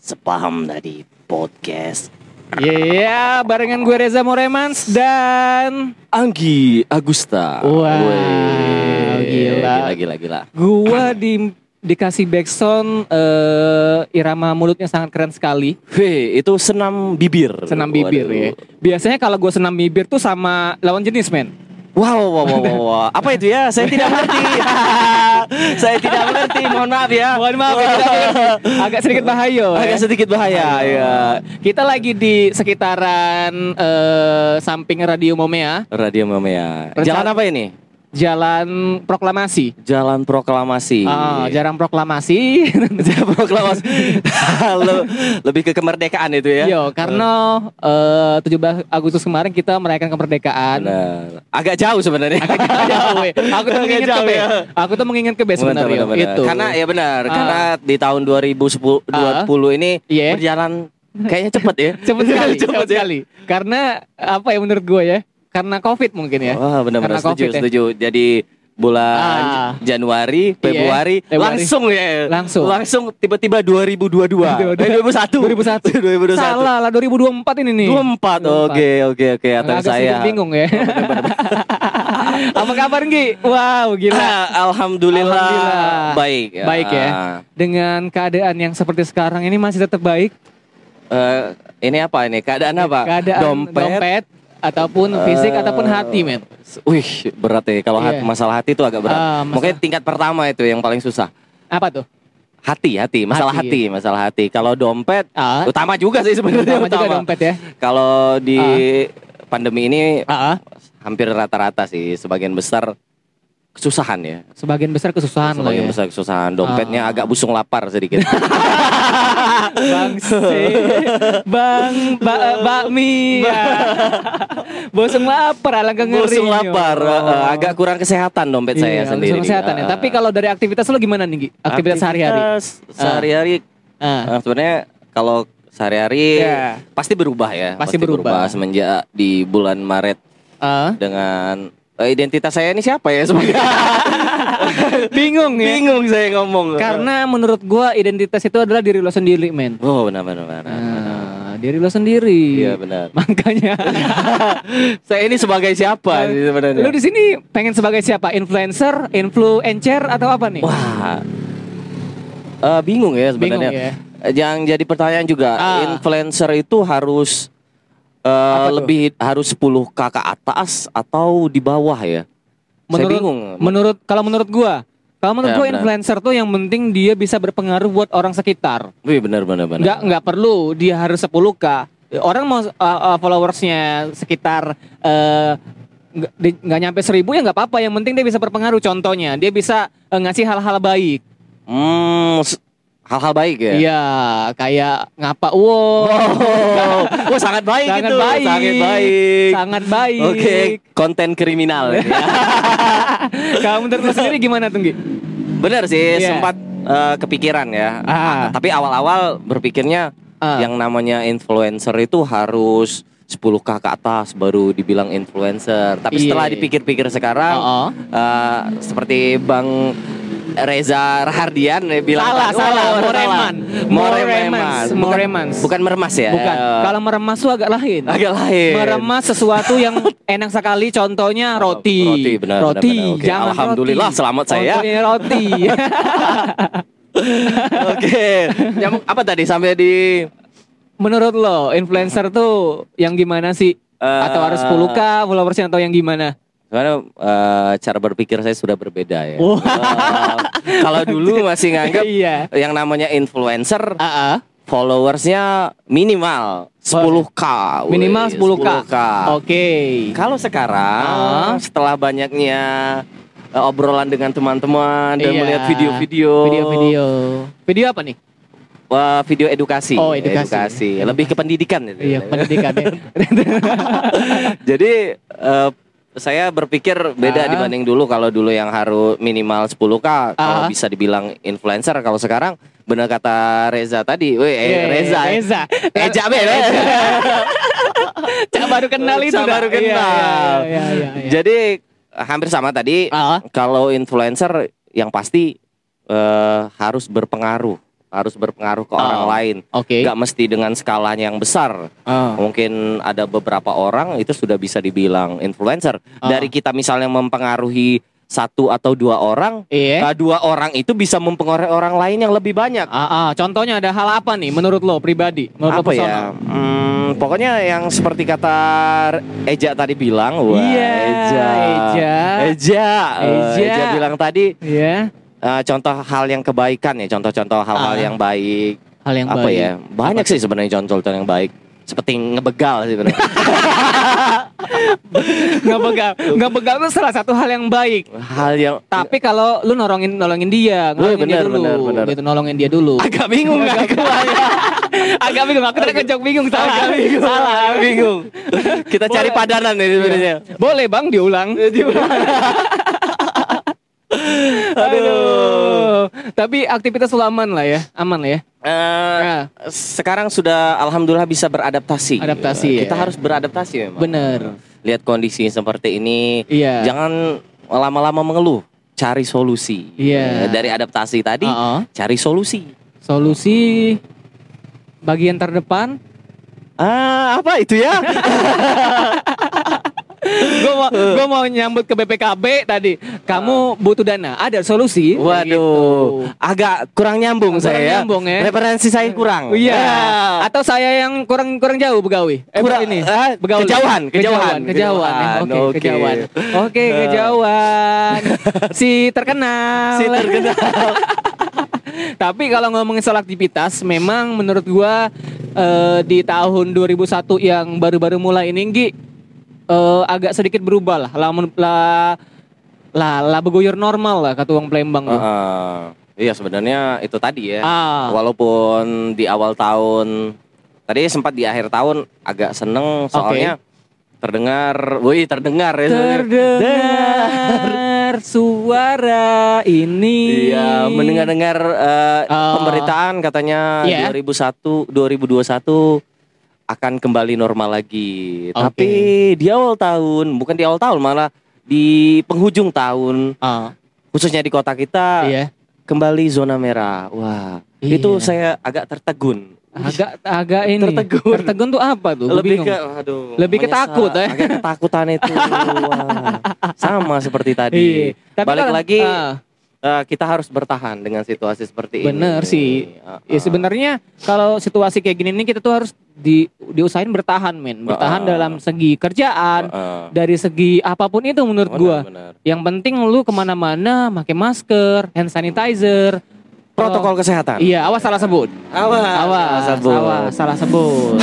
Sepaham dari podcast Iya, barengan gue Reza Moremans dan Anggi Agusta. Wow, Wih, gila. gila, gila, gila. gua di dikasih backsound eh, irama mulutnya sangat keren sekali. Wih, itu senam bibir. Senam bibir Waduh. ya. Biasanya kalau gue senam bibir tuh sama lawan jenis men. Wow, wow, wow, wow, wow. Apa itu ya? Saya tidak mengerti. Saya tidak mengerti. Mohon maaf ya. Mohon maaf ya, agak- agak sedikit bahaya. Agak ya. sedikit bahaya. Ya. Kita lagi di sekitaran eh, samping Radio Momea, Radio Mamea. Rencana- Jalan apa ini? Jalan Proklamasi. Jalan Proklamasi. Ah, jarang proklamasi. Jalan Proklamasi. Lo- Lebih ke kemerdekaan itu ya. Yo, karena eh, 17 Agustus kemarin kita merayakan kemerdekaan. Benar. Agak jauh sebenarnya. Jauh, weh. Aku tuh Agak mengingat ke jauh B. ya. Aku tuh mengingat ke sebenarnya. Benar, benar, benar. Itu. Karena ya benar, Ah. karena di tahun 2010 Ah. 20 ini Iya. berjalan kayaknya cepet ya. cepet sekali, cepet Cepet ya. sekali. Karena apa ya menurut gue ya? Karena Covid mungkin ya. Wah, benar-benar setuju, Covid ya. setuju. Jadi bulan Ah. Januari, Februari, Februari. langsung ya. Langsung. Langsung tiba-tiba 2022. Eh, 2001. 2001. 2021. Salah lah 2024 ini nih. 24. Oke, oke, oke. Sedikit saya. bingung ya. apa kabar Nggi? Wow, gila. Ah, Alhamdulillah, Alhamdulillah. baik. Baik ya. Ah. Dengan keadaan yang seperti sekarang ini masih tetap baik. Eh, ini apa ini? Keadaan apa? Keadaan dompet, ataupun fisik Eh, ataupun hati, men. Wih, berat ya. Kalau Iya. hati- masalah hati itu agak berat. Masalah- Mungkin tingkat pertama itu yang paling susah. Apa tuh? Hati, hati, masalah Hati. hati, masalah hati. Kalau dompet, Ah, utama juga sih sebenarnya. utama juga dompet ya. Kalau di pandemi ini Ah, ah. hampir rata-rata sih, sebagian besar kesusahan ya. sebagian besar kesusahan loh Sebagian ya. besar kesusahan. Dompetnya Ah. agak busung lapar sedikit. Bang Se, Bang ba, bakmi. Bosong lapar alangkah ngeri. busung lapar, eh, agak kurang kesehatan dompet saya Iya, sendiri. bosong kesehatan ya. Tapi kalau dari aktivitas lo gimana nih, Gi? Aktivitas sehari-hari? Sehari-hari Ah. eh, sebenarnya kalau sehari-hari Iya. pasti berubah ya. Pasti berubah. semenjak di bulan Maret Ah. dengan eh, identitas saya ini siapa ya sebenarnya? Bingung ya. Bingung saya ngomong. Karena menurut gua identitas itu adalah diri lo sendiri, men. oh benar benar benar. Nah, diri lo sendiri. Iya benar. Makanya saya ini sebagai siapa sih sebenarnya? Lu di sini pengen sebagai siapa? Influencer, influencer atau apa nih? Wah. Eh, bingung ya Bingung sebenarnya. ya. Eh, Yang jadi pertanyaan juga, Ah. influencer itu harus tuh? lebih harus 10 k ke atas atau di bawah ya? Saya Menurut bingung. menurut kalau menurut gua, kalau menurut Ya, gua benar. influencer tuh yang penting dia bisa berpengaruh buat orang sekitar. Wih benar benar benar. Nggak nggak perlu dia harus 10k. Orang mau uh, uh, followersnya sekitar eh, nggak nyampe seribu ya nggak apa-apa. Yang penting dia bisa berpengaruh. Contohnya dia bisa eh, ngasih hal-hal baik. Hmm, hal-hal baik ya. Iya, kayak ngapa wow. Oh, oh, sangat baik sangat itu. baik. Sangat baik. Sangat baik. Oke, konten kriminal. ya. Kamu menurut lu sendiri gimana tuh, Gi? Benar sih, Iya. sempat eh, kepikiran ya. Ah. Tapi awal-awal berpikirnya Ah. yang namanya influencer itu harus 10k ke atas baru dibilang influencer. Tapi Iya. setelah dipikir-pikir sekarang Oh, oh. eh, seperti Bang Reza Rahardian eh, bilang Salah, tadi, salah. oh, Moreman. Moreman. Moremans. Bukan- Moremans. Bukan meremas ya. Bukan. Eh, Kalau meremas tuh agak lain. agak lain. Meremas sesuatu yang enak sekali. Contohnya roti. Roti, benar, Roti. benar, benar. Jangan Alhamdulillah, roti. selamat saya. Contohnya roti. Oke. Yang apa tadi sampai di Menurut lo, influencer tuh yang gimana sih? Eh, atau harus 10k followersnya atau yang gimana? Karena eh, cara berpikir saya sudah berbeda ya. Wah. Eh, kalau dulu masih nganggap Iya. yang namanya influencer Ah, ah. followersnya minimal 10k. weh, Minimal 10k. 10K. Oke. Kalau sekarang Ah. setelah banyaknya eh, obrolan dengan teman-teman dan Iya. melihat video-video Video-video. Video apa nih? Wah, video edukasi. Oh, edukasi. Lebih ke pendidikan itu. Iya, pendidikan ya. Jadi eh, saya berpikir beda Ah. dibanding dulu kalau dulu yang harus minimal 10k kalau Ah. bisa dibilang influencer kalau sekarang benar kata Reza tadi, weh eh, Iya, Reza, eh. Reza. Eja be. Cak baru kenal itu Cak baru Iya, kenal. Iya, iya, iya, iya. Jadi hampir sama tadi. Ah. Kalau influencer yang pasti eh, harus berpengaruh, harus berpengaruh ke orang Oh. lain. Oke. Gak mesti dengan skalanya yang besar. Ah. Mungkin ada beberapa orang itu sudah bisa dibilang influencer. Ah. Dari kita misalnya mempengaruhi satu atau dua orang, Iya. dua orang itu bisa mempengaruhi orang lain yang lebih banyak. Ah, ah. contohnya ada hal apa nih menurut lo pribadi? Menurut lo Apa ya? personal? Hmm, pokoknya yang seperti kata Eja tadi bilang, wah, Iya, Eja, Eja. Eja, Eja. Eja bilang tadi Iya. Eh, contoh hal yang kebaikan ya, contoh-contoh hal-hal Ah. yang baik. Hal yang apa baik. ya? Banyak sih sebenarnya contoh-contoh yang baik. Seperti ngebegal sih sebenarnya. Nggak begal, nggak begal itu salah satu hal yang baik. hal yang Tapi kalau lu nolongin nolongin dia, nolongin dia benar, dulu, benar, benar. gitu nolongin dia dulu. agak bingung Agak aku. Agak bingung, aku tadi ngejok bingung salah. Agak bingung. Salah, Agak bingung. Kita cari Boleh. padanan nih sebenarnya. Boleh bang diulang. Aduh. Tapi aktivitas lu aman lah ya, aman lah ya. Eh, Nah, sekarang sudah alhamdulillah bisa beradaptasi. Adaptasi, Kita ya. harus beradaptasi memang. bener. Lihat kondisi seperti ini, Iya. jangan lama-lama mengeluh, cari solusi. Iya. Eh, Dari adaptasi tadi, Uh-uh. cari solusi. Solusi bagian terdepan. Ah, apa itu ya? gue mau gua mau nyambut ke BPKB tadi. Kamu butuh dana, ada solusi. Waduh, agak kurang nyambung Kurang saya. ya. nyambung ya. Referensi saya kurang. Oh, Iya. Ya. Atau saya yang kurang kurang jauh begawi. Eh Kurang- ini. ah, Begawi. kejauhan, kejauhan, kejauhan. Kejauhan. ya. Oke, kejauhan. Oke. kejauhan. Oke, Ah. kejauhan. si terkenal. Si terkenal. Tapi kalau ngomongin soal aktivitas, memang menurut gua eh, di tahun 2001 yang baru-baru mulai ini Nggi, eh, agak sedikit berubah lah. Lah lah lah, lah beguyur normal lah kata uang Palembang. tuh. Heeh. Iya sebenarnya itu tadi ya. Ah. Walaupun di awal tahun tadi sempat di akhir tahun agak seneng soalnya terdengar, wih terdengar ya. Terdengar suara ini. Iya, mendengar-dengar eh, Oh. pemberitaan katanya Iya. 2001 2021 akan kembali normal lagi. Oke. Tapi di awal tahun, bukan di awal tahun malah di penghujung tahun, Ah, khususnya di kota kita iya. kembali zona merah. Wah, Iya. itu saya agak tertegun. Agak agak ini. Tertegun. Tertegun tuh apa tuh? Gua lebih bingung. ke aduh Lebih ke takut, eh. agak ketakutan itu Wah, sama seperti tadi Iya. Tapi balik kalau- lagi ah. Eh, kita harus bertahan dengan situasi seperti ini Bener sih. Ah, Ya ah. sebenarnya kalau situasi kayak gini nih kita tuh harus di diusahain bertahan men, bertahan Ah. dalam segi kerjaan, Ah, ah. dari segi apa pun itu menurut Benar, gua. benar. Yang penting lu ke mana-mana pakai masker, hand sanitizer. Protokol Oh, kesehatan Iya, awas salah sebut. awas Awas, sebut. awas salah sebut.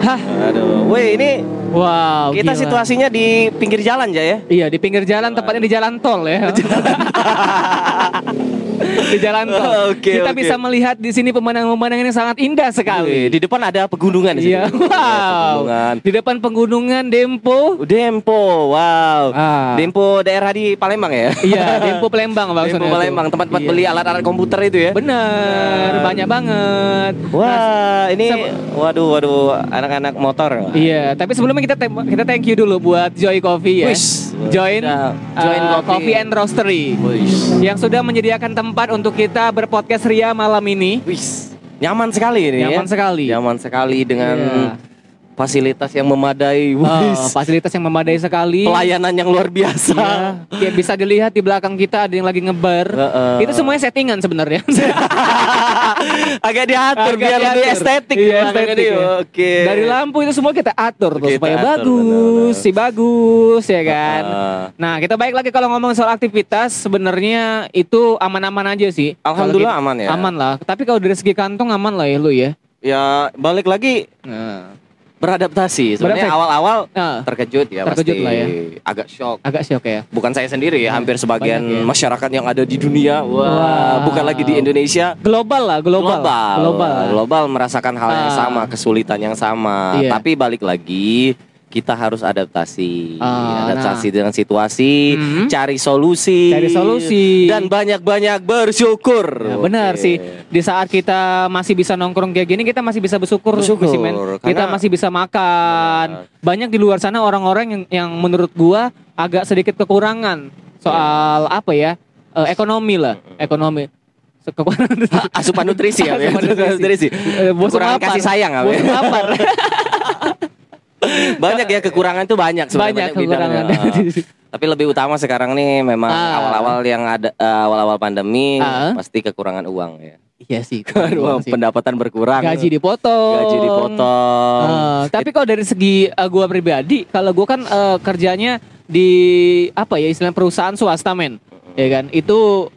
Hah, aduh weh ini wow. kita gila. situasinya di pinggir jalan ya ya Iya di pinggir jalan, tepatnya di jalan tol ya. di jalan tol. Oke, Kita oke. bisa melihat di sini pemandangan-pemandangan yang sangat indah sekali. di depan ada pegunungan di Iya, wow. Pegunungan. Di depan pegunungan Dempo. Dempo wow Ah. Dempo daerah di Palembang ya Iya, Dempo Palembang maksudnya. Dempo. Palembang tempat-tempat Iya. beli alat-alat komputer itu ya Bener, banyak banget. Wah, ini Seb- waduh waduh anak-anak motor. Iya, tapi sebelumnya kita kita thank you dulu buat Joy Coffee ya. Wis. Join Udah, uh, Join Coffee. And Roastery Wis. yang sudah menyediakan tempat untuk kita berpodcast Ria malam ini. Wis. Nyaman sekali ini Nyaman ya. sekali. Nyaman sekali dengan Iya. Fasilitas yang memadai. Wis. fasilitas yang memadai sekali. Pelayanan yang luar biasa. Iya, ya bisa dilihat di belakang kita ada yang lagi ngebar. Heeh. Itu semuanya settingan sebenarnya. Agak diatur Agak biar lebih estetik. Iya, estetik ini. ya. Oke. Dari lampu itu semua kita atur tuh Kita supaya atur, bagus, benar-benar. si bagus ya kan. Heeh. Nah, kita baik lagi kalau ngomong soal aktivitas sebenarnya itu aman-aman aja sih. Alhamdulillah Kalau aman ya. Aman lah. Tapi kalau dari segi kantong aman lah ya lu ya. Ya balik lagi Nah, beradaptasi. Sebenarnya awal-awal nah, terkejut ya Terkejut pasti. lah ya. Agak shock. agak shock ya. Bukan saya sendiri ya, hampir sebagian banyak ya. masyarakat yang ada di dunia. Wah, Wow. bukan lagi di Indonesia. Global lah, global. global Global. Global merasakan hal yang Ah. sama kesulitan yang sama Iya. tapi balik lagi kita harus adaptasi, Ah, adaptasi dengan situasi, Mhm. cari solusi, Cari solusi. dan banyak-banyak bersyukur. Ya, benar sih. Di saat kita masih bisa nongkrong kayak gini, kita masih bisa bersyukur, Bersyukur, sih, men. Kita masih bisa makan. Banyak di luar sana orang-orang yang yang menurut gua agak sedikit kekurangan soal apa ya? eh, ekonomi lah, ekonomi. Kekurangan Asupan nutrisi ya, Asupan nutrisi. Eh, bosan kasih sayang ya. Bosan lapar. banyak ya kekurangan itu banyak sebenarnya Banyak bidangnya. kekurangan. Tapi lebih utama sekarang nih memang Ah. awal-awal yang ada eh, awal-awal pandemi Ah. pasti kekurangan uang ya. Iya sih. Uang pendapatan berkurang. Gaji dipotong. Gaji dipotong. Eh, tapi kalau dari segi eh, gua pribadi, kalau gua kan eh, kerjanya di apa ya istilah perusahaan swasta men, ya kan? Itu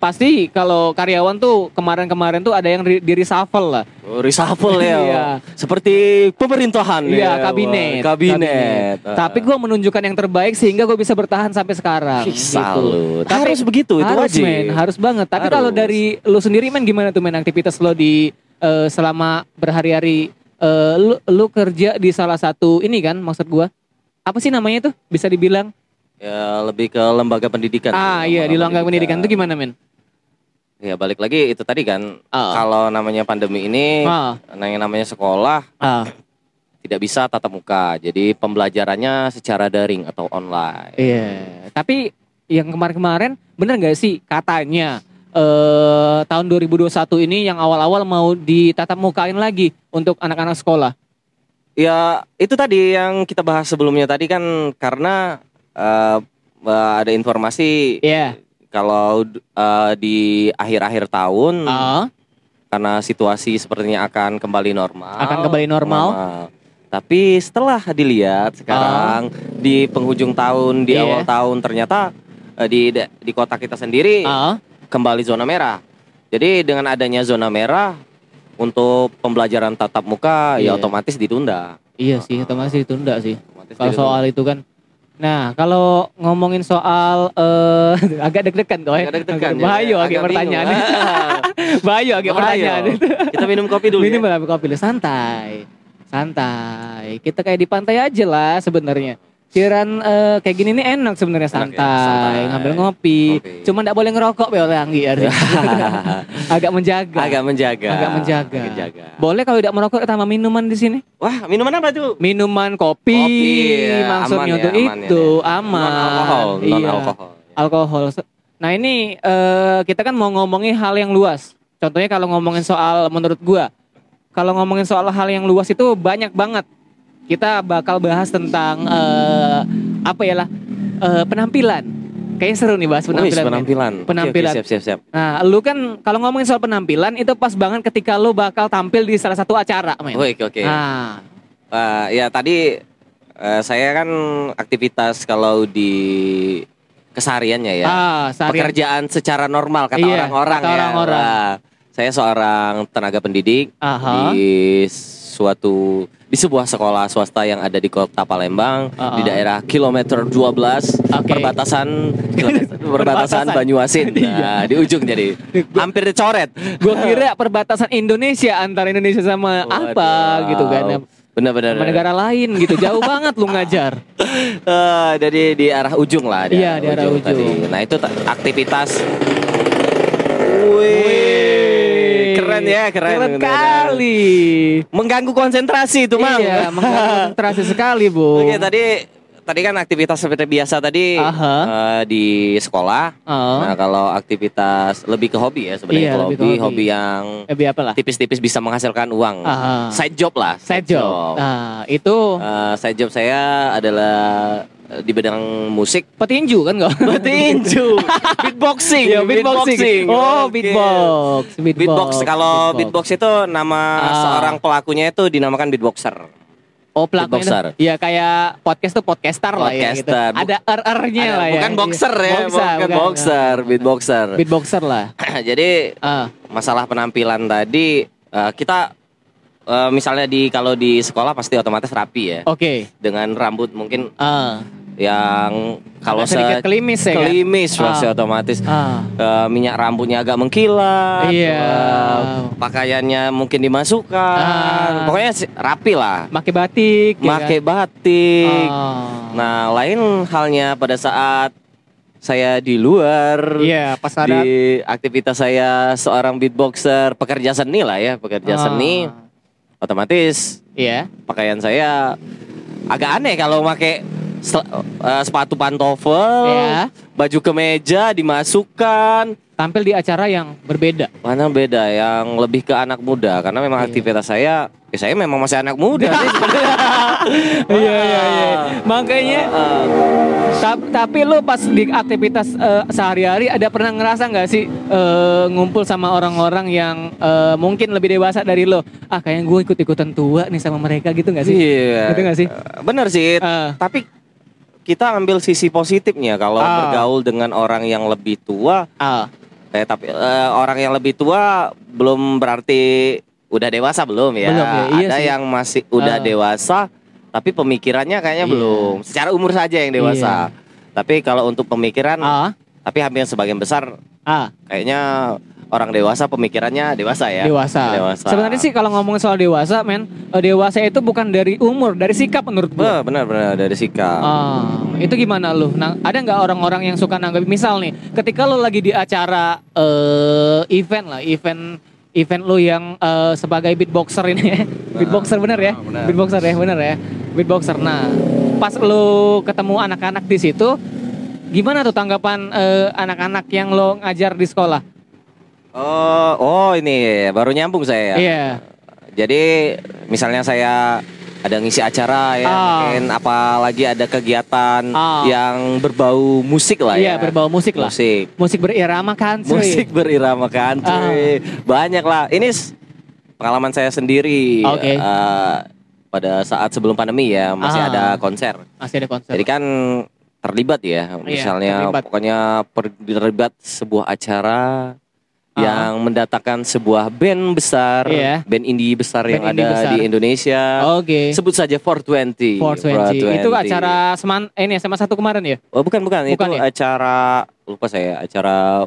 pasti kalau karyawan tuh kemarin-kemarin tuh ada yang di, di reshuffle lah. Oh, reshuffle ya. Iya. Seperti pemerintahan Iya, ya. kabinet. Wah, Kabinet. Ah. Tapi gua menunjukkan yang terbaik sehingga gue bisa bertahan sampai sekarang. Ih, gitu. salut. Tapi Harus begitu, itu harus, wajib. men, harus banget. Tapi kalau dari lu sendiri men gimana tuh men aktivitas lo di eh, selama berhari-hari eh, lu lu kerja di salah satu ini kan maksud gua apa sih namanya tuh bisa dibilang ya lebih ke lembaga pendidikan. ah iya di lembaga pendidikan itu gimana men Ya balik lagi itu tadi kan Ah. kalau namanya pandemi ini yang namanya sekolah ah tidak bisa tatap muka. Jadi pembelajarannya secara daring atau online. iya tapi yang kemarin-kemarin bener nggak sih katanya eh tahun 2021 ini yang awal-awal mau ditatap mukain lagi untuk anak-anak sekolah Ya itu tadi yang kita bahas sebelumnya tadi kan karena eh, ada informasi Iya kalau eh, di akhir-akhir tahun ah karena situasi sepertinya akan kembali normal. Akan kembali normal. Tapi setelah dilihat sekarang di penghujung tahun, di Iya. awal tahun ternyata eh, di di kota kita sendiri ah kembali zona merah. Jadi dengan adanya zona merah untuk pembelajaran tatap muka Iya. ya otomatis ditunda. iya sih otomatis ditunda sih Otomatis kalau ditunda. soal itu kan nah kalau ngomongin soal eh agak deg-degan tuh Agak deg-degan ya. Bayu agak Agak pertanyaan bingung. Bayu agak Bahaya. pertanyaan Kita minum kopi dulu. Ini ya. kopi dulu santai. Santai. Kita kayak di pantai aja lah sebenarnya. Kiran eh, kayak gini nih enak sebenarnya ya, santai, santai. ngambil ngopi. Ngopi. Cuma enggak boleh ngerokok be oleh Anggi ya. Agak menjaga. Agak menjaga. Agak menjaga. Agak menjaga. Boleh kalau tidak merokok tambah minuman di sini? Wah, minuman apa tuh? Minuman kopi, Kopi, ya, maksudnya aman ya, aman ya, itu ya. aman. Non alkohol, non Iya. alkohol. alkohol. Nah ini eh, kita kan mau ngomongin hal yang luas. Contohnya kalau ngomongin soal menurut gua, kalau ngomongin soal hal yang luas itu banyak banget. Kita bakal bahas tentang eh, apa ya lah eh, penampilan. Kayaknya seru nih bahas Wih, penampilan. men. penampilan. Oke, oke, Penampilan. siap, siap, siap. Nah, lu kan kalau ngomongin soal penampilan itu pas banget ketika lu bakal tampil di salah satu acara, men. Oke, oke. Nah, Eh, ya tadi eh, saya kan aktivitas kalau di kesehariannya ya. ah, seharian- Pekerjaan secara normal kata Iya, orang-orang kata ya. orang-orang. Wah, saya seorang tenaga pendidik Aha. di suatu di sebuah sekolah swasta yang ada di kota Palembang Ah, di ah. daerah kilometer 12 Oke. perbatasan kilometer, perbatasan. Banyuasin. Iya. Nah, di ujung jadi hampir dicoret. Gua kira perbatasan Indonesia antara Indonesia sama apa Waduh. gitu kan. Benar-benar. Sama negara lain gitu. Jauh banget lu ngajar. Eh, dari di arah ujung lah. Iya, di arah ujung. tadi. Nah itu ta- aktivitas. Wih, keren ya, keren. Keren kali. Mengganggu konsentrasi itu, Mang. Iya, mengganggu konsentrasi sekali, Bu. Oke, tadi tadi kan aktivitas seperti biasa tadi eh, di sekolah. Oh. Nah, kalau aktivitas lebih ke hobi ya sebenarnya Iya, hobi, hobi. hobi yang Eh, tipis-tipis bisa menghasilkan uang. Aha. Side job lah, Side job. Nah, itu Eh, side job saya adalah di bidang musik petinju kan enggak? Petinju, beatboxing, Iya, beatboxing. Oh, Oke. beatbox. Beatbox. Kalau beatbox itu nama Ah. seorang pelakunya itu dinamakan beatboxer. Oh, pelakunya itu- Iya, kayak podcast tuh podcaster lah ya gitu. Podcaster. Ada er-ernya lah ya. bukan boxer ya, Boxer, bukan, bukan. boxer, beatboxer. Beatboxer lah. Jadi Ah, masalah penampilan tadi eh, kita eh, misalnya di kalau di sekolah pasti otomatis rapi ya. oke. Dengan rambut mungkin Ah, yang kalau sedikit se- kelimis ya kan? kelimis pasti Ah. otomatis Ah. Eh, minyak rambutnya agak mengkilat Iya. eh, pakaiannya mungkin dimasukkan Ah. pokoknya rapi lah Pakai batik. ya pakai kan? batik Ah. nah lain halnya pada saat saya di luar Iya, pas ada di aktivitas saya seorang beatboxer pekerja seni lah ya pekerja Ah. seni otomatis Iya. pakaian saya agak aneh kalau pakai eh, sepatu pantofel Iya. baju kemeja dimasukkan Tampil di acara yang berbeda. mana beda yang lebih ke anak muda karena memang Iya. aktivitas saya ya saya memang masih anak muda sih sebenarnya. Iya iya iya. Makanya Eh, ta- tapi lu pas di aktivitas eh, sehari-hari ada pernah ngerasa nggak sih eh, ngumpul sama orang-orang yang eh, mungkin lebih dewasa dari lo? Ah kayaknya gue ikut-ikutan tua nih sama mereka gitu nggak sih? Iya. Gitu nggak sih? Bener sih. Eh. Tapi kita ambil sisi positifnya kalau Ah. bergaul dengan orang yang lebih tua. Ah, Eh, tapi eh, orang yang lebih tua belum berarti udah dewasa belum ya. Belum ya, iya Ada sih. yang masih udah Ah. dewasa tapi pemikirannya kayaknya Iya. belum. Secara umur saja yang dewasa. Tapi kalau untuk pemikiran ah, tapi hampir sebagian besar ah, kayaknya orang dewasa pemikirannya dewasa ya. dewasa. Dewasa. Sebenarnya sih kalau ngomong soal dewasa, men, eh, dewasa itu bukan dari umur, dari sikap menurut gue. Be- benar-benar dari sikap. Ah, itu gimana lu? Nah, ada nggak orang-orang yang suka nanggap misal nih, ketika lu lagi di acara eh, event lah, event event lu yang eh, sebagai beatboxer ini, ya. beatboxer bener ya, Ah, benar. beatboxer ya, bener ya, beatboxer. Nah, pas lu ketemu anak-anak di situ, gimana tuh tanggapan anak-anak yang lo ngajar di sekolah? Oh, oh ini baru nyambung saya ya. Iya. Jadi misalnya saya ada ngisi acara ya, Ah. mungkin apalagi ada kegiatan Ah. yang berbau musik lah Iya, ya. berbau musik lah. Musik. Musik berirama country. Musik berirama country. Banyak lah. Ini pengalaman saya sendiri. Oke. eh, pada saat sebelum pandemi ya masih Ah. ada konser. Masih ada konser. Jadi kan terlibat ya, misalnya terlibat. pokoknya terlibat sebuah acara Ah. yang mendatangkan sebuah band besar, Iya. band indie besar yang Band indie ada besar. di Indonesia. Oke. Sebut saja 420. 420. Itu acara seman eh, ini SMA satu kemarin ya? Oh bukan bukan, Bukan itu ya? acara lupa saya, acara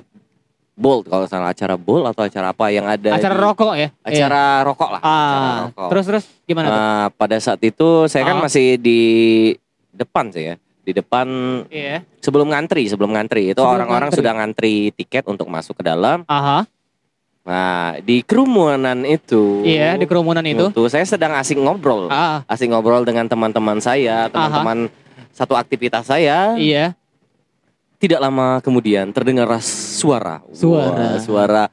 Bolt kalau salah acara Bolt atau acara apa yang ada Acara di- rokok ya? acara rokok lah, Iya. acara Ah, rokok. terus terus gimana tuh? Nah, pada saat itu saya kan Ah. masih di depan sih ya. Di depan Iya. sebelum ngantri, sebelum ngantri itu orang-orang sudah ngantri tiket untuk masuk ke dalam. Aha. Nah, di kerumunan itu. Iya, di kerumunan itu. Tuh, saya sedang asik ngobrol. Ah, Asik ngobrol dengan teman-teman saya, teman-teman satu aktivitas saya. iya. Tidak lama kemudian terdengar suara. Suara. Wah, suara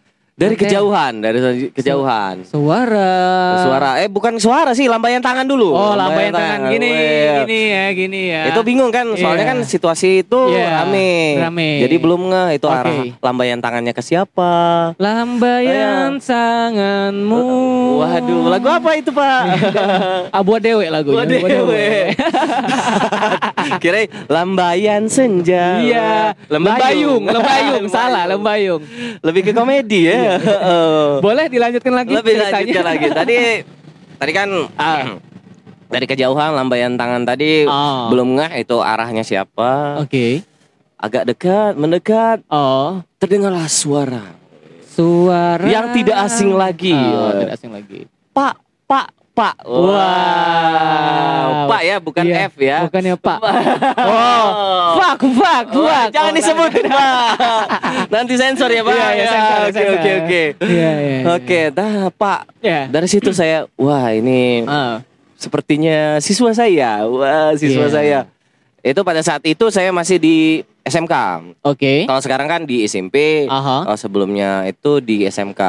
dari Oke. kejauhan, dari kejauhan. Suara. Suara eh bukan suara sih, lambaian tangan dulu. Oh, lambaian tangan gini, Weh. gini ya, gini ya. Itu bingung kan, soalnya Iya. kan situasi itu Iya, rame. rame. Jadi belum nge itu Oke. arah lambaian tangannya ke siapa. Lambaian tanganmu. Waduh, lagu apa itu, Pak? Abu Dewe lagunya. Buat Abu dewe. Kira lambaian senja. Iya, lembayung, lembayung, salah, lembayung. Lebih ke komedi ya. Oh. Boleh dilanjutkan lagi Lebih lanjutkan lagi. Tadi tadi kan Ah. dari kejauhan lambaian tangan tadi Ah. belum ngeh itu arahnya siapa. Oke. Agak dekat, mendekat, Oh, terdengarlah suara. suara Yang tidak asing lagi. Oh, tidak asing lagi. Pak, Pak, Pak. Wow. Pak ya, bukan Iya, F ya. Bukannya Pak. Oh, fuck, fuck, fuck. jangan Oh, disebutin Pak. Nanti sensor ya Pak. Iya, iya, sensor, Oke sensor. oke oke. Iya, iya. Oke, dah Pak. Ya. Dari situ saya, wah ini Ah, sepertinya siswa saya. Wah siswa Iya. saya. Itu pada saat itu saya masih di SMK. Oke. Kalau sekarang kan di SMP. Aha. Kalau sebelumnya itu di SMK,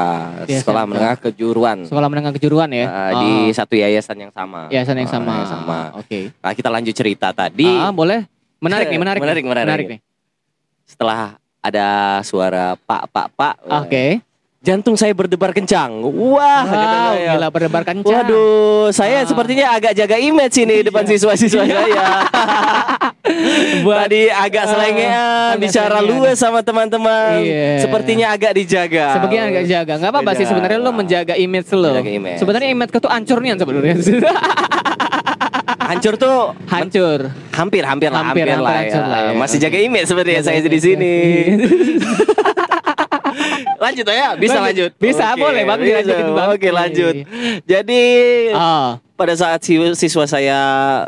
Di Sekolah SMK. Menengah Kejuruan. Sekolah menengah kejuruan ya. Uh, di Ah. satu yayasan yang sama. yayasan yang Uh, sama. yang sama. Oke. Nah, kita lanjut cerita tadi. Ah, boleh. Menarik nih, menarik. Menarik, nih. menarik. nih. Setelah ada suara pak pak pak, Oke. Jantung saya berdebar kencang. Wah, Wow, saya. gila berdebar kencang. Waduh, saya Ah. sepertinya agak jaga image ini depan siswa-siswa saya. Tadi agak selengean, agak bicara luas sama teman-teman. Iya. Sepertinya agak dijaga. Sebagian agak jaga, nggak apa-apa sih sebenarnya lo menjaga image lo. Menjaga image. Sebenarnya image tuh hancurnya sebenarnya. hancur tuh Hancur. hampir hampir lah Hampir, hampir, hampir lah, hancur ya. lah ya. Masih jaga image sebenarnya saya di sini. Lanjut ya, bisa Lanjut. lanjut. Bisa, Oke, boleh, Bang, dilanjutin, Bang. Oke, lanjut. Jadi Oh, pada saat si- siswa saya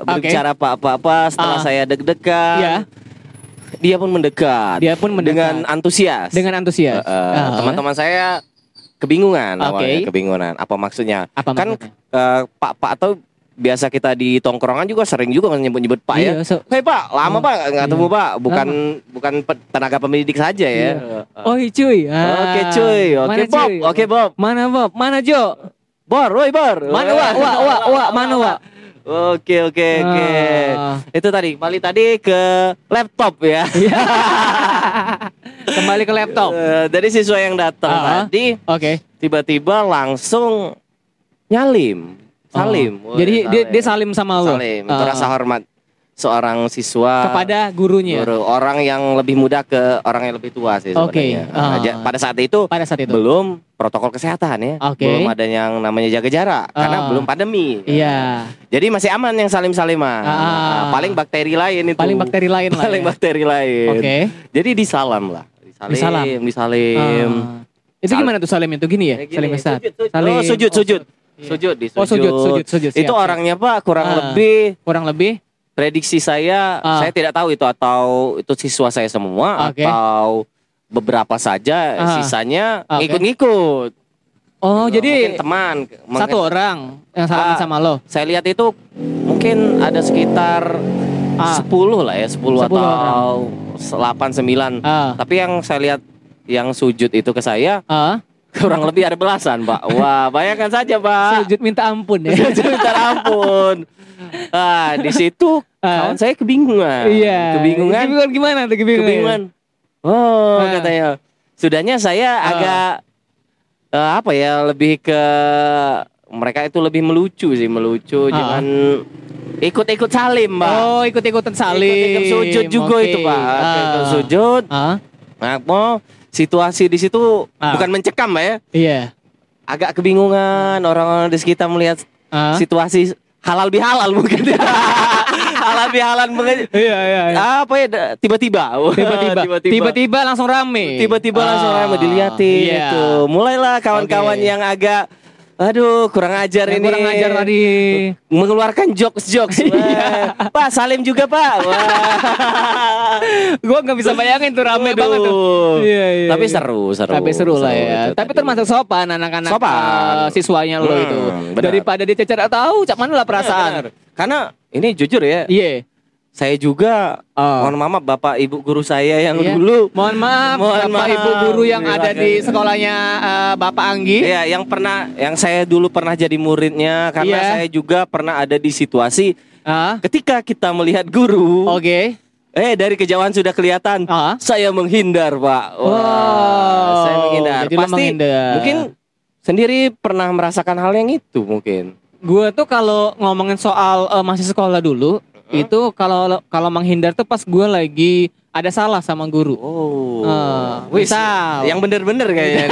berbicara apa-apa setelah Ah. saya deg-degan, ya. dia pun mendekat. Dia pun mendekat. dengan antusias. Dengan antusias. Eh, eh, Ah. teman-teman saya kebingungan Oke. awalnya, kebingungan. Apa maksudnya? Apa kan eh, Pak Pak atau biasa kita di tongkrongan juga sering juga nyebut-nyebut Pak ya. Iya, so- Hei Pak, lama Oh, Pak nggak ketemu iya. Pak. Bukan bukan pe- tenaga pendidik saja ya. Iya. Oh cuy. Ah. Oke cuy, oke Mana, Bob, cuy? oke Bob. Mana Bob? Mana Jo? Bor, woi Bor. Mana Wak? Wak, Wak, Wak, mana Wak? Oke oke oke. Ah. Itu tadi balik tadi ke laptop ya. Iya. Kembali ke laptop. Eh, dari siswa yang datang Ah. tadi Oke. tiba-tiba langsung nyalim, salim. Oh. Jadi dia, dia salim sama lo. salim. Itu Ah. rasa hormat seorang siswa kepada gurunya. guru, orang yang lebih muda ke orang yang lebih tua sih Oke. sebenarnya. Ah. Aja- Pada saat itu Pada saat itu. belum protokol kesehatan ya, Oke. belum ada yang namanya jaga jarak karena Ah. belum pandemi. Iya. Jadi masih aman yang salim-saliman. Ah. Nah, paling bakteri lain itu. Paling bakteri lain lah. Paling ya. bakteri lain. Oke. Jadi disalam lah. Disalim, Disalam. disalim. Ah. Itu gimana tuh salim itu gini ya? Kayak gini, Salim Ustaz. sujud, sujud. Salim. Oh, sujud, Oh, sujud. Iya. Sujud di Oh, sujud, sujud, sujud. Siap, itu siap. orangnya Pak kurang Ah. lebih Kurang lebih prediksi saya Ah. saya tidak tahu itu atau itu siswa saya semua Oke. atau beberapa saja Ah. sisanya Oke. ngikut-ngikut. Oh, Mungkin jadi teman satu Mungkin- orang yang salaman Ah. sama lo. Saya lihat itu mungkin ada sekitar Ah. 10 lah ya, 10, 10 atau 8 9. Ah. Tapi yang saya lihat yang sujud itu ke saya Ah. Kurang lebih ada belasan, Pak. Wah, bayangkan saja, Pak. Sujud minta ampun ya. Sujud minta ampun. Ah, di situ Ah. kawan saya kebingungan. Iya. Kebingungan. Kebingungan gimana tuh kebingungan? Kebingungan. Oh, Ah. katanya. Sudahnya saya Ah. agak eh, apa ya, lebih ke mereka itu lebih melucu sih, melucu Ah. jangan ikut-ikut salim, Mbak. Oh, ikut-ikutan salim. Ikut-ikut sujud juga Oke. itu, Pak. Ah. Ikut sujud. Ah. Nah, mau situasi di situ Ah. bukan mencekam, ya. Iya. Agak kebingungan orang-orang di sekitar melihat Ah. situasi halal bihalal mungkin halal bihalal mungkin Iya, iya, iya. apa ya tiba-tiba Tiba-tiba, tiba-tiba langsung rame. tiba-tiba langsung Ah, ramai diliatin iya. itu mulailah kawan-kawan Oke. yang agak aduh kurang ajar Yang ini kurang ajar tadi. mengeluarkan jokes jokes Iya. pak salim juga pak Wah. Gua nggak bisa bayangin tuh rame Waduh. banget tuh. Iya, iya. tapi iya. seru seru Tapi seru lah ya. itu Tapi tadi. termasuk sopan anak-anak Sopan. eh, siswanya lo Hmm, itu. benar. Daripada dicecer tahu cak mana lah perasaan. benar. karena ini jujur ya Iya. Saya juga Oh. mohon maaf bapak ibu guru saya yang Iya. dulu Mohon maaf, Mohon Bapak maaf. Ibu guru yang Terima ada di kasih. sekolahnya eh, Bapak Anggi. Iya, yang pernah yang saya dulu pernah jadi muridnya karena Iya. saya juga pernah ada di situasi Ah, ketika kita melihat guru, Oke. eh dari kejauhan sudah kelihatan, Ah. saya menghindar, Pak. Wah, Wow. saya menghindar. Jadi Pasti menghindar. mungkin sendiri pernah merasakan hal yang itu mungkin. Gue tuh kalau ngomongin soal eh, masih sekolah dulu, itu kalau kalau menghindar tuh pas gue lagi ada salah sama guru. Oh. Wis, misal. yang bener-bener kayaknya.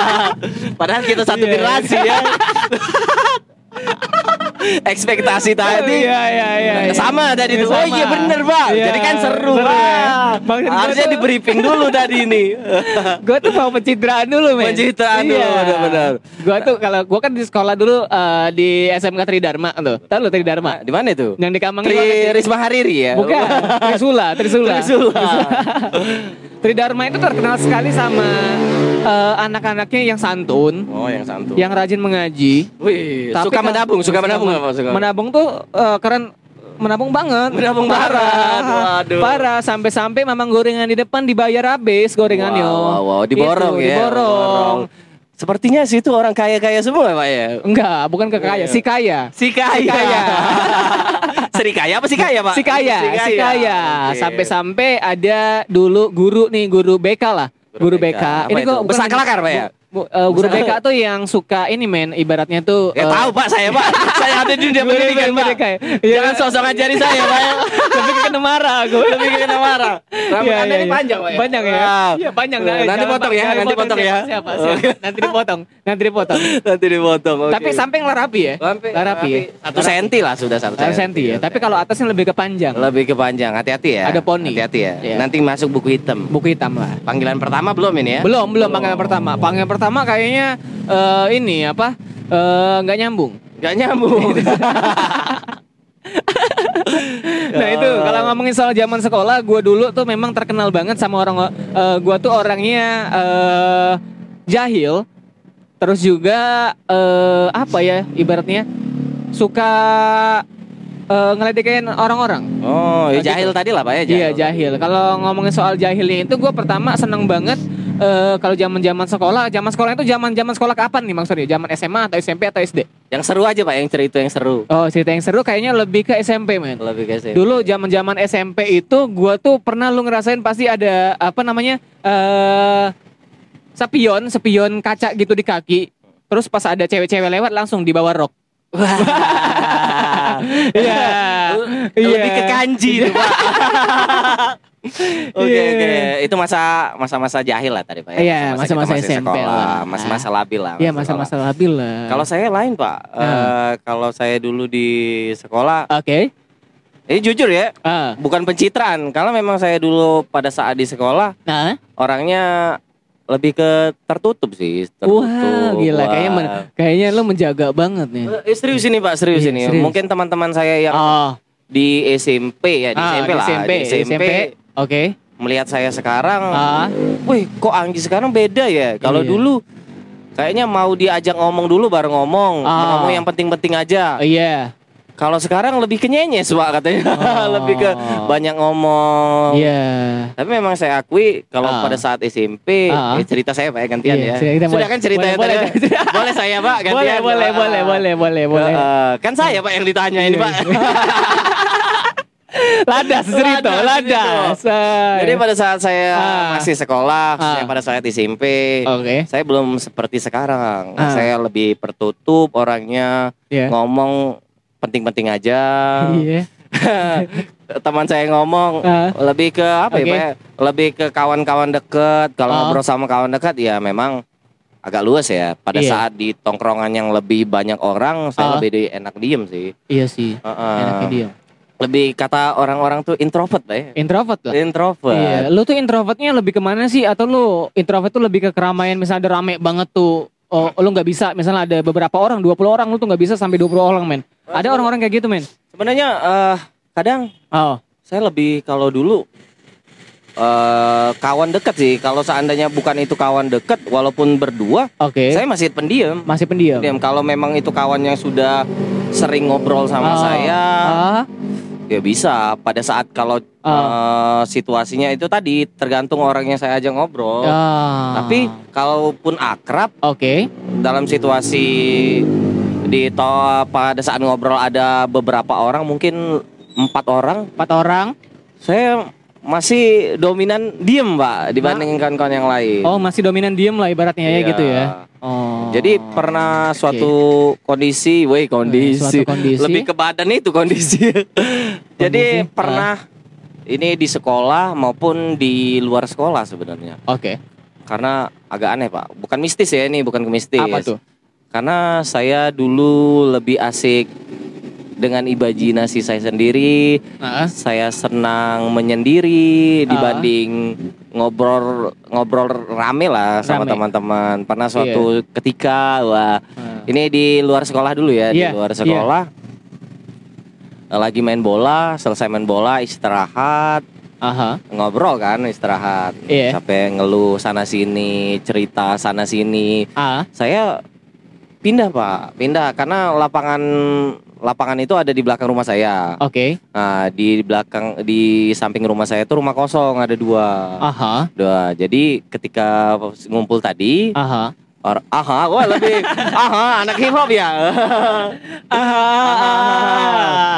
Padahal kita satu Iya. generasi ya. Ekspektasi tadi Iya, iya, iya, iya. sama tadi Iya, tuh. Oh iya bener pak. Iya, Jadi kan seru, seru pak. ya. Bang, Harusnya di briefing dulu tadi ini. gue tuh mau pencitraan dulu men Pencitraan dulu, benar-benar. Gue tuh kalau gue kan di sekolah dulu eh, di SMK Tridharma tuh Tahu lu Tridharma Di mana itu? Yang di Kamang Tri. Risma Hariri ya? Bukan Trisula Trisula Trisula. Tridharma itu terkenal sekali sama eh, anak-anaknya yang santun Oh yang santun. Yang rajin mengaji Wih, Tapi suka kan- menabung, suka menabung apa suka? Menabung tuh eh, keren menabung banget Menabung banget. Waduh. parah sampai-sampai mamang gorengan di depan dibayar habis gorengannya Wow, wow, wow. diborong Itu, ya. diborong Sepertinya sih itu orang kaya-kaya semua pak ya. enggak bukan ke kaya Iya. si kaya Si kaya. Si kaya. Seri kaya apa si kaya pak? si kaya si kaya Oke. sampai-sampai ada dulu guru nih guru BK lah guru, BK, Apa ini kok Besar kelakar, Pak, ya? Eh, guru BK tuh yang suka ini men, ibaratnya tuh Ya eh, tahu Pak saya Pak. saya ada di dunia pendidikan Pak. BK ya? Jangan sosok ngajari saya Pak. ya. Tapi kena marah gue. Lebih kena marah. Rambut Iya, Anda iya, ini panjang Pak ya. Panjang ya. Iya, panjang Nanti Jangan, potong ya, nanti potong ya. Siapa, siapa, siapa. Nanti dipotong. Nanti dipotong. Nanti dipotong. oke. Tapi samping lah rapi ya. Lah rapi ya. Satu senti lah sudah satu Satu senti ya. Tapi kalau atasnya lebih ke panjang. lebih ke panjang. Hati-hati ya. Ada poni. Hati-hati ya. Iya. Nanti masuk buku hitam. Buku hitam lah. Panggilan pertama belum ini ya? Belum, belum panggilan pertama. Panggilan pertama kayaknya eh, ini apa? eh, nggak nyambung. Gak nyambung. Nah itu kalau ngomongin soal zaman sekolah, gue dulu tuh memang terkenal banget sama orang. eh, gue tuh orangnya eh, jahil, terus juga eh, apa ya ibaratnya suka eh, ngeledekin orang-orang. Oh, ya Gitu. jahil tadi lah Pak ya. Iya jahil. Kalau ngomongin soal jahilnya itu gue pertama seneng banget eh, kalau zaman zaman sekolah. Zaman sekolah itu zaman zaman sekolah kapan nih maksudnya? Zaman SMA atau SMP atau SD? Yang seru aja Pak, yang cerita yang seru. Oh cerita yang seru kayaknya lebih ke SMP men. Lebih ke sini. Dulu zaman zaman SMP itu gue tuh pernah lu ngerasain pasti ada apa namanya eh sepion sepion kaca gitu di kaki. Terus pas ada cewek-cewek lewat langsung dibawa rok. Iya. Lebih ke kanji itu Pak. Oke Iya. oke, itu masa masa-masa jahil lah tadi Pak ya. Iya, Masa-masa masa-masa masih SMP sekolah, lah. Masa-masa labil lah. Iya masa masa-masa labil lah. Kalau saya lain Pak, Ah. Eh, kalau saya dulu di sekolah, Oke. ini jujur ya, Ah. bukan pencitraan. Kalau memang saya dulu pada saat di sekolah Nah, orangnya lebih ke tertutup sih. Tertutup. wah gila kayaknya men- kayaknya lu menjaga banget nih. Eh, serius ini Pak, serius Iya, ini. serius. Mungkin teman-teman saya yang Oh, di SMP ya, di ah, SMP lah, SMP, di SMP, Oke. melihat saya sekarang, Ah. wih kok Anggi sekarang beda ya? Kalau Iya. dulu kayaknya mau diajak ngomong dulu baru ngomong, Ah. ngomong yang penting-penting aja. Oh, Iya. Kalau sekarang lebih ke nyenyes Pak katanya, Oh. lebih ke banyak ngomong. Iya. Tapi memang saya akui kalau Ah. pada saat SMP, Ah. eh, cerita saya Pak ya gantian Iya, ya. cerita Sudah boleh. kan ceritanya Boleh, tadi? boleh. boleh saya Pak gantian. Boleh, boleh, boleh, boleh, boleh, boleh. Eh, kan saya Pak yang ditanya ini Iya. Pak. Ladas cerita, Ladas, ladas. Ah. Jadi pada saat saya Ah. masih sekolah, Ah. saya pada saat SMP, Oke. saya belum seperti sekarang. Ah. Saya lebih tertutup orangnya, Iya. ngomong penting-penting aja. Iya. Teman saya ngomong Ah. lebih ke apa ya, Pak? ya? Lebih ke kawan-kawan deket. Kalau Ah. ngobrol sama kawan dekat ya memang agak luas ya. Pada Iya. saat di tongkrongan yang lebih banyak orang, saya Ah. lebih di- enak diem sih. Iya sih. Heeh. Enaknya dia. Lebih kata orang-orang tuh introvert Pak ya. Introvert lah. Introvert. Iya, lu tuh introvertnya lebih ke mana sih? Atau lu introvert tuh lebih ke keramaian misalnya ada rame banget tuh. Oh, lu nggak bisa misalnya ada beberapa orang, 20 orang lu tuh nggak bisa sampai 20 orang, men. Ada orang-orang kayak gitu, men. Sebenarnya eh, kadang Oh, saya lebih kalau dulu eh kawan dekat sih. Kalau seandainya bukan itu kawan dekat, walaupun berdua, oke. saya masih pendiam. Masih pendiam. Pendiam. Kalau memang itu kawan yang sudah sering ngobrol sama Oh. saya, Ah, ya bisa. Pada saat kalau Oh. eh, situasinya itu tadi tergantung orang yang saya ajak ngobrol. ah. Tapi kalaupun akrab oke. dalam situasi di to pada saat ngobrol ada beberapa orang, mungkin empat orang, Empat orang. saya masih dominan diem pak dibandingin kawan-kawan yang lain. Oh, masih dominan diem lah ibaratnya ya Iya. gitu ya. Oh. Jadi pernah suatu kondisi, woi kondisi, suatu kondisi. lebih ke badan itu kondisi. Jadi Kondisi, pernah ini di sekolah maupun di luar sekolah sebenarnya. Oke. Karena agak aneh pak, bukan mistis ya ini, bukan ke mistis. Apa tuh? Karena saya dulu lebih asik dengan imajinasi saya sendiri. Ah. Saya senang menyendiri Ah. dibanding ngobrol ngobrol rame lah sama Rame. teman-teman. Pernah suatu ketika wah Ah. ini di luar sekolah dulu ya, Iya, di luar sekolah. Lagi main bola, selesai main bola istirahat, Aha. ngobrol kan istirahat. Iya. Sampai ngeluh sana sini, cerita sana sini. Ah. Saya pindah, Pak. Pindah karena lapangan lapangan itu ada di belakang rumah saya. Oke. Nah, di belakang di samping rumah saya itu rumah kosong ada dua. Aha. Dua. Jadi ketika ngumpul tadi, Aha. or, aha, wah lebih aha anak hip hop ya. Aha.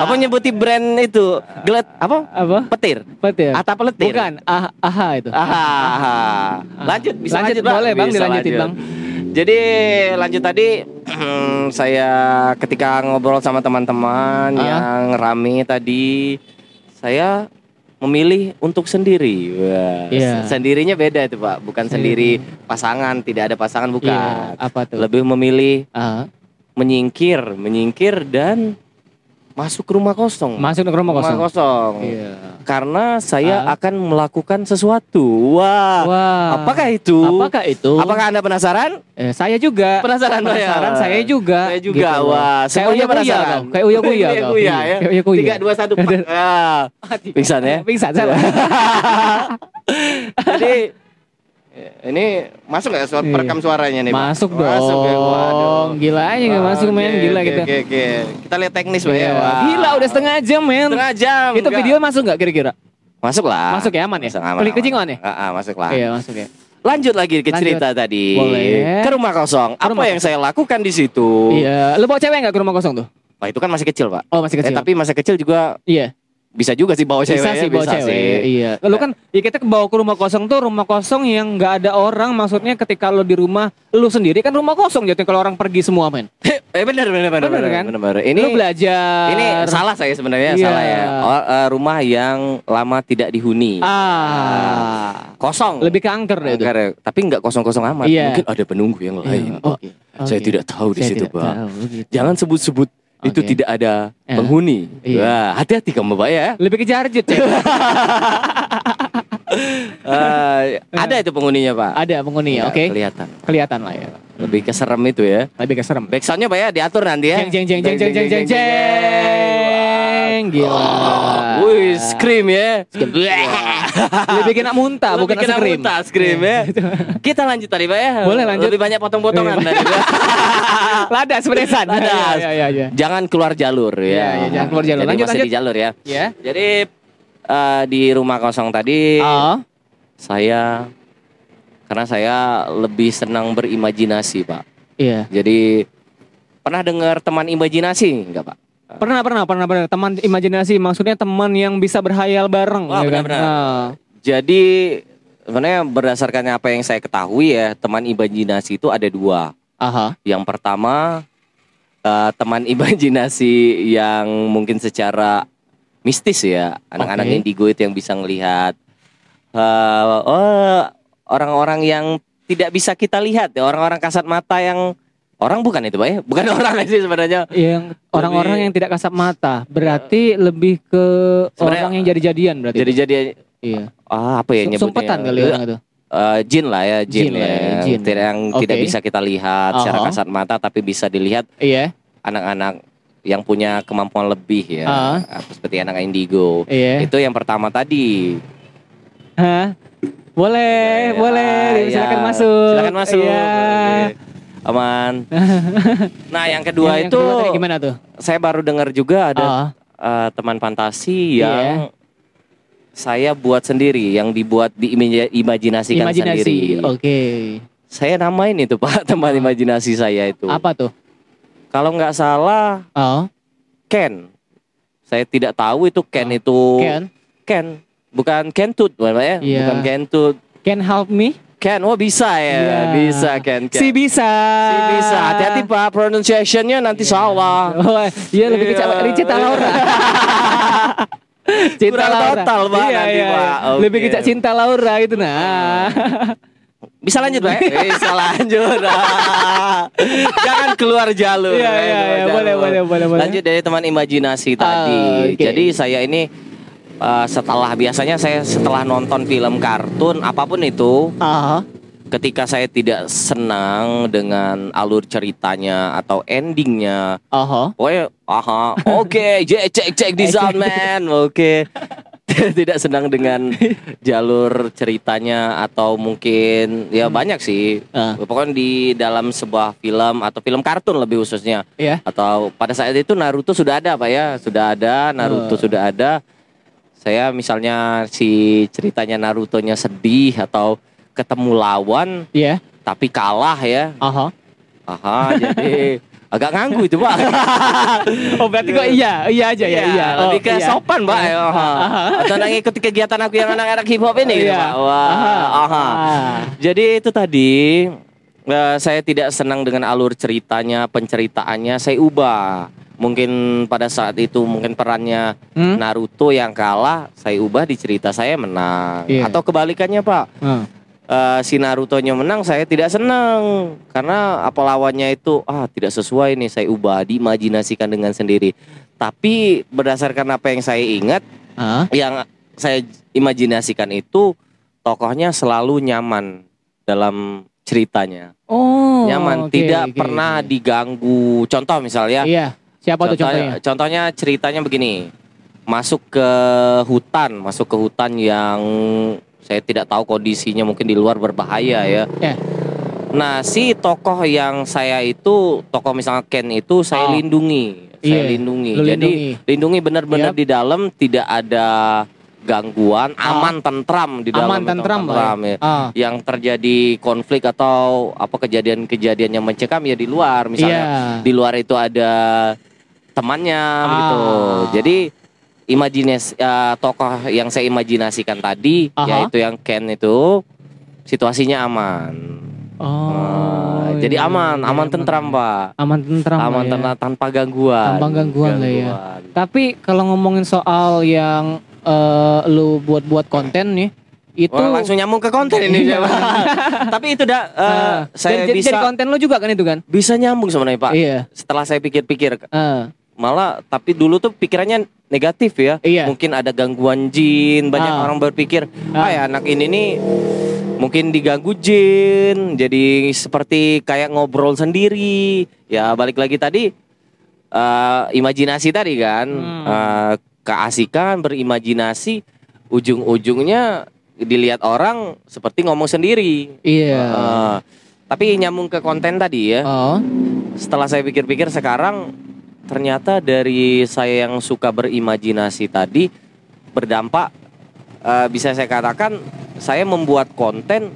apa nyebuti brand itu? Gelet apa? Apa? Petir. Betul. Atap peletir. Bukan. Ah, aha itu. Aha, aha. Lanjut, bisa lanjut, Lanjut, boleh, Bang, Bisa dilanjutin, Bang. Jadi lanjut tadi saya ketika ngobrol sama teman-teman Ah. yang rame tadi saya memilih untuk sendiri. Wah, Iya. se- Sendirinya beda itu, Pak. Bukan sendiri pasangan, tidak ada pasangan bukan. Iya, apa tuh? Lebih memilih Ah, menyingkir, menyingkir dan masuk ke rumah kosong. masuk ke rumah kosong. kosong. Iya. Karena saya Ah. akan melakukan sesuatu. Wah. Wah. Apakah itu? Apakah itu? Apakah Anda penasaran? Eh, saya juga. Penasaran, Pak, ya? Penasaran saya juga. Saya juga. Gitu. Wah, Kayak semuanya uya kuya penasaran. Kayak uya kuya Uya kuya, Iya, ya. Kayak uya kuya. Tiga, dua, satu. Ah, pingsan ya. Pingsan salah. Jadi ini masuk nggak suara Iya. perekam suaranya nih? Pak? Masuk dong. Masuk ya. Waduh. Gila aja Wah, masuk men, gila gitu. Oke, oke. Kita lihat teknis Pak ya. Iya. Wah. Gila udah setengah jam men. Setengah jam. Itu Enggak. video masuk nggak kira-kira? masuk lah. Masuk ya aman ya? Masuk, aman, Klik kucing aman ya? Ah, masuk lah. Iya masuk ya. Lanjut lagi ke Lanjut. cerita tadi. Boleh. Ke rumah kosong. Ke rumah Apa yang saya lakukan di situ? Iya. Lu bawa cewek nggak ke rumah kosong tuh? Wah, itu kan masih kecil, Pak. Oh masih Eh, kecil. tapi masa kecil juga iya. Bisa juga sih bawa cewek. Bisa sih bawa bisa cewek. sih. Iya. Lu kan ya kita bawa ke rumah kosong tuh rumah kosong yang nggak ada orang. Maksudnya ketika lu di rumah lu sendiri kan rumah kosong jadi kalau orang pergi semua men. Eh benar benar benar Bener benar kan? benar, benar. Ini lu belajar. ini salah saya sebenarnya Iya. salah ya. Oh, eh, rumah yang lama tidak dihuni. Ah. Kosong. Lebih ke angker deh itu. Angker ya. Tapi nggak kosong-kosong amat. Iya. Mungkin ada penunggu yang lain. Iya. Oh, Oke. Saya tidak tahu di Saya situ, tidak Pak. tahu, gitu. Jangan sebut-sebut itu Oke. tidak ada Ya. penghuni. Iya. Wah, hati-hati kamu, Pak ya. Lebih ke jarjut ya. Eh, ada itu penghuninya, Pak. ada penghuni ya. Nggak Oke. Kelihatan. Kelihatan lah ya. Lebih keserem itu ya. Lebih ke serem. Backsoundnya Pak ya diatur nanti ya. Jeng jeng jeng jeng jeng jeng jeng jeng. Gila. Wih, scream ya. Lebih kena muntah bukan Lebih kena scream. muntah, scream ya. Kita lanjut tadi Pak ya. Boleh lanjut. Lebih banyak potong-potongan Iya. tadi. Ladas pedesan. Ladas. Iya iya iya. Jangan keluar jalur Iya, ya. iya, jangan keluar jalur. Jadi Lanjut, masih lanjut. di jalur ya. Ya. Jadi eh, di rumah kosong tadi Oh. saya karena saya lebih senang berimajinasi Pak. Iya. Jadi pernah dengar teman imajinasi enggak Pak? Pernah pernah pernah pernah teman imajinasi maksudnya teman yang bisa berhayal bareng Wah, ya kan? benar-benar. Nah, Jadi sebenarnya berdasarkan apa yang saya ketahui ya teman imajinasi itu ada dua. aha. Yang pertama eh, teman imajinasi yang mungkin secara mistis ya anak-anak Oke. indigo itu yang bisa ngelihat eh, oh orang-orang yang tidak bisa kita lihat ya orang-orang kasat mata yang orang bukan itu pak ya bukan orang sih sebenarnya Yang orang-orang yang tidak kasat mata berarti lebih ke Sebenarnya- orang yang jadi-jadian berarti. jadi jadi iya. ah apa ya nyebutnya Sumpetan kali Eh, orang itu. eh, jin lah ya jin, Jin lah ya ya, jin. Tidak- yang tidak Oke. bisa kita lihat secara Aha. kasat mata tapi bisa dilihat Iya. anak-anak yang punya kemampuan lebih ya Ah. seperti anak indigo Iya. itu yang pertama tadi Hah? Boleh, Ya, boleh. ya. Silakan masuk. silakan masuk Iya. Oke. Aman nah yang kedua Yang- yang itu kedua tadi gimana tuh? saya baru dengar juga ada Ah, eh, teman fantasi yang saya buat sendiri yang dibuat diimajinasikan imajinasi. sendiri Oke. saya namain itu pak teman Ah. imajinasi saya itu Apa tuh? kalau nggak salah Oh, Ken saya tidak tahu itu Ken Oh. itu Ken. Ken bukan Kentut ya Iya. bukan Kentut Can help me? Ken oh bisa ya Iya. bisa Ken Ken Si bisa. Si bisa hati-hati pak pronunciationnya nanti salah Oh, iya lebih ke Iya. Ca- Cinta Laura. Cinta Kurang Laura. total, Pak, Iya, nanti, iya, Pak. iya. Oke. Lebih ke Ca- Cinta Laura itu nah. bisa lanjut pak bisa lanjut jangan keluar jalur Iya, iya, iya. Boleh, boleh, boleh, boleh. lanjut dari teman imajinasi Ah, tadi oke. jadi saya ini eh, setelah biasanya saya setelah nonton film kartun apa pun itu Ah, ketika saya tidak senang dengan alur ceritanya atau endingnya aha. Pokoknya, aha, oke, cek cek cek di man, oke. Tidak senang dengan jalur ceritanya atau mungkin ya banyak sih. Ah. Pokoknya di dalam sebuah film atau film kartun lebih khususnya Iya. atau pada saat itu Naruto sudah ada pak ya, sudah ada Naruto Oh. sudah ada. Saya misalnya si ceritanya Naruto-nya sedih atau ketemu lawan Iya. tapi kalah ya, Aha. aha, jadi agak nganggu itu pak. Oh berarti kok iya, iya aja ya, iya. Oh, lebih ke iya. sopan pak ya. Atau nang ikuti kegiatan aku yang anak-anak hip hop ini gitu Iya. pak. Wah, Aha. aha. Ah. Jadi itu tadi Eh, saya tidak senang dengan alur ceritanya, penceritaannya. Saya ubah. Mungkin pada saat itu mungkin perannya Hmm? Naruto yang kalah, saya ubah di cerita saya menang. Iya. Atau kebalikannya Pak, Ah. Eh, si Naruto-nya menang, saya tidak senang karena apa lawannya itu ah tidak sesuai nih. Saya ubah, diimajinasikan dengan sendiri. Tapi berdasarkan apa yang saya ingat, Ah. yang saya imajinasikan itu tokohnya selalu nyaman dalam ceritanya. Oh. nyaman, oke, tidak oke, pernah oke. diganggu. Contoh misalnya, Iya. Siapa tuh contohnya? contohnya ceritanya begini. Masuk ke hutan, masuk ke hutan yang saya tidak tahu kondisinya mungkin di luar berbahaya ya. Ya. Nah, si tokoh yang saya itu, tokoh misalnya Ken itu saya Oh. lindungi. Saya Iya, lindungi. lu Jadi lindungi. lindungi benar-benar Yap. di dalam tidak ada gangguan, aman tentram di dalam Aman itu, tentram lah. tentram, Ya. ya Ah. yang terjadi konflik atau apa kejadian-kejadian yang mencekam ya di luar misalnya Iya. di luar itu ada temannya Ah. gitu jadi imajinasi ya, tokoh yang saya imajinasikan tadi Aha. yaitu yang Ken itu situasinya aman Oh. Ah, jadi iya, aman iya, aman tentram pak Aman tentram. aman ya. tentram tanpa gangguan Tanpa gangguan lah ya. Gangguan. Tapi kalau ngomongin soal yang eh, lu buat-buat konten nih, itu Wah, langsung nyambung ke konten ini Iya. tapi itu dah eh, Ah, saya jadi, bisa jadi konten lu juga kan itu kan? bisa nyambung sebenarnya pak Iya. setelah saya pikir-pikir Ah. malah tapi dulu tuh pikirannya negatif ya Iya. mungkin ada gangguan jin banyak Ah. orang berpikir Ah. ah ya anak ini nih mungkin diganggu jin jadi seperti kayak ngobrol sendiri ya balik lagi tadi eh, imajinasi tadi kan Hmm. Eh, keasikan berimajinasi ujung-ujungnya dilihat orang seperti ngomong sendiri Iya. Eh, tapi nyambung ke konten tadi ya oh. setelah saya pikir-pikir sekarang ternyata dari saya yang suka berimajinasi tadi berdampak eh, bisa saya katakan saya membuat konten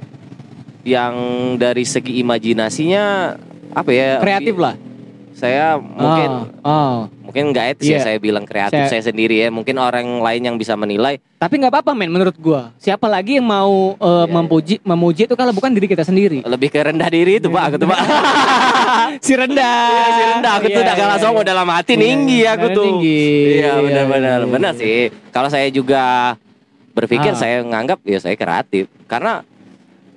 yang dari segi imajinasinya apa ya Kreatif lah. Saya mungkin Oh. oh. mungkin nggak etis ya Iya. saya bilang kreatif Saya- saya sendiri ya mungkin orang lain yang bisa menilai Tapi nggak apa-apa men menurut gua. Siapa lagi yang mau eh, Iya. memuji memuji itu kalau bukan diri kita sendiri. lebih ke rendah diri itu pak aku tuh pak si rendah. Iya, si rendah aku tuh Iya, udah iya, langsung iya. dalam hati Iya, tinggi aku iya, tuh. tinggi. Iya Iya, benar-benar iya, benar iya. sih. Kalau saya juga berpikir Ah. saya nganggap ya saya kreatif karena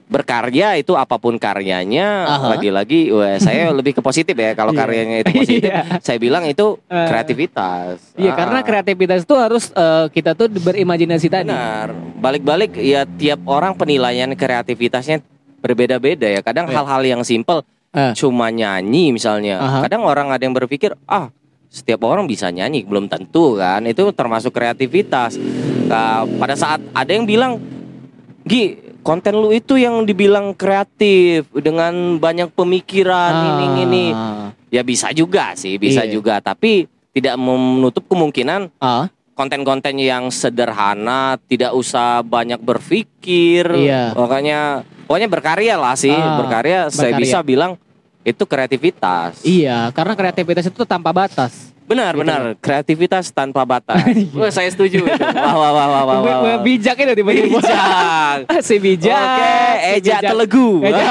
berkarya itu apa pun karyanya lagi-lagi wah, saya lebih ke positif ya kalau Iya. karyanya itu positif Iya. saya bilang itu Eh. kreativitas Iya Ah. karena kreativitas itu harus eh, kita tuh berimajinasi tadi. benar balik-balik ya tiap orang penilaian kreativitasnya berbeda-beda ya kadang Iya. hal-hal yang simpel Eh. cuma nyanyi misalnya Aha. kadang orang ada yang berpikir ah setiap orang bisa nyanyi belum tentu kan itu termasuk kreativitas Nah, pada saat ada yang bilang Gi konten lu itu yang dibilang kreatif dengan banyak pemikiran ini ini Ah. ya bisa juga sih bisa Iya. juga tapi tidak menutup kemungkinan Ah. konten-konten yang sederhana tidak usah banyak berpikir Iya. pokoknya pokoknya berkarya lah sih Ah, berkarya saya berkarya. bisa bilang itu kreativitas Iya, karena kreativitas itu tanpa batas. benar Gitu. benar kreativitas tanpa batas Iya. Wah, saya setuju wah wah wah wah wah, wah, wah. Bijak itu tiba-tiba. bijak si bijak. Oke, si Eja bijak. Telegu. Eja.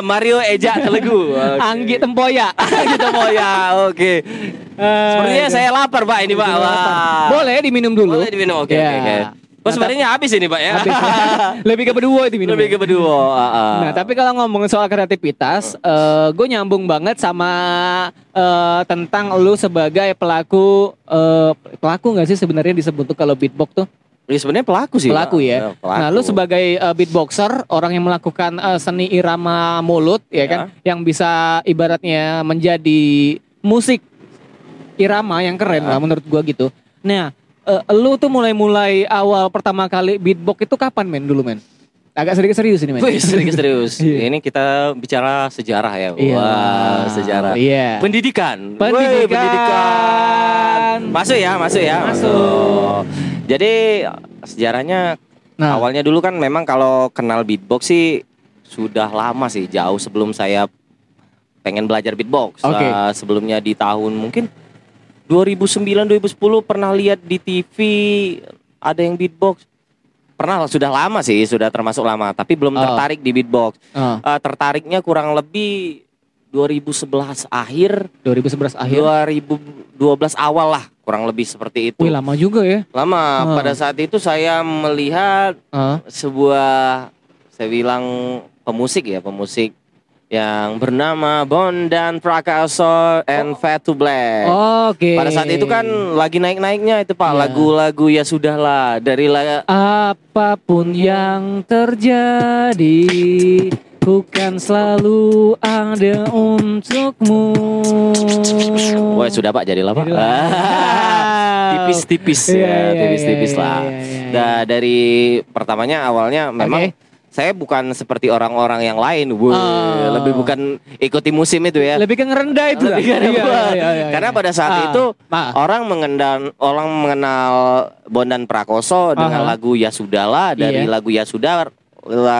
Mario Eja Telegu. Oke. Anggi Tempoyak. gitu mau ya. Oke. Sepertinya saya lapar, Pak, ini, Pak. Wah. Boleh diminum dulu. Boleh diminum. Oke, Ya. oke, oke. Oh, Nah, sebenarnya habis ini, Pak ya. Habis. Lebih ke berdua itu minum. Lebih ke berdua. ah, ah. Nah, tapi kalau ngomongin soal kreativitas, gue nyambung banget sama eh, tentang lu sebagai pelaku eh, pelaku nggak sih sebenarnya disebut tuh kalau beatbox tuh Ya, sebenarnya pelaku sih. pelaku Pak. ya. pelaku. Nah, lu sebagai eh, beatboxer, orang yang melakukan eh, seni irama mulut, ya, Ya. kan, yang bisa ibaratnya menjadi musik irama yang keren Ya. lah menurut gua gitu. Nah, eh, lu tuh mulai-mulai awal pertama kali beatbox itu kapan men dulu men? Agak sedikit serius ini men. Wih, serius serius. Iya. Ini kita bicara sejarah ya. Iya. Wah, sejarah. Iya. Pendidikan. Pendidikan. Wih, pendidikan. Masuk ya, masuk ya. Masuk. Jadi sejarahnya Nah, awalnya dulu kan memang kalau kenal beatbox sih sudah lama sih, jauh sebelum saya pengen belajar beatbox. Oke. Eh, sebelumnya di tahun mungkin 2009 2010 pernah lihat di TV ada yang beatbox. pernah sudah lama sih, sudah termasuk lama, tapi belum Oh. tertarik di beatbox. Oh, Eh, tertariknya kurang lebih 2011 akhir, 2011 akhir. 2012 awal lah, kurang lebih seperti itu. Wih lama juga ya. Lama. Oh. Pada saat itu saya melihat Oh. sebuah saya bilang pemusik ya, pemusik yang bernama Bondan Prakoso and Fat to Black. Oke. Pada saat itu kan lagi naik-naiknya itu Pak Iya. lagu-lagu ya sudahlah dari la- Apa pun yang terjadi Bukan selalu ada untukmu Wah sudah Pak jadilah Pak. Tipis-tipis Iya, ya, iya, tipis-tipis lah. Nah, dari pertamanya awalnya memang Oke. Saya bukan seperti orang-orang yang lain, Wuh, Oh. lebih bukan ikuti musim itu ya. Lebih ke ngerendah itu Lebih lah. ke Iya, apa? iya, iya, Karena iya. pada saat Ah, itu Ma. orang mengenal orang mengenal Bondan Prakoso dengan Aha. lagu Ya Sudahlah dari Iya. lagu Ya Sudah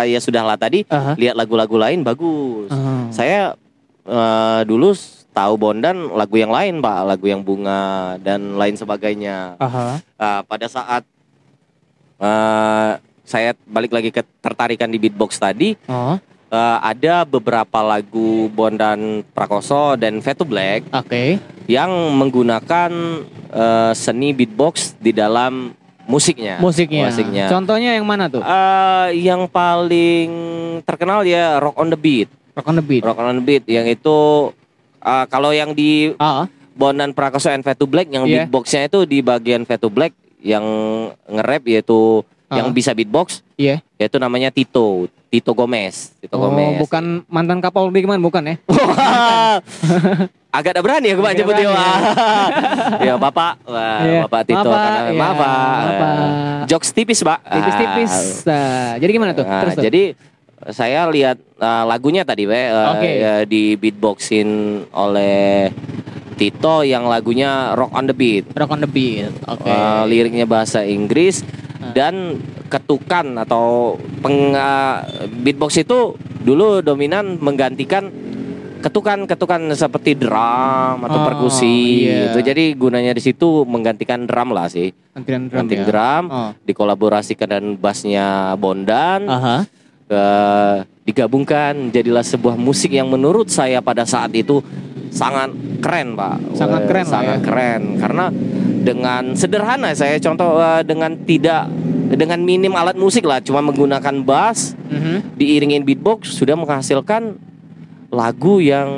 Ya Sudahlah tadi Aha. lihat lagu-lagu lain bagus. Ah. Saya eh, dulu tahu Bondan lagu yang lain Pak, lagu yang bunga dan lain sebagainya. Aha. Eh, pada saat eh, saya balik lagi ke tertarikan di beatbox tadi, Oh, eh, ada beberapa lagu Bondan Prakoso dan Fatu Black oke. yang menggunakan eh, seni beatbox di dalam musiknya. Musiknya. Musiknya. Contohnya yang mana tuh? Eh, yang paling terkenal ya Rock on the Beat. Rock on the beat. Rock on the Beat yang itu eh, kalau yang di Ah, Bondan Prakoso and Fatu Black yang Iya. beatboxnya itu di bagian Fatu Black yang nge-rap yaitu yang Ah. bisa beatbox iya. yaitu namanya Tito, Tito Gomez, Tito Oh, Gomez. bukan mantan Kapolri kemarin bukan ya? Agak ada berani ya Pak jemput dia. ya Bapak, Wah, Iya. Bapak Tito Maaf, Pak. karena Iya, maaf Pak. maaf, Pak. Jokes tipis Pak. Tipis-tipis. Nah, jadi gimana tuh? Terus tuh. jadi saya lihat uh, lagunya tadi Pak, uh, Oke. ya, di beatboxin oleh Tito yang lagunya Rock on the Beat. Rock on the beat. Oke. Uh, liriknya bahasa Inggris Ah. Dan ketukan atau peng uh, beatbox itu dulu dominan menggantikan ketukan-ketukan seperti drum atau Oh, perkusi iya. itu jadi gunanya di situ menggantikan drum lah sih Gantian drum ganti ya. drum Oh. dikolaborasikan dan bassnya Bondan Aha. eh, digabungkan jadilah sebuah musik yang menurut saya pada saat itu sangat keren pak Sangat Wah, keren sangat ya. keren karena dengan sederhana saya contoh eh, dengan tidak dengan minim alat musik lah cuma menggunakan bass Mhm. diiringin beatbox sudah menghasilkan lagu yang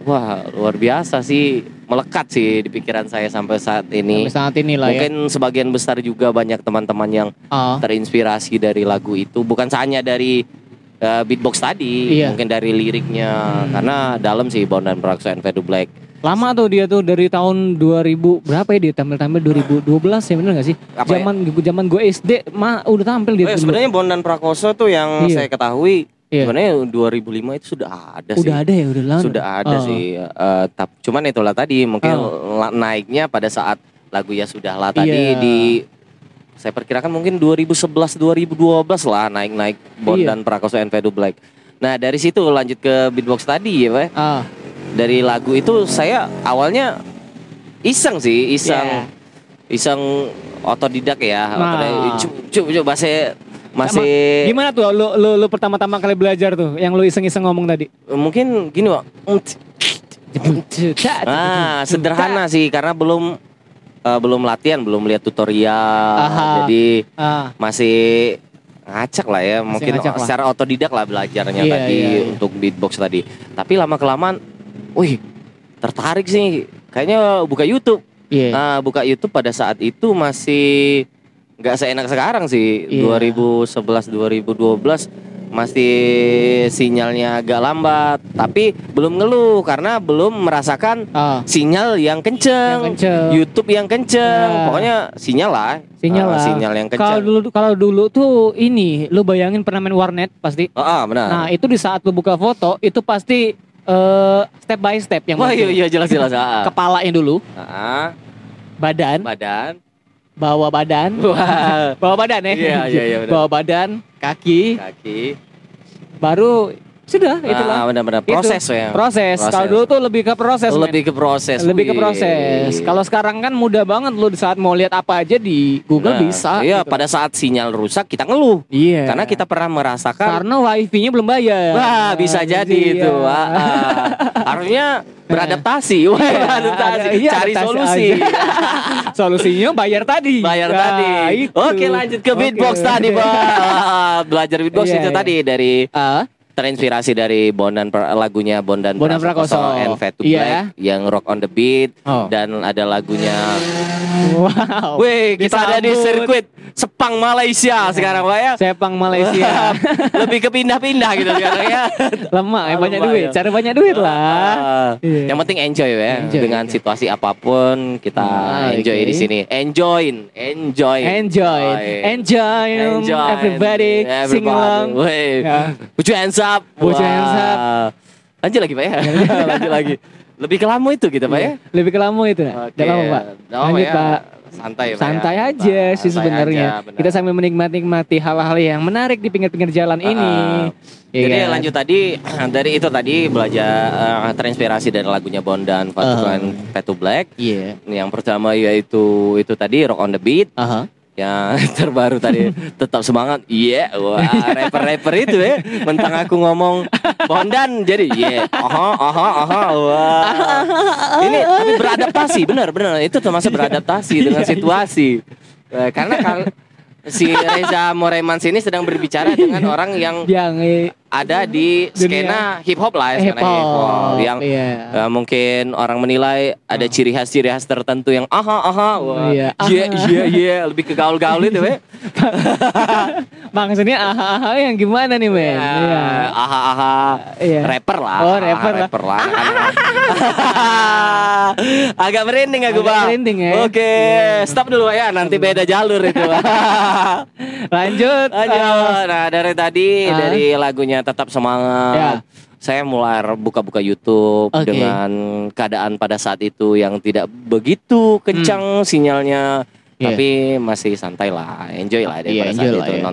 wah luar biasa sih melekat sih di pikiran saya sampai saat ini Sampai saat ini lah ya. mungkin sebagian besar juga banyak teman-teman yang Oh. terinspirasi dari lagu itu bukan hanya dari uh, beatbox tadi Iya. mungkin dari liriknya karena dalam sih Bond dan Praxo and Fadu Black Lama tuh dia tuh dari tahun 2000 berapa ya dia tampil-tampil 2012 ya bener gak sih? Apa ya? Zaman zaman gue SD mah udah tampil dia Oh ya, sebenarnya Bond dan Prakoso tuh yang Iya. saya ketahui Iya. sebenarnya 2005 itu sudah ada sih Udah ada ya udah lama. sudah ada Oh. sih Eh, tap- cuman itulah tadi mungkin Oh. naiknya pada saat lagu ya sudahlah tadi Iya. di saya perkirakan mungkin 2011 2012 lah naik-naik Iya. dan Prakoso and Fadu Black nah dari situ lanjut ke beatbox tadi ya Pak Ah, dari lagu itu saya awalnya iseng sih iseng Iya. iseng otodidak ya Nah. Coba saya masih gimana tuh lu lu, lu pertama-tama kali belajar tuh yang lu iseng-iseng ngomong tadi? mungkin gini pak ah sederhana sih karena belum eh, belum latihan belum lihat tutorial Aha. jadi Ah, masih ngacak lah ya mungkin ngacak lah. secara otodidak lah belajarnya Iya, tadi iya, iya. untuk beatbox tadi tapi lama kelamaan wih tertarik sih kayaknya buka YouTube iya. Nah, buka YouTube pada saat itu masih nggak seenak sekarang sih. Iya. 2011 2012 masih sinyalnya agak lambat, tapi belum ngeluh karena belum merasakan Ah, sinyal yang kenceng, Yang kenceng. YouTube yang kenceng. Ya. Pokoknya sinyal lah. sinyal Ah, lah. sinyal yang Kalau kenceng. dulu kalau dulu tuh ini lu bayangin pernah main warnet pasti. Oh, ah, benar. Nah, itu di saat lu buka foto itu pasti eh, step by step yang Wah, iya, iya jelas jelas. Ah. Kepalanya dulu, Ah, badan, badan. bawa badan, Wah, bawa badan ya. Iya, iya, iya. Bawa badan, kaki, kaki. baru sudah itulah. Ah, benar-benar Itu. proses ya. Proses. Kalau Proses. dulu tuh lebih ke proses. lebih ke proses. lebih ke proses. Kalau sekarang kan mudah banget lu saat mau lihat apa aja di Google Nah, bisa. Iya, gitu. pada saat sinyal rusak kita ngeluh. Iya. Karena kita pernah merasakan karena wifi-nya belum bayar. Wah, bisa jadi Iya. itu. Wah, ah. Harusnya beradaptasi. Wah, Iya, beradaptasi. ada- iya, Cari adaptasi solusi. Solusinya bayar tadi. Bayar Nah, tadi. itu. Oke, lanjut ke Oke. beatbox tadi, Pak. Belajar beatbox Iya, itu iya. tadi dari Ah, terinspirasi dari Bondan lagunya Bondan, Bondan Prakoso. and Fade to Iya. Black yang Rock on the Beat Oh. dan ada lagunya wow. Wih, kita ada di sirkuit Sepang Malaysia sekarang, Pak ya. Sepang Malaysia. Lebih ke pindah-pindah gitu sekarang ya. Lemah, ya, Ah, banyak lemah, duit. ya. Cari banyak duit lah. Ah, Iya. Yang penting enjoy ya Enjoy, dengan enjoy. situasi apa pun kita Ah, enjoy oke. di sini. Enjoy, enjoy, Enjoy, enjoy, um, Enjoy. everybody, sing along. Wih. Ya. Put your hands up. Put your hands up. Lanjut lagi Pak ya. Lanjut lagi. Lebih ke lamu itu gitu Pak ya. Iya. Lebih ke lamu itu, nah. Oke. Udah lama, Pak. Lama Lanjut, ya. Pak. Santai ya, Pak. Santai ya. aja sih Santai sebenarnya. benar. Kita sambil menikmati-nikmati hal-hal yang menarik di pinggir-pinggir jalan ini. Iya Jadi kan? lanjut tadi dari itu tadi belajar eh, terinspirasi dari lagunya Bondan Fatu. Fade to Black. Iya. Yang pertama yaitu itu tadi Rock on the Beat. Aha. Yang terbaru tadi tetap semangat. Iya, wah rapper-rapper itu ya. Mentang aku ngomong Bondan jadi iya. Aha, aha, aha. Wah. Ini tapi beradaptasi, benar, benar. Itu termasuk beradaptasi dengan situasi. Eh, Karena kalau si Reza Moremans ini sedang berbicara dengan orang yang Yang eh, ada di skena hip hop lah, ya, hip skena hip hop yang Iya. eh, mungkin orang menilai ada ciri khas ciri khas tertentu yang aha aha Iya. iya iya iya lebih ke gaul-gaul itu ya Maksudnya aha-aha yang gimana nih, men? Iya. aha aha Iya. rapper lah Oh, aha, rapper lah. rapper lah agak merinding aku Agak bang merinding ya. oke stop dulu ya nanti beda jalur itu Lanjut. Lanjut. Nah, dari tadi Ah. dari lagunya Tetap Semangat. Ya. Saya mulai buka-buka YouTube Oke. dengan keadaan pada saat itu yang tidak begitu kencang sinyalnya. Hmm. Iya. Tapi masih santai lah, enjoy lah deh Iya, pada saat itu ya.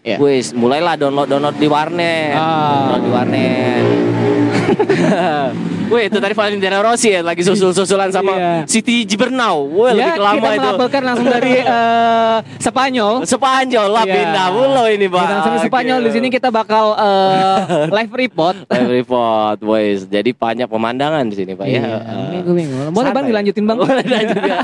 Iya. Wis, mulailah download-download di warnet. Ah. Download di warnet. Wih, itu tadi Valentino Rossi ya lagi susul-susulan sama Iya. Siti Jibernau. Wih, ya, lebih lama kita itu. melaporkan langsung dari eh, Spanyol. Spanyol lah Iya. pindah mulu ini, Pak. Kita langsung di Spanyol di sini kita bakal eh, live report. Live report, boys. Jadi banyak pemandangan di sini, Pak ya. Iya, Eh, gue bingung. Boleh bang dilanjutin bang? Boleh lanjut ya.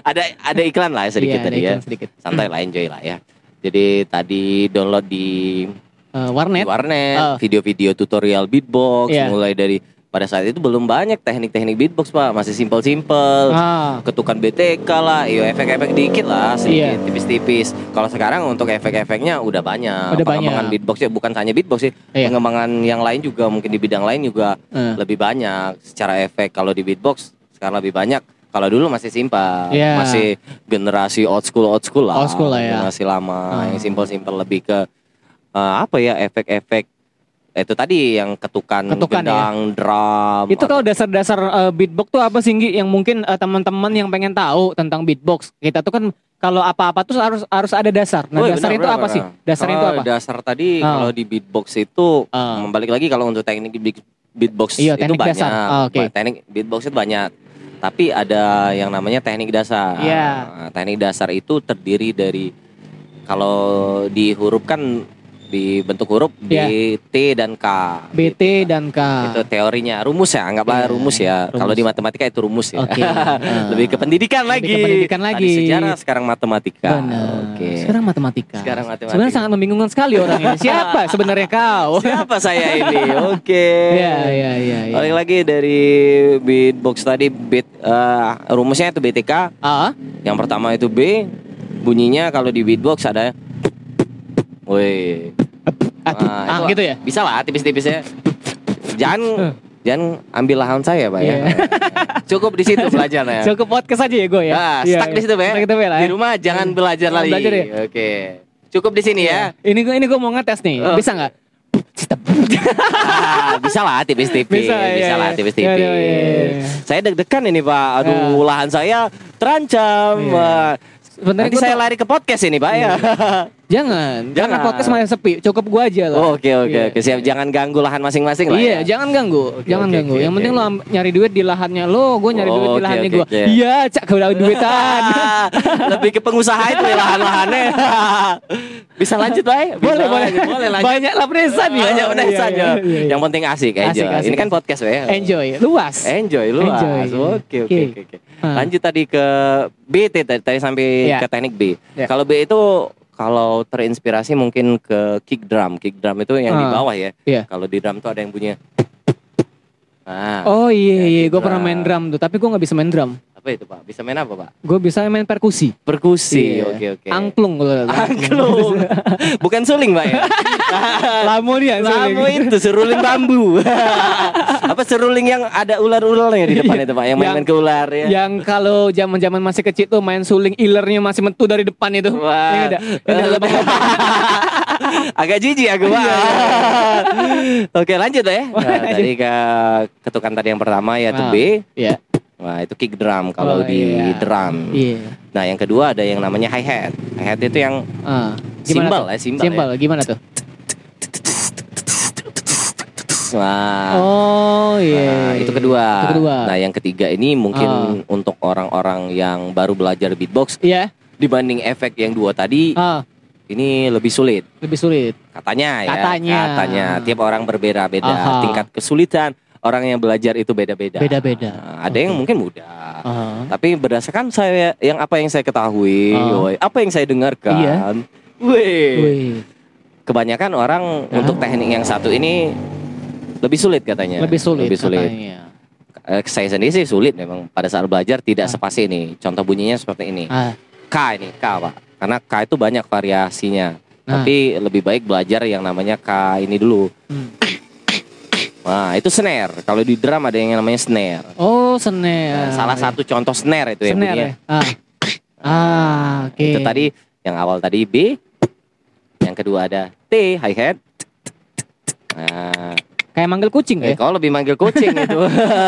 ada ada iklan lah sedikit Iya, ada tadi ya. sedikit. Santai lah, enjoy lah ya. Jadi tadi download di Eh, warnet. warnet, Ah. video-video tutorial beatbox, Iya. mulai dari pada saat itu belum banyak teknik-teknik beatbox pak, masih simpel-simpel. Ah, Ketukan BTK lah, iyo efek-efek dikit lah, sedikit Iya. tipis-tipis. Kalau sekarang untuk efek-efeknya udah banyak. Udah Pengembangan banyak. beatbox ya bukan hanya beatbox sih, Iya. pengembangan yang lain juga mungkin di bidang lain juga eh. lebih banyak. Secara efek kalau di beatbox sekarang lebih banyak. Kalau dulu masih simpel, Iya. masih generasi old school old school lah, Old school lah ya. generasi lama, Ah. yang simpel-simpel lebih ke eh, apa ya efek-efek itu tadi yang ketukan, Ketukan, ya. gendang, drum. Itu kalau dasar-dasar eh, beatbox tuh apa sih Nggi? yang mungkin eh, teman-teman yang pengen tahu tentang beatbox. Kita tuh kan kalau apa-apa tuh harus harus ada dasar. Nah, Woi, dasar benar, itu benar, apa sih? benar. Dasarnya itu apa? Dasar tadi Ah. kalau di beatbox itu Ah. membalik lagi kalau untuk teknik beat- beatbox Iya, itu banyak. dasar. Ah, oke. Teknik beatbox itu banyak. Tapi ada yang namanya teknik dasar. Nah, teknik dasar itu terdiri dari kalau di huruf bentuk huruf B, Iya. T dan K. BT dan K. Itu teorinya, rumus ya, anggaplah Iya, rumus ya. rumus. Kalau di matematika itu rumus ya. Oke. Ah. Lebih ke pendidikan Lebih lagi. ke pendidikan Tadi lagi. sejarah, sekarang matematika. Oke. Sekarang matematika. Sekarang matematika. Sebenarnya sangat membingungkan sekali orang ini. Siapa sebenarnya kau? Siapa saya ini? Oke. Iya, iya, iya. iya. Balik lagi dari beatbox tadi beat eh, rumusnya itu BTK. Ah, Yang pertama itu B. Bunyinya kalau di beatbox ada Woi. Ah, itu gitu ya? Bisa lah tipis-tipis ya. Jangan jangan ambil lahan saya, Pak ya. Iya. Cukup di situ belajar ya. cukup podcast aja ya gue ya. Nah, Iya, stuck iya. di situ, Pak. ya. Lah, Di ya. rumah jangan belajar Jangan lagi. belajar ya. Oke. Cukup di sini ya. Ini gue ini gue mau ngetes nih. Oh. Bisa nggak? Ah, bisa lah tipis-tipis. Bisa, iya, lah iya. tipis-tipis. Iya, iya, iya, iya. Saya deg-degan ini Pak. Aduh, lahan saya terancam. Iya. Sebenarnya Nanti saya lari ke podcast ini Pak ya. Jangan, karena Jangan. podcast masih sepi, cukup gua aja lah. Oh, Oke oke Iya. oke siap. Jangan ganggu lahan masing-masing lah. Iya, ya. jangan ganggu, Oke, jangan oke, ganggu. oke, yang penting lo oke. am- nyari duit di lahannya lo, gue nyari Oh, duit di oke, lahannya gue. oke. Iya, cak gue udah duitan. Lebih ke pengusaha itu ya lahan-lahannya. Bisa lanjut, Bay? Boleh, boleh, boleh lanjut. Banyak lah penesan ya. Banyak Iya, saja. iya, iya, iya. Yang penting asik aja. Asik, asik, Ini kan podcast ya. Enjoy, luas. Enjoy luas. Oke oke Oke. Lanjut tadi ke B tadi, tadi sampai Iya. ke teknik B. Iya. Kalau B itu kalau terinspirasi mungkin ke kick drum. Kick drum itu yang di Ah. bawah ya. Iya. Kalau di drum tuh ada yang bunyi. Ah, Oh iya Ya, iya, kick gue pernah main drum. drum tuh, tapi gue nggak bisa main drum. Apa itu pak? Bisa main apa pak? Gue bisa main perkusi. Perkusi. Iya. Oke oke. Angklung kalau Angklung. Bukan suling pak ya? Lamo dia. Lamo itu seruling bambu. apa seruling yang ada ular-ularnya di depan itu pak? Yang main-main ke ular ya? Yang kalau zaman-zaman masih kecil tuh main suling ilernya masih metu dari depan itu. Wah. Yang ada. Agak jijik aku Pak. Iya, Oke lanjut ya. Nah, tadi ke ketukan tadi yang pertama yaitu Ah. B. Iya. Wah itu kick drum kalau Oh, di iya. drum. Iya. Nah yang kedua ada yang namanya hi hat. Hi hat itu yang Simbal tuh? ya, simbal Simbal, gimana tuh? wah. Oh iya. Nah, itu kedua. Itu kedua. Nah yang ketiga ini mungkin untuk orang-orang yang baru belajar beatbox Iya. dibanding efek yang dua tadi Ah, ini lebih sulit. lebih sulit. Katanya ya. Katanya. Katanya. Tiap orang berbeda-beda. Tingkat kesulitan orang yang belajar itu beda-beda. Beda-beda. Nah, ada yang Oke. mungkin mudah. Ah. Tapi berdasarkan saya yang apa yang saya ketahui, Ah. woy, apa yang saya dengarkan, Iya. Wih, kebanyakan orang Ah. untuk teknik yang satu ini lebih sulit katanya. lebih sulit. Lebih sulit. katanya. Eh, saya sendiri sih sulit memang pada saat belajar tidak Ah. sepasti ini. Contoh bunyinya seperti ini. Ah, K ini K pak. Karena K itu banyak variasinya. Ah. Tapi lebih baik belajar yang namanya K ini dulu. hmm. Nah, itu snare. Kalau di drum ada yang namanya snare. Oh, Nah, snare. salah satu contoh snare itu yang snare bunyinya. ya. Ah. Ah, oke. Itu tadi yang awal tadi B, yang kedua ada T hi hat. Nah, kayak manggil kucing eh, ya. kalau lebih manggil kucing itu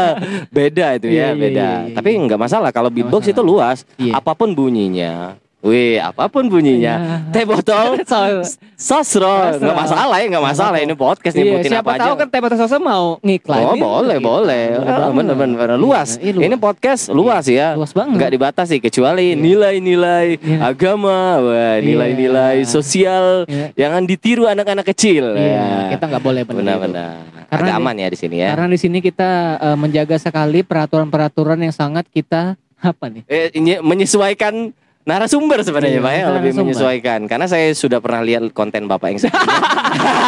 beda itu ya, iya, beda. iya, iya, Tapi nggak masalah kalau beatbox masalah. itu luas, Iya. apa pun bunyinya. Wih, apa pun bunyinya. Teh botol So- sosro, nggak Sosro. masalah ya, nggak masalah. Ini podcast Iya, nyebutin siapa apa aja. tahu kan Teh Bata Sosa mau ngiklan. Oh Iya, boleh gitu. boleh, banget. bener bener bener. luas. Iya, luas. Ini podcast luas ya, Luas banget. nggak dibatasi kecuali nilai-nilai Iya. agama, wah nilai-nilai Iya. sosial, Iya. jangan ditiru anak-anak kecil. Iya, kita nggak boleh benar-benar. Karena Agak aman ya di sini ya. Karena di sini kita eh, menjaga sekali peraturan-peraturan yang sangat kita apa nih? Eh, ini menyesuaikan narasumber sebenarnya Iya, Pak ya, lebih menyesuaikan. Karena saya sudah pernah lihat konten Bapak yang sebelumnya.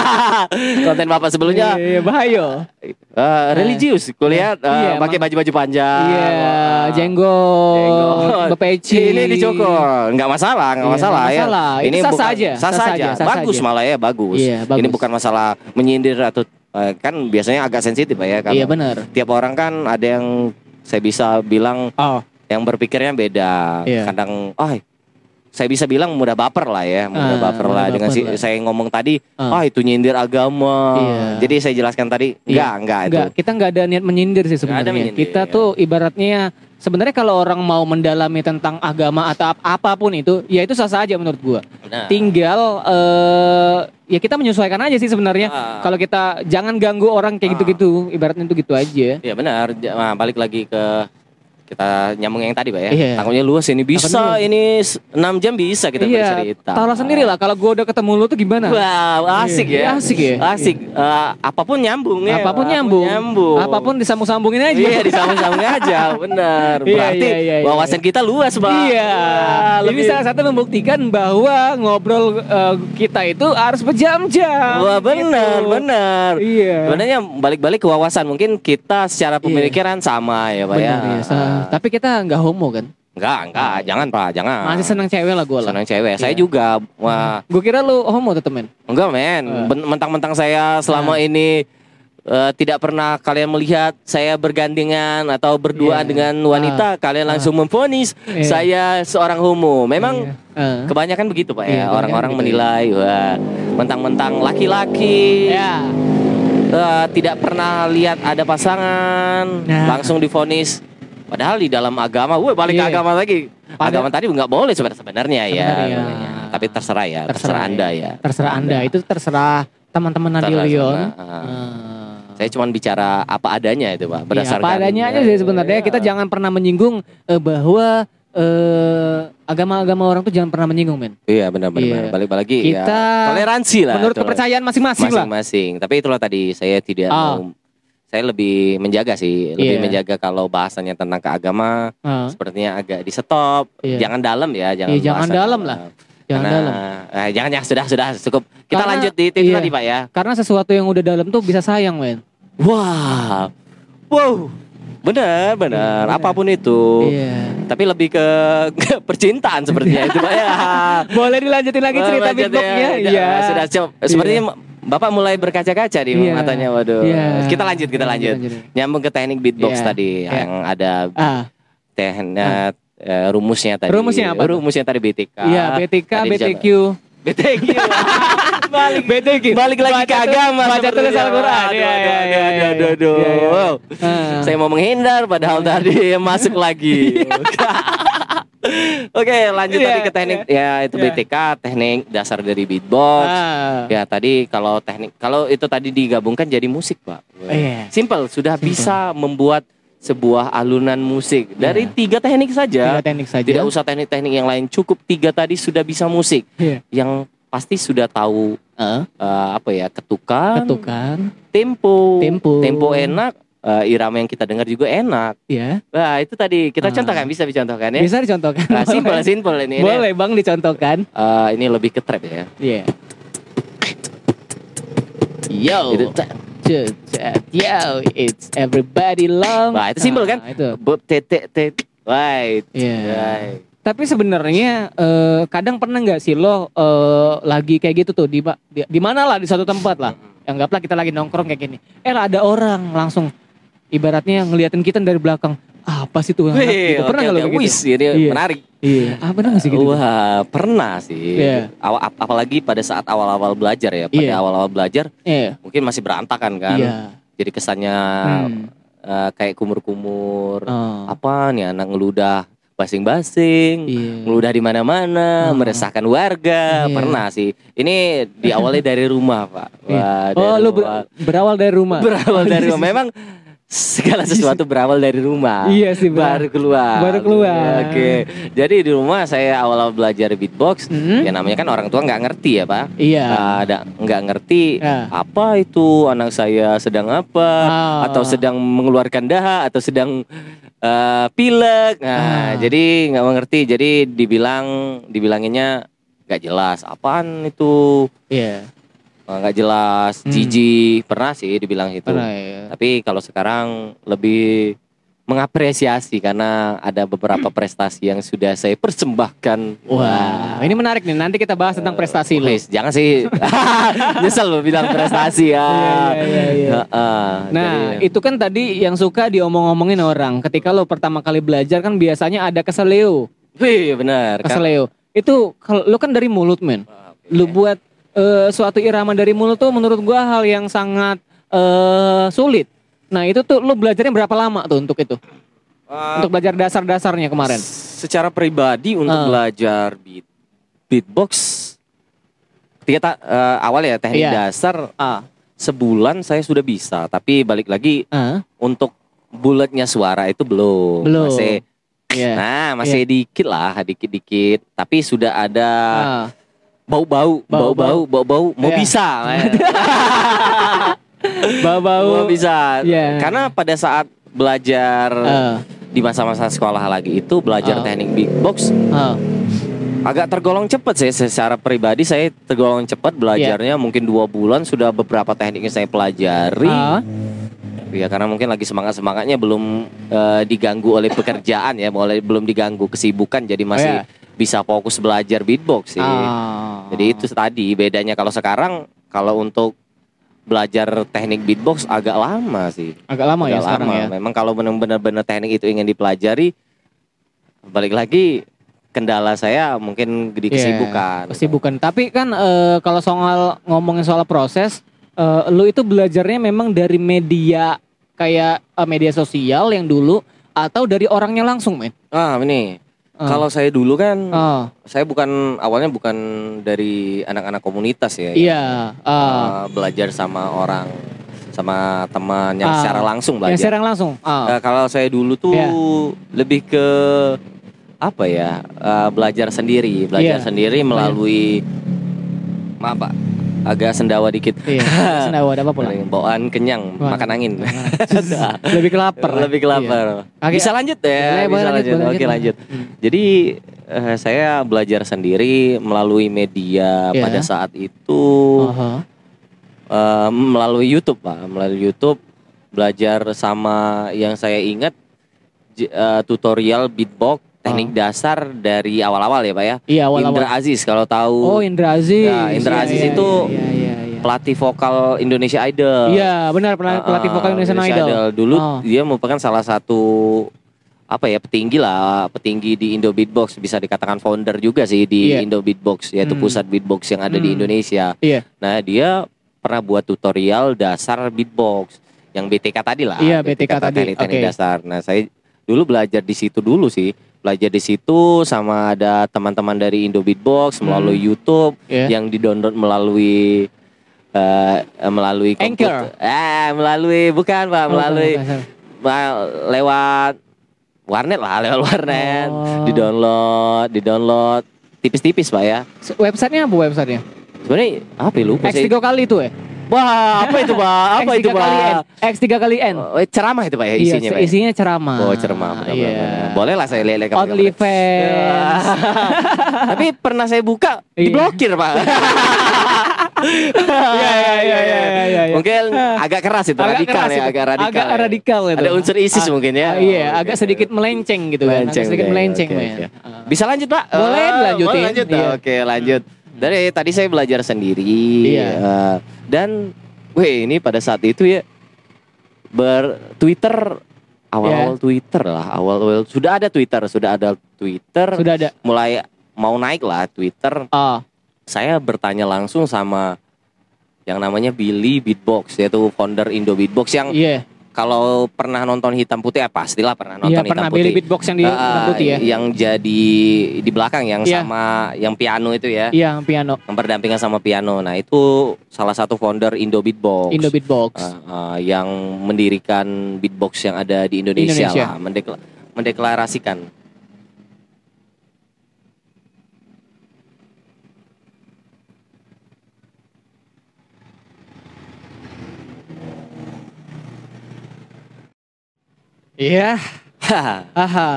konten Bapak sebelumnya Iya, bahaya. eh, religius, kulihat eh, Iya, pakai baju-baju panjang. Iya, jenggot, Jenggot. bepeci. Ini dicokol, nggak masalah, nggak Iya, masalah ya. masalah. Itu Ini sah saja, sah saja, bagus malah ya bagus. Iya, bagus. Ini bukan masalah menyindir atau eh, kan biasanya agak sensitif Pak ya kan. Iya benar. Tiap orang kan ada yang saya bisa bilang Oh, yang berpikirnya beda. Iya. Kadang, ah, saya bisa bilang mudah baper lah ya, mudah Ah, baper mudah lah dengan baper si, lah. saya ngomong tadi, Ah. ah itu nyindir agama. Iya. Jadi saya jelaskan tadi, enggak, Iya. enggak itu. enggak, kita nggak ada niat menyindir sih sebenarnya. menyindir, Kita ya. tuh ibaratnya sebenarnya kalau orang mau mendalami tentang agama atau ap- apa pun itu, ya itu sah saja menurut gua. Nah, Tinggal eh ya kita menyesuaikan aja sih sebenarnya. Ah. Kalau kita jangan ganggu orang kayak gitu-gitu, ibaratnya itu gitu aja. Iya benar. Nah, balik lagi ke kita nyambung yang tadi, Pak ya. Iya. Takutnya luas ini bisa Takutnya ini 6 jam bisa kita iya, bercerita. tahu sendiri lah kalau gua udah ketemu lu tuh gimana. Wow, asik Iya, ya. asik ya. Asik. Eh, apa pun nyambung ya. apa pun nyambung, nyambung. apa pun disambung-sambungin aja. Iya disambung-sambung aja, benar. Iya, Berarti iya, iya, iya. wawasan kita luas, Pak. Iya. Wah, Ini lebih- salah satu membuktikan bahwa ngobrol eh, kita itu harus berjam-jam. Wah benar, Gitu. benar. Iya. Sebenarnya balik-balik ke wawasan mungkin kita secara pemikiran sama ya, Pak ya. Benar, Sa- Tapi kita nggak homo kan? Enggak, enggak, jangan, Pak, jangan. Masih senang cewek lah gue lah. Senang cewek. Saya Iya. juga. Wah, Gue kira lu homo tuh temen. enggak, men. Ben- Mentang-mentang saya selama ini eh, tidak pernah kalian melihat saya bergandengan atau berduaan Iya. dengan wanita, kalian langsung memvonis Iya. saya seorang homo. Memang Iya. Eh. kebanyakan begitu, Pak Iya, ya. Orang-orang gitu menilai, wah, mentang-mentang laki-laki Ya. eh, tidak pernah lihat ada pasangan Nah. langsung divonis padahal di dalam agama gue balik ke Iya. agama lagi Padahal- agama tadi nggak boleh sebenarnya sebenarnya ya Sebenarnya. Tapi terserah ya, terserah, Anda ya. Terserah Anda. Itu terserah teman-teman Terserah, Leon. ah. Saya cuma bicara apa adanya itu, Pak. Iya, Berdasarkan apa adanya aja sih sebenarnya. Kita jangan pernah menyinggung eh, bahwa eh, agama-agama orang tuh jangan pernah menyinggung, men. Iya, benar-benar. Iya. Balik lagi ya. Kita Toleransi lah. Menurut tole- kepercayaan masing-masing lah. masing-masing. Tapi itulah tadi saya tidak Ah. mau saya lebih menjaga sih, lebih Iya. menjaga kalau bahasanya tentang keagama Ah, sepertinya agak di stop. Iya. Jangan dalam ya, jangan Iya, jangan dalam lah. jangan Karena- dalam. Eh, jangan ya, sudah sudah cukup. Kita Karena- lanjut di itu iya. tadi, Pak ya. Karena sesuatu yang udah dalam tuh bisa sayang, men. Wah. Wow. Benar, benar. Iya, benar. Apa pun itu. Iya. Tapi lebih ke, ke percintaan sepertinya itu, Pak ya. Boleh dilanjutin lagi cerita Lanjut beatboxnya? ya. Iya. Sudah siap. Sepertinya Bapak mulai berkaca-kaca di Iya. matanya. Waduh. Iya. Kita lanjut, kita lanjut. Nyambung ke teknik beatbox Iya. tadi Iya. yang ada Ah, teknik eh, rumusnya tadi. Rumusnya apa? Rumusnya tadi BTK. iya, BTK, Tadi BTQ. BTQ. balik BTQ. balik lagi ke Baca tu- agama. Baca tulis Al-Quran. Aduh, Iya, aduh, iya, aduh, iya, aduh, iya. aduh, aduh. Iya, iya. Wow. Ah. Saya mau menghindar padahal tadi masuk lagi. Oke, lanjut Iya, tadi ke teknik ya itu Iya. BTK, teknik dasar dari beatbox. Ah. Ya tadi kalau teknik kalau itu tadi digabungkan jadi musik, Pak. Iya. Simple, sudah Simple. bisa membuat sebuah alunan musik dari tiga teknik saja. Tiga teknik saja. Tidak usah teknik-teknik yang lain, cukup tiga tadi sudah bisa musik. Iya. Yang pasti sudah tahu Ah, eh, apa ya ketukan, ketukan. tempo, Tempo. enak, eh, irama yang kita dengar juga enak. Ya. Wah itu tadi kita Ah. contohkan bisa dicontohkan ya. Bisa dicontohkan. Nah, simple Boleh. simple ini. ini. Boleh Bang dicontohkan. Eh, ini lebih ke trap ya. Iya. Yo. Itu. Yo, it's everybody long. Wah, itu simple kan? Nah, itu. Bob tete tete. Right. Iya. Right. Tapi sebenarnya eh, kadang pernah nggak sih lo eh, lagi kayak gitu tuh di di, di mana lah di suatu tempat lah. Anggaplah kita lagi nongkrong kayak gini. Eh ada orang langsung ibaratnya ngeliatin kita dari belakang. Apa sih tuh? anak?" Wih, gitu. Pernah kayak Wis, gitu? ini Iya. menarik. Iya. Ah pernah sih gitu? Wah, pernah sih. Iya. Awal, ap- apalagi pada saat awal-awal belajar ya. Pada Iya. awal-awal belajar Iya. mungkin masih berantakan kan. Iya. Jadi kesannya Hmm. eh, kayak kumur-kumur. Oh. Apa nih anak ngeludah basing-basing. Iya. Ngeludah di mana-mana, Oh. meresahkan warga. Iya. Pernah sih. Ini diawali dari rumah, Pak. Iya. Wah, dari Oh, lu ber- rumah. berawal dari rumah. berawal dari rumah. Memang segala sesuatu berawal dari rumah. Iya sih, benar. baru keluar. Baru keluar. Oke. Jadi di rumah saya awal-awal belajar beatbox, Hmm? ya namanya kan orang tua nggak ngerti ya, Pak. Iya. Ah, Ada nggak ngerti Ya. apa itu anak saya sedang apa Ah. atau sedang mengeluarkan dahak atau sedang eh, pilek. Nah, Ah. jadi nggak mengerti. Jadi dibilang dibilanginnya nggak jelas. Apaan itu? Iya. Eh, nggak jelas. Hmm. Jijik. Pernah sih dibilang itu. Pernah ya. Tapi kalau sekarang lebih mengapresiasi karena ada beberapa prestasi yang sudah saya persembahkan. Wah, ini menarik nih. Nanti kita bahas tentang prestasi lo. Wis, jangan sih nyesel lo bilang prestasi ya. Iya, iya, iya. Heeh, Nah, jadi- itu kan tadi yang suka diomong-omongin orang. Ketika lo pertama kali belajar kan biasanya ada keseleo. wih benar. kan? Keseleo. Itu kalau lo kan dari mulut, men. Lu buat eh, suatu irama dari mulut tuh menurut gua hal yang sangat eh, sulit. Nah, itu tuh lo belajarnya berapa lama tuh untuk itu? Eh, Untuk belajar dasar-dasarnya kemarin. secara pribadi untuk Ah. belajar beat beatbox ketika ta- eh, awal ya teknik Iya. dasar Ah. sebulan saya sudah bisa tapi balik lagi Ah. untuk bulatnya suara itu belum Belum. masih Iya. nah masih dikit lah dikit-dikit tapi sudah ada Ah. Bau-bau Bau-bau. bau-bau mau Iya. bisa Bau-bau. mau bisa Iya. karena pada saat belajar Ah. di masa-masa sekolah lagi itu belajar Ah. teknik beatbox Ah. agak tergolong cepat sih secara pribadi saya tergolong cepat belajarnya mungkin dua bulan sudah beberapa tekniknya saya pelajari Ah. ya karena mungkin lagi semangat semangatnya belum eh, diganggu oleh pekerjaan ya mulai belum diganggu kesibukan jadi masih Oh, ya. Bisa fokus belajar beatbox sih Ah. jadi itu tadi bedanya kalau sekarang kalau untuk belajar teknik beatbox agak lama sih agak lama ya agak sekarang lama ya. memang kalau benar-benar teknik itu ingin dipelajari balik lagi kendala saya mungkin di Iya, kesibukan Kesibukan. Tapi kan eh, kalau soal ngomongin soal proses, eh, lu itu belajarnya memang dari media kayak eh, media sosial yang dulu atau dari orangnya langsung, men? Ah ini Ah. Kalau saya dulu kan, Oh, saya bukan awalnya bukan dari anak-anak komunitas ya. iya. yang, ah. eh, belajar sama orang, sama teman yang Ah. secara langsung yang belajar. serang langsung. Ah. Eh, kalau saya dulu tuh Iya. lebih ke apa ya? eh, belajar sendiri, belajar Iya. sendiri melalui maaf Pak, agak sendawa dikit. Iya. Sendawa ada apa pula? Bawaan kenyang, Wah. makan angin. Lebih ke lapar. Lebih ke lapar. Oke. Bisa lanjut ya, Boleh, bisa boleh lanjut. boleh Oke lanjut. Hmm. Jadi eh, saya belajar sendiri melalui media Iya. pada saat itu Aha. eh, melalui YouTube Pak, melalui YouTube belajar sama yang saya ingat eh, tutorial beatbox teknik dasar dari awal-awal ya Pak ya. Iya awal-awal. Indra Aziz kalau tahu Oh Indra Aziz. Ya, Indra Iya, Aziz iya, itu Iya iya iya. pelatih vokal Indonesia Idol. Iya benar pelatih, pelatih Ah, vokal Indonesian Indonesia Idol. Dulu Oh. dia merupakan salah satu apa ya petinggi lah, petinggi di Indo Beatbox bisa dikatakan founder juga sih di Iya. Indo Beatbox yaitu Hmm. pusat beatbox yang ada di Hmm. Indonesia. Iya. Nah, dia pernah buat tutorial dasar beatbox yang BTK tadi lah. Iya, BTK tadi, teknik-teknik oke. dasar. Nah, saya dulu belajar di situ dulu sih. Belajar di situ sama ada teman-teman dari Indo Beatbox melalui YouTube Iya. yang di-download melalui eh, melalui Anchor. komputer. Eh, melalui bukan, Pak, Oh, melalui bukan, bukan. ma- lewat warnet lah, lewat warnet. Oh. Di-download, di-download tipis-tipis, Pak ya. Websitenya apa websitenya? Sebenarnya apa ya lupa X saya. tiga kali itu ya? Wah, apa itu, Pak? Apa itu. Pak? X tiga kali N. Oh, eh, ceramah itu, Pak ya Iya, isinya, Pak. ya? isinya ceramah. Oh, ceramah. benar, benar, benar. Boleh lah saya lihat-lihat kapan-kapan. OnlyFans. Tapi pernah saya buka, Iya. diblokir, Pak. Iya iya iya iya iya. Mungkin agak keras itu, Agak radikal keras ya, itu. agak radikal. Agak ya. radikal itu. Ada unsur ISIS Ah, mungkin ya. ah, iya, Oh, agak oke. sedikit melenceng gitu kan. Agak Melenceng, sedikit oke, melenceng. Ah. Bisa lanjut pak? Boleh Ah, dilanjutin. lanjut, Iya. Oke lanjut. Dari tadi saya belajar sendiri. Iya. eh, dan, weh ini pada saat itu ya ber Twitter awal-awal Twitter lah, awal-awal sudah ada Twitter, sudah ada Twitter, Sudah ada. mulai mau naik lah Twitter. Ah, Saya bertanya langsung sama yang namanya Billy Beatbox yaitu founder Indo Beatbox yang iya. Kalau pernah nonton hitam putih ya pastilah pernah Iya, nonton hitam pernah putih. Billy Beatbox yang di Ah, hitam putih ya. Yang jadi di belakang yang Iya. sama yang piano itu ya. Iya, piano. Yang berdampingan sama piano. Nah, itu salah satu founder Indo Beatbox. Indo Beatbox. Ah, ah, yang mendirikan beatbox yang ada di Indonesia, Indonesia. lah, mendekla- mendeklarasikan. Iya. Haha, Aha.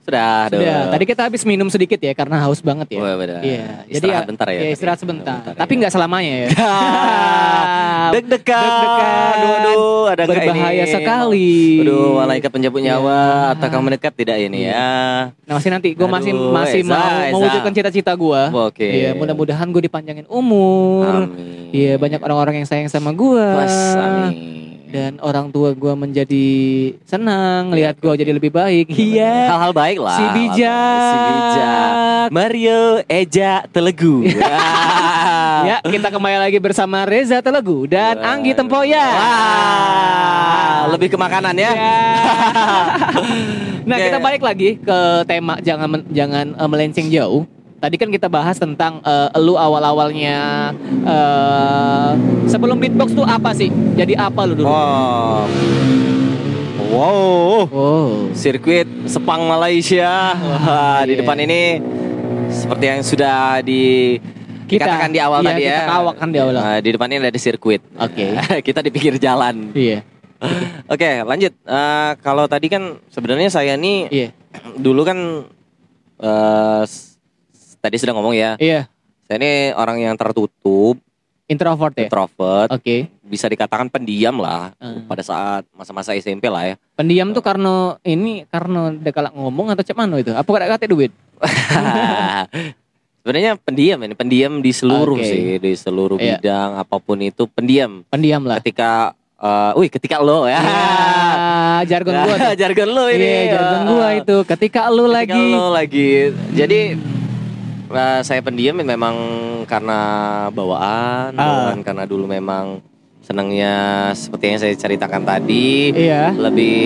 Sudah, Sudah. dong. Tadi kita habis minum sedikit ya karena haus banget ya. Oh, benar. Iya. Istirahat bentar ya Iya, tadi. istirahat sebentar. Bentar Tapi ya. nggak selamanya ya. Deg-degan. Deg-degan. Aduh, aduh, ada nggak Berbahaya ini? sekali. Aduh, malaikat penjemput Iya. nyawa ataukah mendekat tidak ini Iya. ya? Nah, masih nanti gue masih masih Eza, mau Eza. mewujudkan cita-cita gue. Oke. Iya, mudah-mudahan gue dipanjangin umur. Amin. Iya, banyak orang-orang yang sayang sama gue. Amin. Dan orang tua gue menjadi senang, Iya, lihat gue jadi lebih baik. Iya. Hal-hal baik lah. Si bijak. Si bijak. Mario Eja Telegu. Ya, kita kembali lagi bersama Reza Telegu dan. Anggi Tempoyak. Wah, lebih ke makanan ya. Ya. nah, kita balik lagi ke tema jangan jangan eh, melenceng jauh. Tadi kan kita bahas tentang eh, lu awal-awalnya eh, sebelum beatbox tuh apa sih? Jadi apa lu dulu? Wow. Wow. Oh. Sirkuit Sepang Malaysia. Wah, di iya. depan ini seperti yang sudah di Kita- dikatakan di awal iya, tadi ya. kita kawakan di awal. Nah, di depan ini ada sirkuit. Oke. kita di pinggir jalan. Iya. Oke, lanjut. Eh, kalau tadi kan sebenarnya saya nih Iya. dulu kan s- tadi sudah ngomong ya. Iya. Saya ini orang yang tertutup, Introvert ya. introvert, Oke. bisa dikatakan pendiam lah Hmm. pada saat masa-masa SMP lah ya. Pendiam tuh karena ini karena dia kalak ngomong atau cek mana itu? Apa gak kata duit? Sebenarnya pendiam ini, pendiam di seluruh Oke. sih, di seluruh Iya. bidang apa pun itu pendiam. Pendiam lah. Ketika eh, wih, ketika lo ya. Ya, jargon gua jargon lo ini. Iya, jargon Eh, gua itu. Ketika lu ketika lagi lo lagi. Jadi eh, saya pendiam memang karena bawaan, Ah. bawaan karena dulu memang senangnya seperti yang saya ceritakan tadi Iya. lebih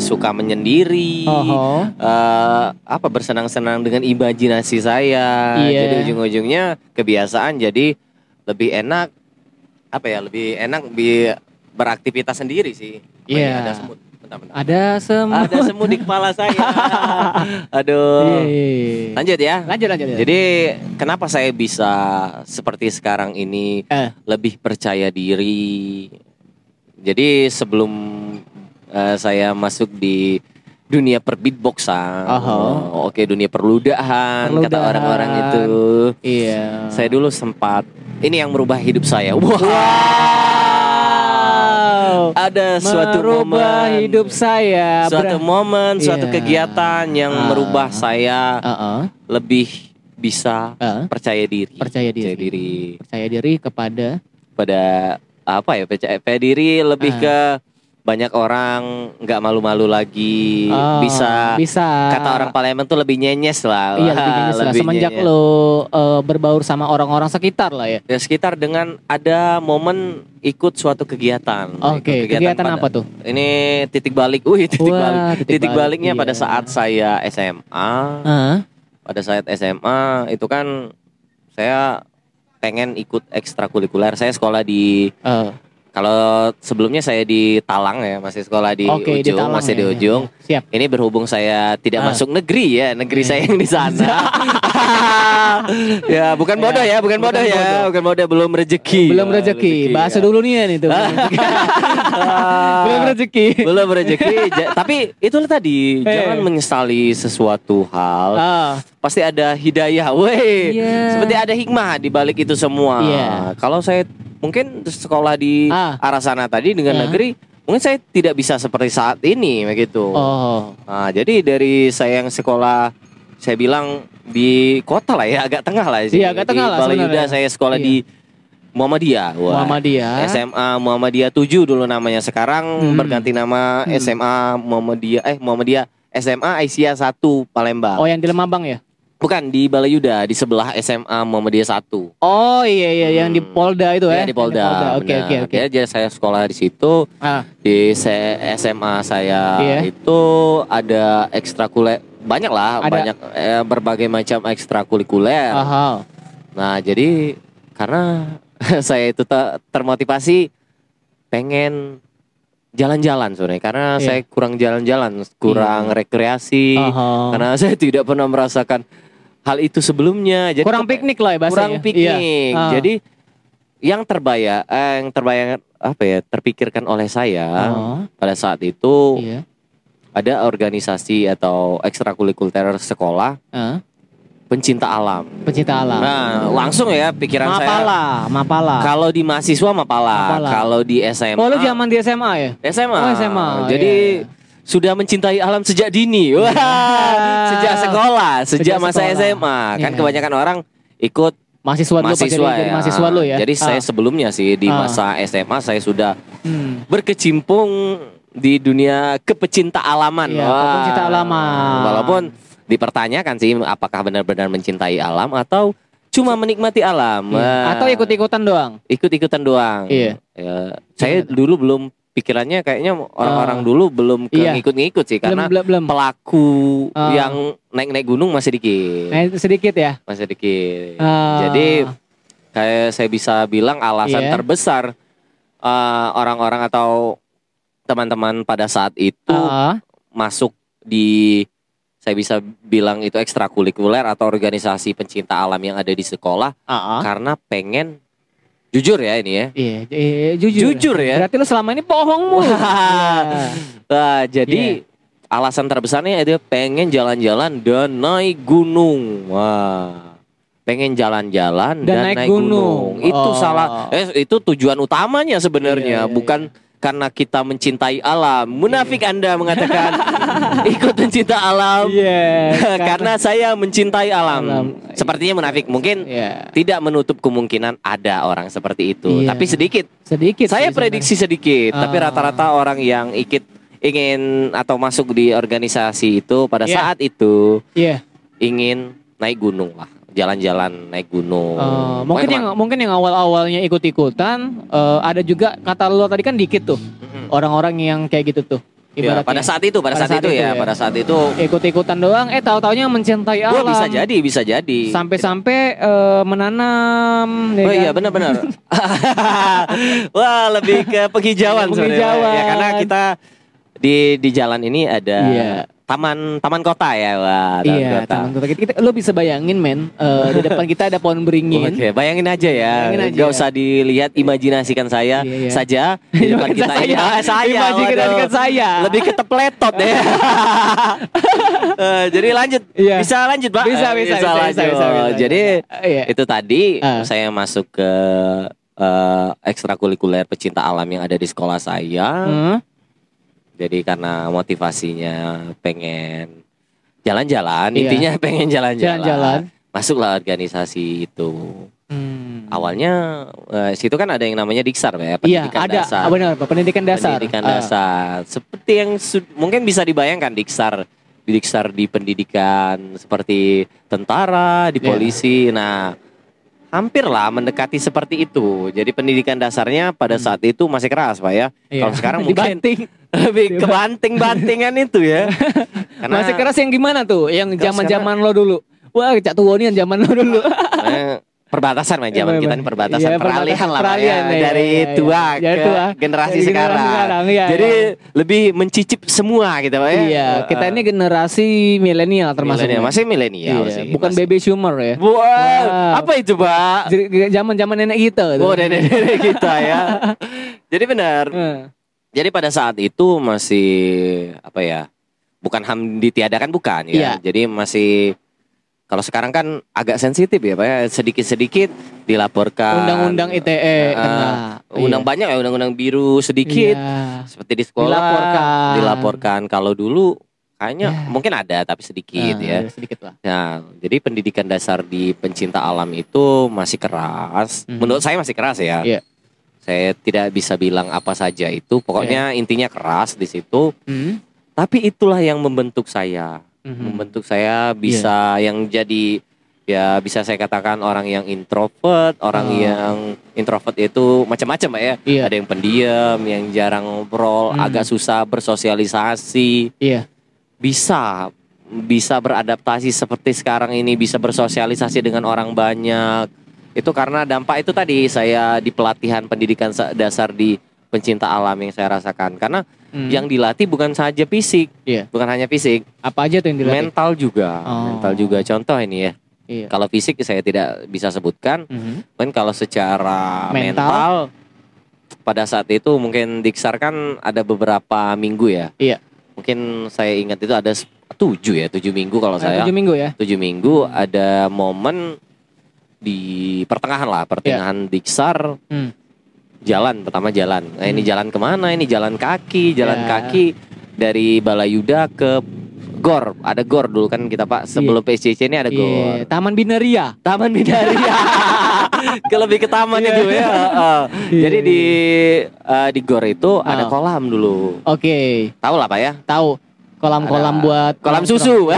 suka menyendiri Oh, eh, apa bersenang-senang dengan imajinasi saya Iya. jadi ujung-ujungnya kebiasaan jadi lebih enak apa ya lebih enak lebih beraktivitas sendiri sih Iya. ada semut bentar-bentar. Ada semua. ada semut di kepala saya aduh Iya, iya, iya. lanjut ya Lanjut lanjut. lanjut. jadi kenapa saya bisa seperti sekarang ini Eh. lebih percaya diri. Jadi sebelum eh, saya masuk di dunia perbeatboxan, Oho. oke dunia perludahan, kata Perludahan. orang-orang itu, Iya. saya dulu sempat ini yang merubah hidup saya. Wah, Wow. Ada suatu Merubah momen, hidup saya. suatu Ber- momen, suatu Iya. kegiatan yang Ah. merubah saya Heeh. lebih bisa Heeh. percaya diri. Percaya diri. Percaya diri. Percaya diri kepada pada apa ya percaya, percaya diri lebih Ah. ke banyak orang nggak malu-malu lagi. Oh, bisa. bisa. Kata orang Palembang tuh lebih nyenyes lah. Iya lebih nyenyes lah. lebih semenjak nyenyes. lo eh, berbaur sama orang-orang sekitar lah ya. ya sekitar dengan ada momen ikut suatu kegiatan. Oke, Ikut kegiatan pada- apa tuh? ini titik balik. Wih titik Wah, balik. titik titik, balik, baliknya pada iya. saat saya SMA Hah? pada saat SMA itu kan saya pengen ikut ekstrakurikuler. Saya sekolah di Eh, Kalau sebelumnya saya di Talang ya, masih sekolah di Oke, di ujung, Talang masih ya, di ya, ujung. ya. Siap. Ini berhubung saya tidak Ah. masuk negeri ya, negeri Iya. saya yang di sana. ya, bukan bodoh ya, bukan bodoh ya, bukan bodoh, belum rezeki. Belum Ya, rezeki. Bahasa ya. dulu nih ya nih tuh. Ah, Belum rezeki. belum rezeki. Ja- Tapi itulah tadi, Eh. jangan menyesali sesuatu hal. Ah, Pasti ada hidayah, weh. Iya. Seperti ada hikmah di balik itu semua. Iya. Kalau saya mungkin sekolah di Ah. arah sana tadi dengan Ya. negeri, mungkin saya tidak bisa seperti saat ini begitu. oh. Nah, jadi dari saya yang sekolah saya bilang di kota lah ya, agak tengah lah sih. Iya, agak tengah di lah sebenarnya. Yuda saya sekolah Iya. di Muhammadiyah. Wah. Muhammadiyah. SMA Muhammadiyah 7 dulu namanya. Sekarang Hmm. berganti nama Hmm. SMA Muhammadiyah eh Muhammadiyah SMA Aisyah 1 Palembang. Oh yang di Lemabang ya? Bukan di Balai Yuda, di sebelah SMA Muhammadiyah 1. Oh iya iya yang di Hmm. Polda itu ya? Ya, di Polda. Oke oke oke. Ya, jadi saya sekolah di situ. Ah, Di SMA saya Iya. itu ada ekstrakurikuler banyak lah, Ada. banyak eh, berbagai macam ekstrakurikuler. aha. Nah, jadi karena saya itu te- termotivasi pengen jalan-jalan sebenarnya karena Iya. saya kurang jalan-jalan, kurang rekreasi. Aha. Karena saya tidak pernah merasakan hal itu sebelumnya. Jadi kurang piknik lah ya bahasanya. kurang piknik. Iya. Ah. Jadi yang terbayang, eh, yang terbayang apa ya, terpikirkan oleh saya Oh, pada saat itu iya. ada organisasi atau ekstrakurikuler sekolah Ah, pencinta alam. pecinta alam. Nah, langsung ya pikiran saya. Mapala, Mapala. Kalau di mahasiswa Mapala, Mapala. kalau di SMA. Oh lu zaman di SMA ya? SMA. Oh, SMA, Jadi iya. Sudah mencintai alam sejak dini. Wah, sejak sekolah, sejak, Sejak masa sekolah. SMA. Kan Iya. kebanyakan orang ikut Mahasiswa dulu mahasiswa jadi ya. mahasiswa lu ya. Jadi saya Ah. sebelumnya sih di Ah. masa SMA saya sudah Hmm. berkecimpung di dunia kepecinta alaman. Iya, Wah. kepecinta alaman. Walaupun dipertanyakan sih apakah benar-benar mencintai alam atau cuma menikmati alam. Iya. Wah. Atau ikut-ikutan doang. ikut-ikutan doang. Iya. Ya, saya Iya. dulu belum pikirannya kayaknya orang-orang Ah. dulu belum ke Iya. ngikut-ngikut sih karena belum belum. belum. pelaku Ah. yang naik-naik gunung masih dikit. Nah, itu sedikit ya. Masih dikit. Ah. Jadi kayak saya bisa bilang alasan Iya. terbesar orang-orang atau teman-teman pada saat itu Ah, masuk di saya bisa bilang itu ekstrakurikuler atau organisasi pencinta alam yang ada di sekolah ah, ah. karena pengen jujur ya ini ya. Iya, iya, jujur. Jujur ya. Berarti lu selama ini bohong mulu. Wah. Iya. Wah, jadi alasan terbesarnya itu pengen jalan-jalan dan naik gunung. Wah. Pengen jalan-jalan dan, naik, gunung. Itu Oh. salah eh itu tujuan utamanya sebenarnya, Iya, iya, bukan karena kita mencintai alam. Munafik Anda mengatakan ikut mencinta alam. Iya. karena saya mencintai alam. Alam. Sepertinya munafik. Mungkin Iya. tidak menutup kemungkinan ada orang seperti itu, Iya. tapi sedikit. Sedikit. Saya prediksi sedikit, tapi Ah. rata-rata orang yang ikut ingin atau masuk di organisasi itu pada Iya. saat itu sebenarnya. Iya. ingin naik gunung lah. Jalan-jalan naik gunung. Eh, mungkin Pokoknya yang mungkin yang awal-awalnya ikut-ikutan eh, ada juga kata lo tadi kan dikit tuh orang-orang yang kayak gitu tuh. Ya, Ibaratnya pada saat itu, pada, Pada saat, saat itu, itu ya, ya. pada saat itu ikut-ikutan doang eh tahu-taunya mencintai gua alam. bisa jadi, bisa jadi. Sampai-sampai eh, menanam ya Oh iya kan? benar-benar. Wah lebih ke penghijauan sebenarnya. Penghijauan. Ya karena kita di di jalan ini ada Iya. Taman taman kota ya, wah taman Iya, kota. taman kota kita, kita- lo bisa bayangin men eh, di depan kita ada pohon beringin. Oke, bayangin aja ya. Bayangin aja. Gak usah dilihat, imajinasikan saya Iya, iya. saja di depan kita saya, ini. Ah, saya, imajinasikan saya. Lebih ke tepletot ya. Eh, jadi lanjut, Iya. bisa lanjut pak. Bisa, Eh, bisa, bisa, lanjut. bisa, bisa, bisa. Jadi Iya. itu tadi Ah. saya masuk ke eh, ekstrakurikuler pecinta alam yang ada di sekolah saya. Hmm? Jadi karena motivasinya pengen jalan-jalan, Iya. intinya pengen jalan-jalan. Jalan-jalan. Masuklah organisasi itu. Hmm. Awalnya eh, situ kan ada yang namanya Diksar ya, Iya, pendidikan ada. dasar. Ah, benar, pendidikan dasar. Pendidikan Ah. dasar. Seperti yang mungkin bisa dibayangkan Diksar di Diksar di pendidikan seperti tentara, di Iya. polisi. Nah, hampir lah mendekati seperti itu. Jadi pendidikan dasarnya pada saat itu masih keras, Pak ya. Hmm. Iya. Kalau sekarang mungkin. Lebih ke banting-bantingan itu ya. Karena Masih keras yang gimana tuh? Yang zaman-zaman lo dulu. Wah, Cak Tuwo ini yang zaman lo dulu. perbatasan mah zaman kita ini perbatasan Iya, peralihan lah peralihan, ya. iya, dari iya. tua Dari ke tua. generasi Dari sekarang. sekarang, iya, Jadi iya. lebih mencicip semua gitu Pak ya. Iya, kita Eh, ini generasi milenial termasuk. milenial. masih milenial Iya, sih. bukan masih. baby boomer ya. Wow, Wow. apa itu, Pak? Zaman-zaman nenek kita tuh. Oh, nenek-nenek kita ya. Jadi benar. Eh, Jadi pada saat itu masih apa ya? Bukan ham ditiadakan bukan ya. Iya. Jadi masih kalau sekarang kan agak sensitif ya, Pak ya. Sedikit-sedikit dilaporkan. Undang-undang ITE Ah, kena. undang Iya. banyak ya undang-undang biru sedikit Iya. seperti di sekolah Dilaporkan. dilaporkan. Kalau dulu kayaknya Ya. mungkin ada tapi sedikit Ah, ya. iya, sedikit lah. Nah, jadi pendidikan dasar di pencinta alam itu masih keras. Mhm. Menurut saya masih keras ya. Iya. Saya tidak bisa bilang apa saja itu. Pokoknya intinya keras di situ. Hmm. Tapi itulah yang membentuk saya. Mhm. Membentuk saya bisa yang jadi ya bisa saya katakan orang yang introvert, orang Oh. yang introvert itu macam-macam ya. Iya. Ada yang pendiam, yang jarang ngobrol, Mhm. agak susah bersosialisasi Iya. bisa bisa beradaptasi seperti sekarang ini bisa bersosialisasi dengan orang banyak itu karena dampak itu tadi saya di pelatihan pendidikan sa- dasar di pencinta alam yang saya rasakan karena Hmm. yang dilatih bukan saja fisik Iya. bukan hanya fisik apa aja tuh yang dilatih? mental juga Oh. mental juga contoh ini ya Iya. kalau fisik saya tidak bisa sebutkan Mhm. kan kalau secara Mental. mental, pada saat itu mungkin Diksar kan ada beberapa minggu ya Iya. mungkin saya ingat itu ada tujuh ya tujuh minggu kalau Eh, saya Tujuh minggu ya. tujuh minggu ada momen di pertengahan lah pertengahan Diksar Hmm. jalan pertama jalan nah ini Hmm. jalan ke mana ini jalan kaki jalan Ya. kaki dari Balayuda ke Gor ada Gor dulu kan kita pak sebelum PSCC ini ada Gor Iya. Taman Binaria. Taman Binaria. ke lebih ke taman Iya. itu ya. Heeh. Jadi di eh, di Gor itu ada Oh. kolam dulu. Oke, Tahu lah Pak ya? tahu kolam-kolam buat Kolam susu.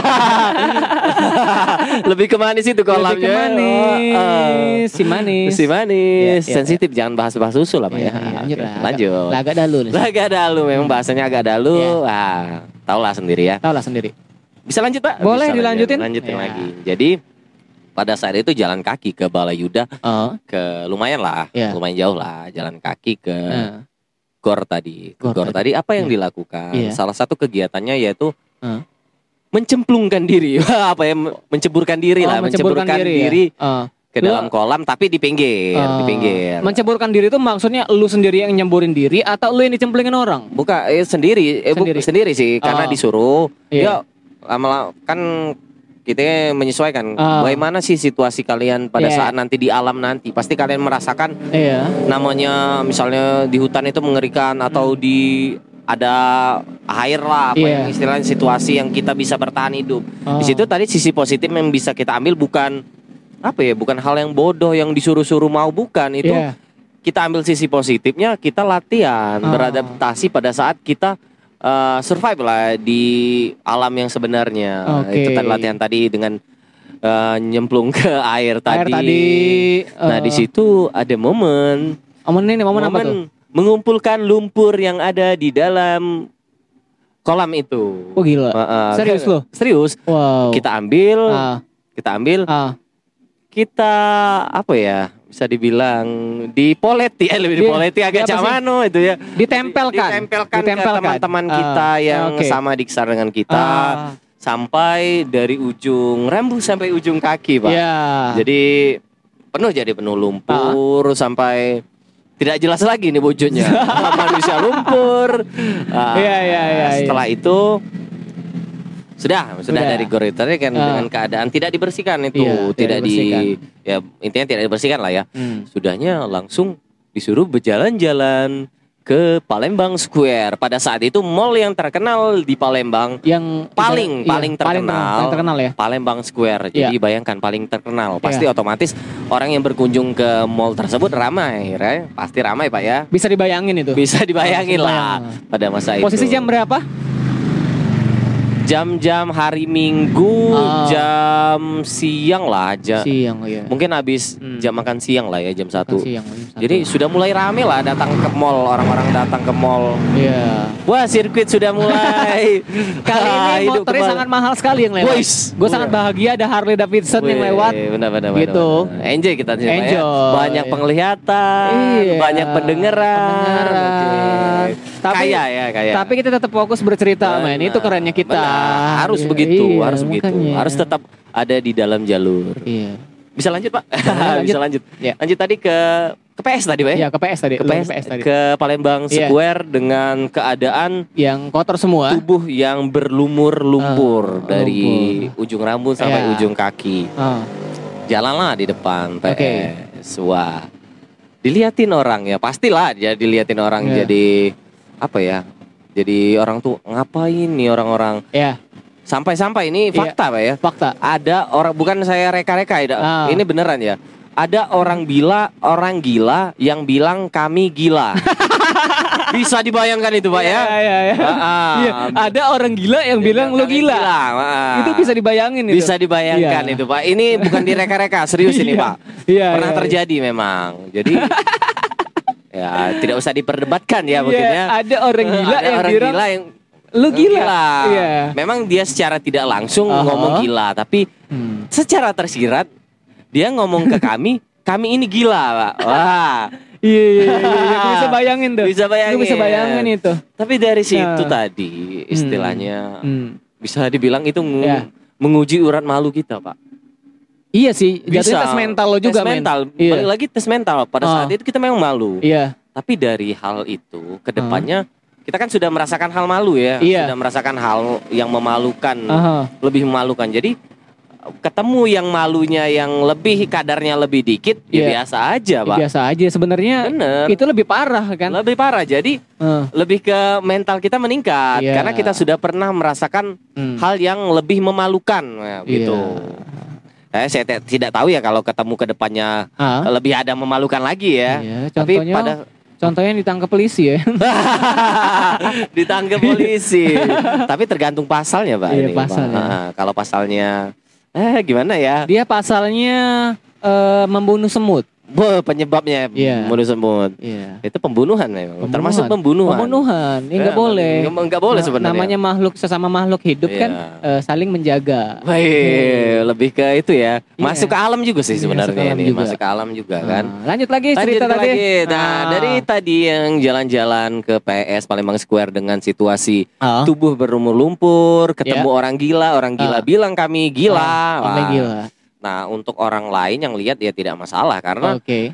lebih ke manis itu kolamnya. Lebih ke manis, Heeh. si manis. Si manis. Iya, iya. Sensitif jangan bahas-bahas susu lah Pak Iya, ya. iya, lanjut Oke, lah. Lanjut. Agak dalu nih. Agak dalu memang bahasanya agak dalu. Iya. Ah, tahu lah sendiri ya. Tahu lah sendiri. Bisa lanjut Pak? Boleh Bisa lanjut. dilanjutin? Lanjutin Iya. lagi. Jadi pada saat itu jalan kaki ke Balayuda Oh, ke lumayan lah, Iya. lumayan jauh lah jalan kaki ke eh, gor tadi. Gor Gor, tadi apa yang Iya. dilakukan? Iya. Salah satu kegiatannya yaitu Eh. mencemplungkan diri. apa ya? Menceburkan diri oh, lah, menceburkan diri, ya? Oh. ke Lu- dalam kolam tapi di pinggir, di Oh. pinggir. Menceburkan diri itu maksudnya lu sendiri yang nyemburin diri atau lu yang dicemplungin orang? Buka eh, sendiri, eh, bu- Sendiri. sendiri sih karena Oh. disuruh. Iya. Ya lama kan kita menyesuaikan Oh. bagaimana sih situasi kalian pada Iya. saat nanti di alam nanti. Pasti kalian merasakan Iya. namanya misalnya di hutan itu mengerikan atau di ada air lah apa Hmm. Iya. yang istilahnya situasi yang kita bisa bertahan hidup. Oh. Di situ tadi sisi positif yang bisa kita ambil bukan apa ya, bukan hal yang bodoh yang disuruh-suruh mau bukan itu Iya. kita ambil sisi positifnya kita latihan Oh. beradaptasi pada saat kita uh, survive lah di alam yang sebenarnya. Oke. Itu tadi latihan tadi dengan eh, nyemplung ke air tadi. Air tadi. Nah, eh, di situ ada momen Momen ini momen, apa tuh? mengumpulkan lumpur yang ada di dalam kolam itu. Oh gila. Heeh. Serius Kan- lo? Serius. Wow. Kita ambil, Ah, kita ambil, ah. kita apa ya? Bisa dibilang dipoleti, eh, lebih Di- dipoleti agak di sih? camano itu ya. Ditempelkan. Ditempelkan, Ditempelkan. ke teman-teman Ah, kita yang oke. sama diksar dengan kita. Ah, Sampai dari ujung rambut sampai ujung kaki, Pak. Iya. Jadi penuh jadi penuh lumpur sampai tidak jelas lagi nih wujudnya. Manusia lumpur. Ah, Iya, iya, iya, iya. Setelah itu sudah sudah Sudah. dari gor itu tadi kan Ah. dengan keadaan tidak dibersihkan itu, Iya, tidak tidak, dibersihkan. di ya intinya tidak dibersihkan lah ya. Hmm. Sudahnya langsung disuruh berjalan-jalan ke Palembang Square. Pada saat itu mall yang terkenal di Palembang Yang paling iya, paling terkenal, paling terkenal ya. Palembang Square. Jadi bayangkan paling terkenal, pasti Iya. otomatis orang yang berkunjung ke mall tersebut ramai, ya. Pasti ramai pak ya. Bisa dibayangin itu. Bisa dibayangin Bisa lah dibayangin. pada masa itu. Posisi jam berapa? Jam-jam hari Minggu, Oh. jam siang lah aja. Siang ya. Mungkin habis Hmm. jam makan siang lah ya jam satu. Siang. jam satu. Jadi sudah mulai rame lah datang ke mall, orang-orang datang ke mall. Iya. Wah sirkuit sudah mulai. Kali Ah, ini motornya kembali. sangat mahal sekali yang lewat. Gue sangat bahagia ada Harley Davidson yang lewat. Benar, benar, benar, Gitu. benar. Enjoy kita sih, ya. Enjoy. Banyak penglihatan, Iya. banyak pendengaran. Pendengaran. Oke. Tapi- kaya ya, kaya. Tapi kita tetap fokus bercerita. Benar, Itu kerennya kita. benar. Harus Iya, begitu, iya, harus begitu. makanya. Harus tetap ada di dalam jalur. Iya. Bisa lanjut, Pak? lanjut. Bisa lanjut. Iya. Lanjut tadi ke ke PS tadi, Pak ya? Iya, ke PS tadi. Ke PS, PS tadi. ke Palembang Iya. Square dengan keadaan Yang kotor semua. tubuh yang berlumur lumpur Ah, dari ujung rambut sampai Iya. ujung kaki. Ah, Jalanlah di depan. PS. Wah. Diliatin orang ya, pastilah dia diliatin orang Iya. jadi apa ya? Jadi orang tuh ngapain nih orang-orang? ya, Sampai-sampai ini Iya. fakta Pak ya. fakta. Ada orang bukan saya reka-reka ya. Ah. Ini beneran ya. Ada orang bila orang gila yang bilang kami gila. Bisa dibayangkan itu Pak ya? Iya, iya, iya. Iya, ada orang gila yang bilang lu Kami gila. ah. Itu bisa dibayangin itu. Bisa dibayangkan Iya. itu Pak. Ini bukan direka-reka, serius ini Iya. Pak. Iya, Pernah iya, terjadi memang. Jadi ya tidak usah diperdebatkan ya Iya, maksudnya. ada orang gila Ada yang orang bilang gila yang lu gila. Iya. Memang dia secara tidak langsung Aha. ngomong gila, tapi Hmm. secara tersirat dia ngomong ke kami, kami ini gila, Pak. Wah. Iya, iya, iya, iya. Bisa bayangin tuh. Bisa bayangin. Bisa bayangin itu. Tapi dari situ Ya. tadi istilahnya Hmm. bisa dibilang itu Ya. menguji urat malu kita, Pak. Iya sih, jatuhnya tes mental lo juga, tes men. mental. Iya. Balik lagi tes mental. Pada Ah. saat itu kita memang malu. Iya. Tapi dari hal itu ke depannya kita kan sudah merasakan hal malu ya. Iya. Sudah merasakan hal yang memalukan, Aha. lebih memalukan. Jadi ketemu yang malunya yang lebih kadarnya lebih dikit, ya Iya. biasa aja, Pak. Biasa aja sebenarnya itu lebih parah kan. Lebih parah. Jadi Eh, lebih ke mental kita meningkat Iya. karena kita sudah pernah merasakan hmm. hal yang lebih memalukan ya, gitu. Iya. Eh, saya tidak tahu ya kalau ketemu ke depannya Ah, lebih ada memalukan lagi ya. iya, Tapi contohnya pada contohnya ditangkap polisi ya. ditangkap polisi. Tapi tergantung pasalnya, Pak. Iya, ini, Pak. pasalnya. Ah, kalau pasalnya eh gimana ya? Dia pasalnya eh, membunuh semut. Bo, penyebabnya Iya. bunuh semut. Iya. Itu pembunuhan memang. Pembunuhan. Termasuk pembunuhan. Pembunuhan, ini nggak Eh, boleh. Nggak nggak boleh Na- sebenarnya. Namanya makhluk sesama makhluk hidup kan Iya. eh, saling menjaga. Baik, lebih ke itu ya. Masuk ke alam juga sih Iya, sebenarnya masuk ke alam ini. juga. Masuk ke alam juga kan. Nah, lanjut lagi Lanjut cerita tadi. lagi. Nah, Ah. dari tadi yang jalan-jalan ke PS Palembang Square dengan situasi Ah. tubuh berumur lumpur, ketemu orang gila, orang gila Ah. bilang kami gila. Ah, Wah. sampai gila. Nah, untuk orang lain yang lihat ya tidak masalah karena Oke.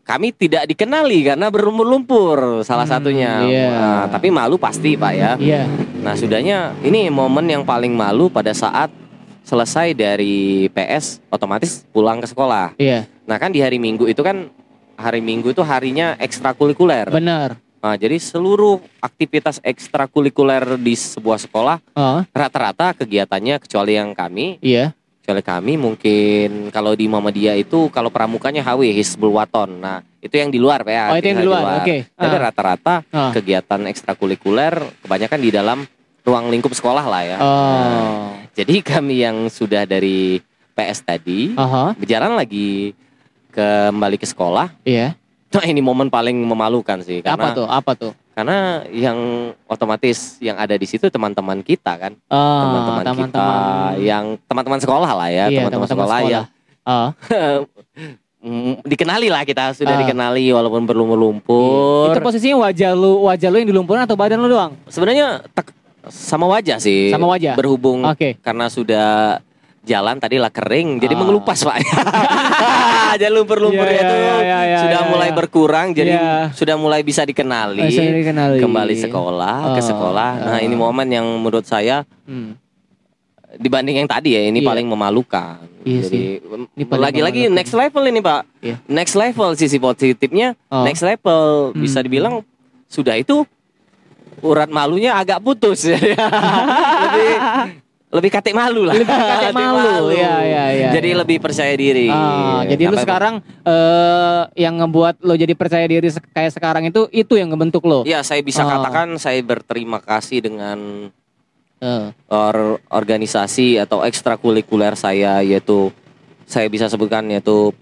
kami tidak dikenali karena berumur lumpur salah Hmm, satunya. iya. Nah, tapi malu pasti, Pak ya. Iya. Nah, sudahnya ini momen yang paling malu pada saat selesai dari PS otomatis pulang ke sekolah. Iya. Nah, kan di hari Minggu itu kan hari Minggu itu harinya ekstrakurikuler. Benar. Nah, jadi seluruh aktivitas ekstrakurikuler di sebuah sekolah rata-rata kegiatannya kecuali yang kami, iya. Kecuali kami mungkin kalau di Muhammadiyah itu kalau pramukanya HW Hizbul Waton. Nah, itu yang di luar ya. Oh, itu yang di luar. Oke. Tapi Ah. rata-rata Ah. kegiatan ekstrakurikuler kebanyakan di dalam ruang lingkup sekolah lah ya. Oh. Jadi kami yang sudah dari PS tadi, Aha, berjalan lagi kembali ke sekolah. iya. Nah, ini momen paling memalukan sih Apa karena tuh? Apa tuh? Karena yang otomatis yang ada di situ teman-teman kita kan, Oh, teman-teman kita yang teman-teman sekolah lah ya, Iya, teman-teman sekolah, ya Ah, Mm, dikenali lah kita sudah Ah. dikenali walaupun iya. berlumpur-lumpur. Itu posisinya wajah lu, wajah lu yang dilumpurin atau badan lu doang? Sebenarnya sama wajah sih. Sama wajah? Berhubung Oke. karena sudah jalan tadi lah kering jadi Ah. mengelupas pak. jadi lumpur-lumpurnya Iya, tuh iya, iya, iya, sudah iya, mulai iya. berkurang jadi Iya. sudah mulai bisa dikenali. Bisa dikenali. Kembali sekolah ke Oh, sekolah. Nah oh. ini momen yang menurut saya Hmm. dibanding yang tadi ya ini Iya. paling memalukan. Iya Jadi lagi-lagi memalukan. next level ini pak. Iya. Next level sisi positifnya Oh. next level bisa Hmm. dibilang sudah itu urat malunya agak putus lebih lebih katik malu lah Lebih katik malu, iya, iya, iya, jadi iya. lebih percaya diri Ah, jadi lu Sampai- sekarang eh yang ngebuat lo jadi percaya diri kayak sekarang itu itu yang ngebentuk lo. ya saya bisa Oh. katakan saya berterima kasih dengan Eh, or- organisasi atau ekstrakurikuler saya yaitu saya bisa sebutkan yaitu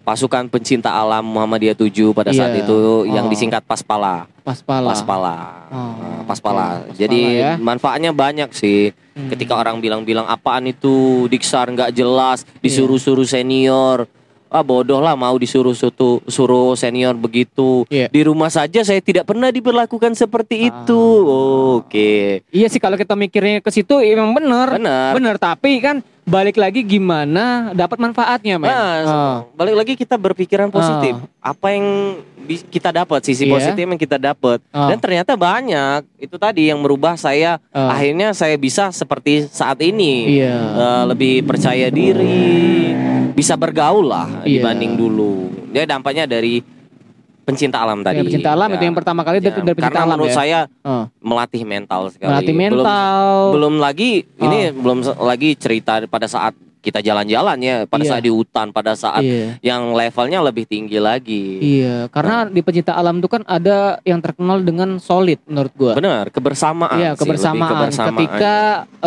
pasukan pencinta alam Muhammadiyah 7 pada saat Iya. itu yang Oh. disingkat Paspala Paspala. Paspala Oh, Paspala oke. jadi Paspala ya. manfaatnya banyak sih Hmm. ketika orang bilang-bilang apaan itu diksar nggak jelas disuruh-suruh senior ah bodoh lah mau disuruh sutu, suruh senior begitu Iya. di rumah saja saya tidak pernah diperlakukan seperti Ah. itu oke Iya sih kalau kita mikirnya ke situ emang bener. benar Bener, tapi kan balik lagi gimana dapat manfaatnya, men. Nah, Oh. balik lagi kita berpikiran positif. Apa yang kita dapat, sisi Iya. positif yang kita dapat. Oh. Dan ternyata banyak. Itu tadi yang merubah saya. Oh. Akhirnya saya bisa seperti saat ini. Iya. Eh, lebih percaya diri, bisa bergaul lah Iya. dibanding dulu. Dia dampaknya dari pencinta alam tadi. Ya, pecinta alam Ya. itu yang pertama kali Ya, dari pecinta Karena alam menurut ya. saya Oh. melatih mental sekali. Melatih Belum- mental. belum lagi ini Oh. belum lagi cerita pada saat kita jalan-jalan ya, pada Iya. saat di hutan, pada saat Iya. yang levelnya lebih tinggi lagi. Iya, karena di pecinta alam itu kan ada yang terkenal dengan solid menurut gua. Benar, kebersamaan. Iya, lebih kebersamaan. kebersamaan. Ketika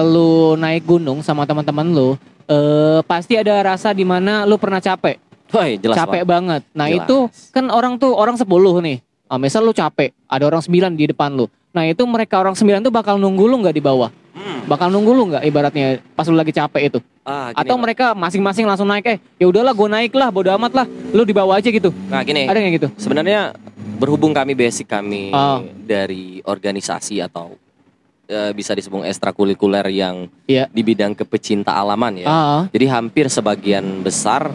lu naik gunung sama teman-teman lu, eh pasti ada rasa di mana lu pernah capek. Woi, jelas capek Pak. banget. Nah, Jelas. itu kan orang tuh orang 10 nih. Ah, misal lu capek, ada orang 9 di depan lu. Nah, itu mereka orang 9 tuh bakal nunggu lu nggak di bawah. Hmm. Bakal nunggu lu nggak ibaratnya pas lu lagi capek itu. Ah, gini, Atau mereka masing-masing langsung naik eh ya udahlah gue naik lah bodo amat lah lu di bawah aja gitu Nah, gini. ada nggak gitu Sebenarnya berhubung kami basic kami Oh. dari organisasi atau eh, bisa disebut ekstrakurikuler yang Iya. di bidang kepecinta alaman ya. ah Jadi hampir sebagian besar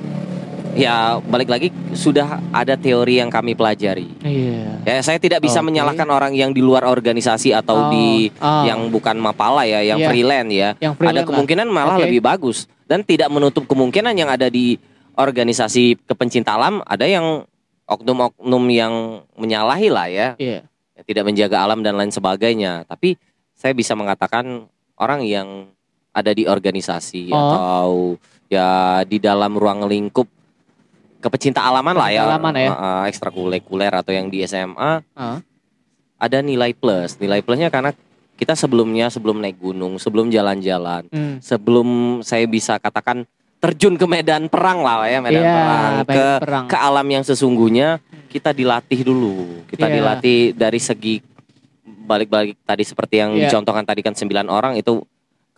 ya balik lagi sudah ada teori yang kami pelajari. iya Ya, saya tidak bisa Oke. menyalahkan orang yang di luar organisasi atau Oh, di oh. yang bukan mapala ya, yang Iya. freelance ya. yang ada freelance lah. kemungkinan malah Oke. lebih bagus dan tidak menutup kemungkinan yang ada di organisasi kepencinta alam ada yang oknum-oknum yang menyalahi lah ya, iya ya, tidak menjaga alam dan lain sebagainya. Tapi saya bisa mengatakan orang yang ada di organisasi Oh. atau ya di dalam ruang lingkup kepecinta alaman lah ya, alaman ya. eh, ekstrakurikuler atau yang di SMA ah ada nilai plus. Nilai plusnya karena kita sebelumnya sebelum naik gunung, sebelum jalan-jalan, hmm. sebelum saya bisa katakan terjun ke medan perang lah ya, medan Iya, perang ke perang. ke alam yang sesungguhnya kita dilatih dulu. Kita Iya. dilatih dari segi balik-balik tadi seperti yang Iya. dicontohkan tadi kan sembilan orang itu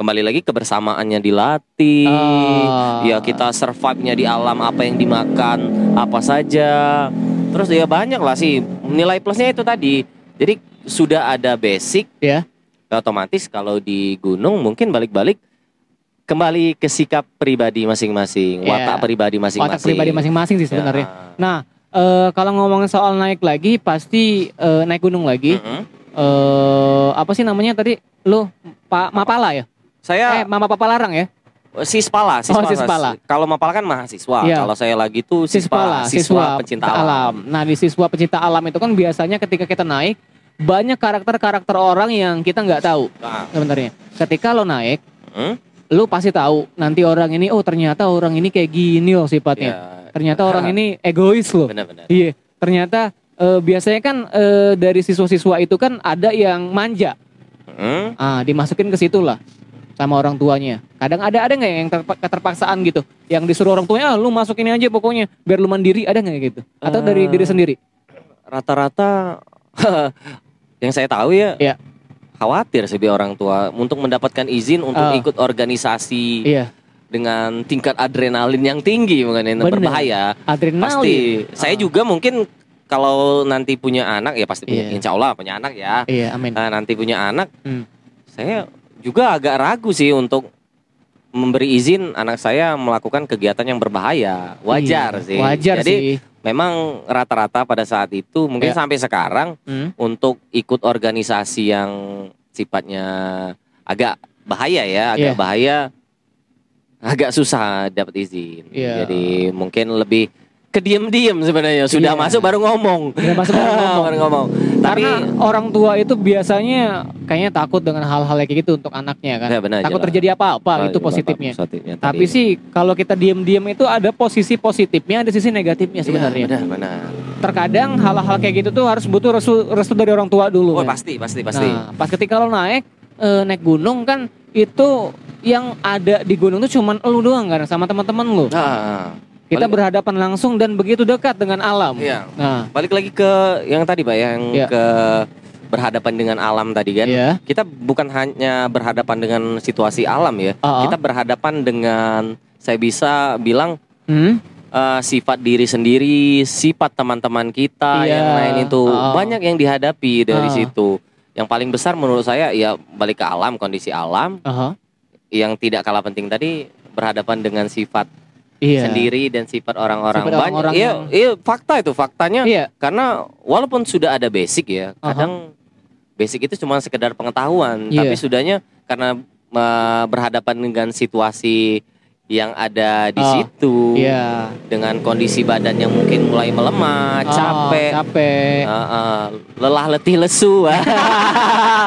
kembali lagi kebersamaannya dilatih. Oh. Ya kita survive-nya di alam apa yang dimakan apa saja. Terus ya banyak lah sih nilai plusnya itu tadi. Jadi sudah ada basic ya otomatis kalau di gunung mungkin balik-balik kembali ke sikap pribadi masing-masing, Iya. watak pribadi masing-masing. watak pribadi masing-masing sih Ya. sebenarnya nah eh, kalau ngomongin soal naik lagi pasti eh, naik gunung lagi Mm-mm. eh apa sih namanya tadi lu Pak Mapala ya? Saya Eh Mama Papa Larang ya? Sispala, Sispala. Oh, Sispala. Kalau Mapala kan mahasiswa. Iya. Kalau saya lagi tuh Siswa Sispala, siswa, pecinta alam. Nah di siswa pecinta alam itu kan biasanya ketika kita naik banyak karakter-karakter orang yang kita nggak tahu Nah, sebenarnya. Ketika lo naik, hmm? lu pasti tahu nanti orang ini oh ternyata orang ini kayak gini loh sifatnya. Ya, Ternyata orang ini egois loh. benar-benar. Iya. Ternyata eh, biasanya kan eh, dari siswa-siswa itu kan ada yang manja. Hmm? Ah dimasukin ke situ lah. Sama orang tuanya. Kadang ada ada nggak yang terpa- keterpaksaan gitu, yang disuruh orang tuanya, "Ah, lu masuk ini aja pokoknya biar lu mandiri, ada nggak gitu? Atau dari Eh. diri sendiri? Rata-rata yang saya tahu ya, Iya. khawatir sih orang tua untuk mendapatkan izin untuk Ah. ikut organisasi Iya, dengan tingkat adrenalin yang tinggi yang Bener. berbahaya. adrenalin. Pasti. Saya Ah. juga mungkin kalau nanti punya anak ya pasti punya, Iya. insya Allah punya anak ya. Iya, amin. Nah, nanti punya anak, Hmm. saya juga agak ragu sih untuk memberi izin anak saya melakukan kegiatan yang berbahaya. Wajar Iya, sih. Wajar Jadi sih. memang rata-rata pada saat itu mungkin Iya. sampai sekarang Hmm. untuk ikut organisasi yang sifatnya agak bahaya ya, agak Iya. bahaya, agak susah dapat izin. Iya. Jadi mungkin lebih kediem-diem sebenarnya. Sudah Iya. masuk baru ngomong. Udah masuk baru ngomong. Baru ngomong. Tapi Karena orang tua itu biasanya kayaknya takut dengan hal-hal kayak gitu untuk anaknya kan. Ya, benar, takut jelas. terjadi apa-apa Oh, itu iya, positifnya. Positifnya Tapi tadi. sih kalau kita diem-diem itu ada posisi positifnya, ada sisi negatifnya sebenarnya. Iya, benar, benar. Terkadang hal-hal kayak gitu tuh harus butuh restu, restu dari orang tua dulu. Oh, kan. pasti, pasti, pasti. Nah, pas ketika lo naik eh, naik gunung kan itu yang ada di gunung tuh cuman lu doang kan sama teman-teman lu. Nah, Kita balik- berhadapan langsung dan begitu dekat dengan alam. Iya. Nah, Balik lagi ke yang tadi, Pak, yang Iya. ke berhadapan dengan alam tadi kan. ya. Kita bukan hanya berhadapan dengan situasi alam ya. Uh-uh. Kita berhadapan dengan saya bisa bilang Hmm? eh, sifat diri sendiri, sifat teman-teman kita Iya. yang lain itu Uh-uh. banyak yang dihadapi dari Uh. situ. Yang paling besar menurut saya ya balik ke alam, kondisi alam Aha. yang tidak kalah penting tadi berhadapan dengan sifat Iya. sendiri dan sifat orang-orang Sifat banyak. orang-orang Iya, yang- iya fakta itu faktanya. Iya. Karena walaupun sudah ada basic ya, kadang basic itu cuma sekedar pengetahuan, Iya. tapi sudahnya karena eh, berhadapan dengan situasi yang ada di Ah, situ Iya. dengan kondisi badan yang mungkin mulai melemah, Ah, capek, capek. eh, eh, lelah letih lesu.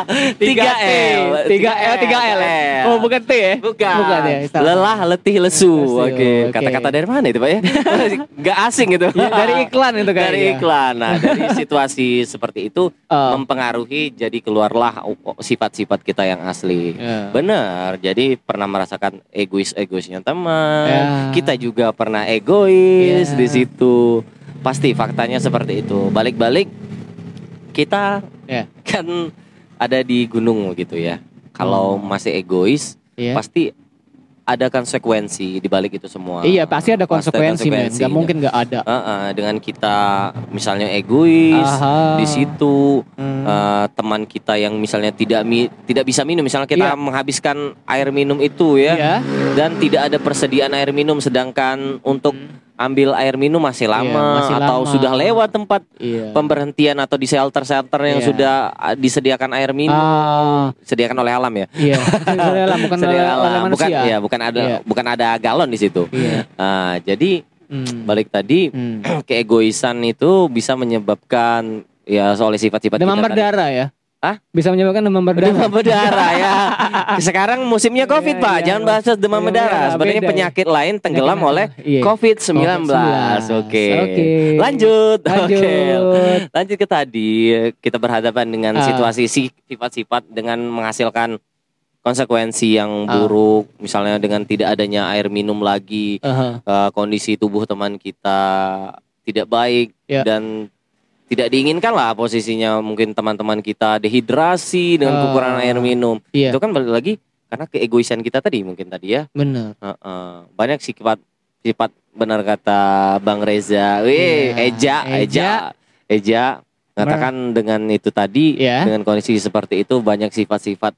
3 L, 3 L, 3 L. ya? Oh, bukan T ya? Bukan. Bukan ya. Lelah, letih, lesu. Oke. oke. Kata-kata dari mana itu, Pak ya? Gak asing itu. Ya, dari iklan itu kayaknya. Dari iklan. Nah, dari situasi seperti itu Ah. mempengaruhi jadi keluarlah oh, sifat-sifat kita yang asli. Ya. Benar. Jadi pernah merasakan egois-egoisnya teman. Ya. Kita juga pernah egois Ya. di situ. Pasti faktanya seperti itu. Balik-balik kita Ya. kan ada di gunung gitu ya. Kalau Oh. masih egois, Iya. pasti ada konsekuensi di balik itu semua. Iya, pasti ada Pasti konsekuensi, men. Gak mungkin gak ada. Heeh, dengan kita misalnya egois Aha. di situ Hmm. eh, teman kita yang misalnya tidak mi- tidak bisa minum misalnya kita Iya. menghabiskan air minum itu ya Iya. dan tidak ada persediaan air minum sedangkan untuk ambil air minum masih lama Hmm. Iya, masih atau lama. sudah lewat tempat Iya. pemberhentian atau di shelter-shelter yang Iya. sudah ah, disediakan air minum Ah, disediakan oleh alam ya iya. Sediakan bukan oleh, Sediakan oleh alam. bukan ya bukan ada Iya. bukan ada galon di situ Iya. Ah, jadi Hmm. balik tadi Hmm. keegoisan itu bisa menyebabkan ya soal sifat-sifat Demam kita tadi. berdarah ya? Hah? Bisa menyebabkan demam berdarah. Demam berdarah ya. Sekarang musimnya Covid, Iya, Pak. iya. Jangan bahas demam berdarah. Sebenarnya beda ya. penyakit lain tenggelam Penyakit oleh apa? Iya. COVID-19. COVID-19. Oke. Oke. Lanjut. Lanjut. Oke. Lanjut ke tadi kita berhadapan dengan Ah. situasi si- sifat-sifat dengan menghasilkan konsekuensi yang Ah. buruk, misalnya dengan tidak adanya air minum lagi, eh, kondisi tubuh teman kita tidak baik Ya. dan tidak diinginkan lah posisinya mungkin teman-teman kita dehidrasi dengan kekurangan air minum. Iya. Itu kan balik lagi karena keegoisan kita tadi mungkin tadi ya. Bener. Heeh. banyak sifat sifat benar kata Bang Reza. Wih, Iya. Eja, Eja, Eja. Eja mengatakan dengan itu tadi Iya. dengan kondisi seperti itu banyak sifat-sifat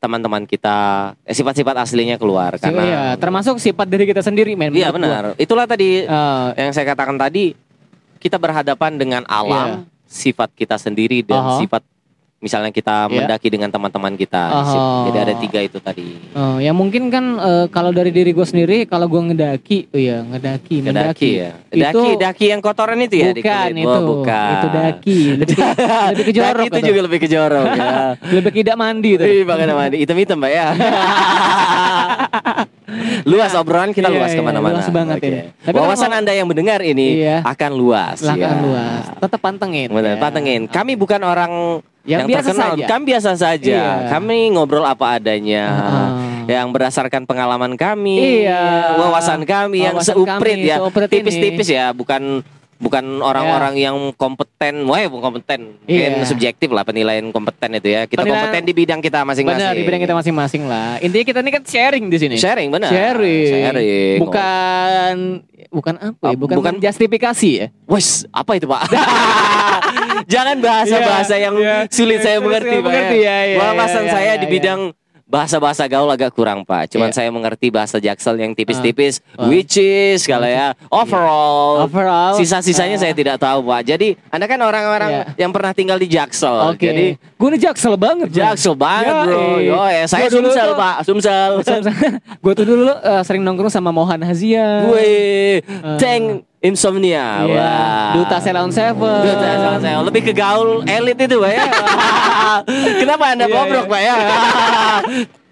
teman-teman kita eh, sifat-sifat aslinya keluar Iya, karena termasuk sifat diri kita sendiri, men. Iya benar. Itulah tadi. Eh, yang saya katakan tadi kita berhadapan dengan alam, sifat kita sendiri dan Iya. Aha. sifat misalnya kita Iya. mendaki dengan teman-teman kita. Aha. Jadi ada tiga itu tadi. eh, ya mungkin kan eh, kalau dari diri gue sendiri, kalau gue ngedaki, oh iya ngedaki, Daki mendaki. ya. Itu Daki, daki yang kotoran itu ya bukan itu, Oh, bukan. itu daki, lebih ke, lebih ke jorok. Daki itu juga lebih ke jorok ya. lebih tidak mandi itu. Ih, bahkan mandi hitam-hitam Mbak ya. luas obrolan kita Iya, luas iya, ke mana-mana. luas banget Oke. ini. Tapi kalau Wawasan ngom- anda yang mendengar ini Iya. akan luas. Silakan ya. luas, tetap pantengin. Benar, ya. pantengin. Kami bukan orang Yang biasa terkenal saja. kan biasa saja. Iya. Kami ngobrol apa adanya. Ah. Yang berdasarkan pengalaman kami, Iya. wawasan kami yang Wawasan seuprit kami, ya, seuprit tipis-tipis ya, bukan bukan orang-orang yang kompeten, wah bukan kompeten, mungkin Iya. subjektif lah penilaian kompeten itu ya. Kita Penilaian- kompeten di bidang kita masing-masing. Benar, di bidang kita masing-masing lah. Intinya kita ini kan sharing di sini. Sharing benar. Sharing. Sharing. Bukan bukan apa ya? Ah, Bukan, bukan- justifikasi ya. Wes, apa itu Pak? Jangan bahasa-bahasa Iya, yang iya. sulit saya mengerti Pak. mengerti, ya, ya, Wawasan ya, saya ya, di ya. Bahasa-bahasa gaul agak kurang Pak. Cuman Iya. saya mengerti bahasa Jaksel yang tipis-tipis, Ah. which is kalau ya overall. Overall. Sisa-sisanya Ah. saya tidak tahu Pak. Jadi Anda kan orang-orang Iya. yang pernah tinggal di Jaksel. Oke. Jadi gue nih jaksel banget. bro. Jaksel banget Ya, bro. eh. Yo, ya, saya Gua dulu Sumsel tuh- Pak, Sumsel. gue tuh dulu eh, sering nongkrong sama Mohan Hazia. Wih, tank insomnia. Iya. Wah. Duta Selon Seven. Duta Selon Seven. Lebih ke gaul elit itu Pak ya. Kenapa Anda Iya, bobrok iya. Pak ya?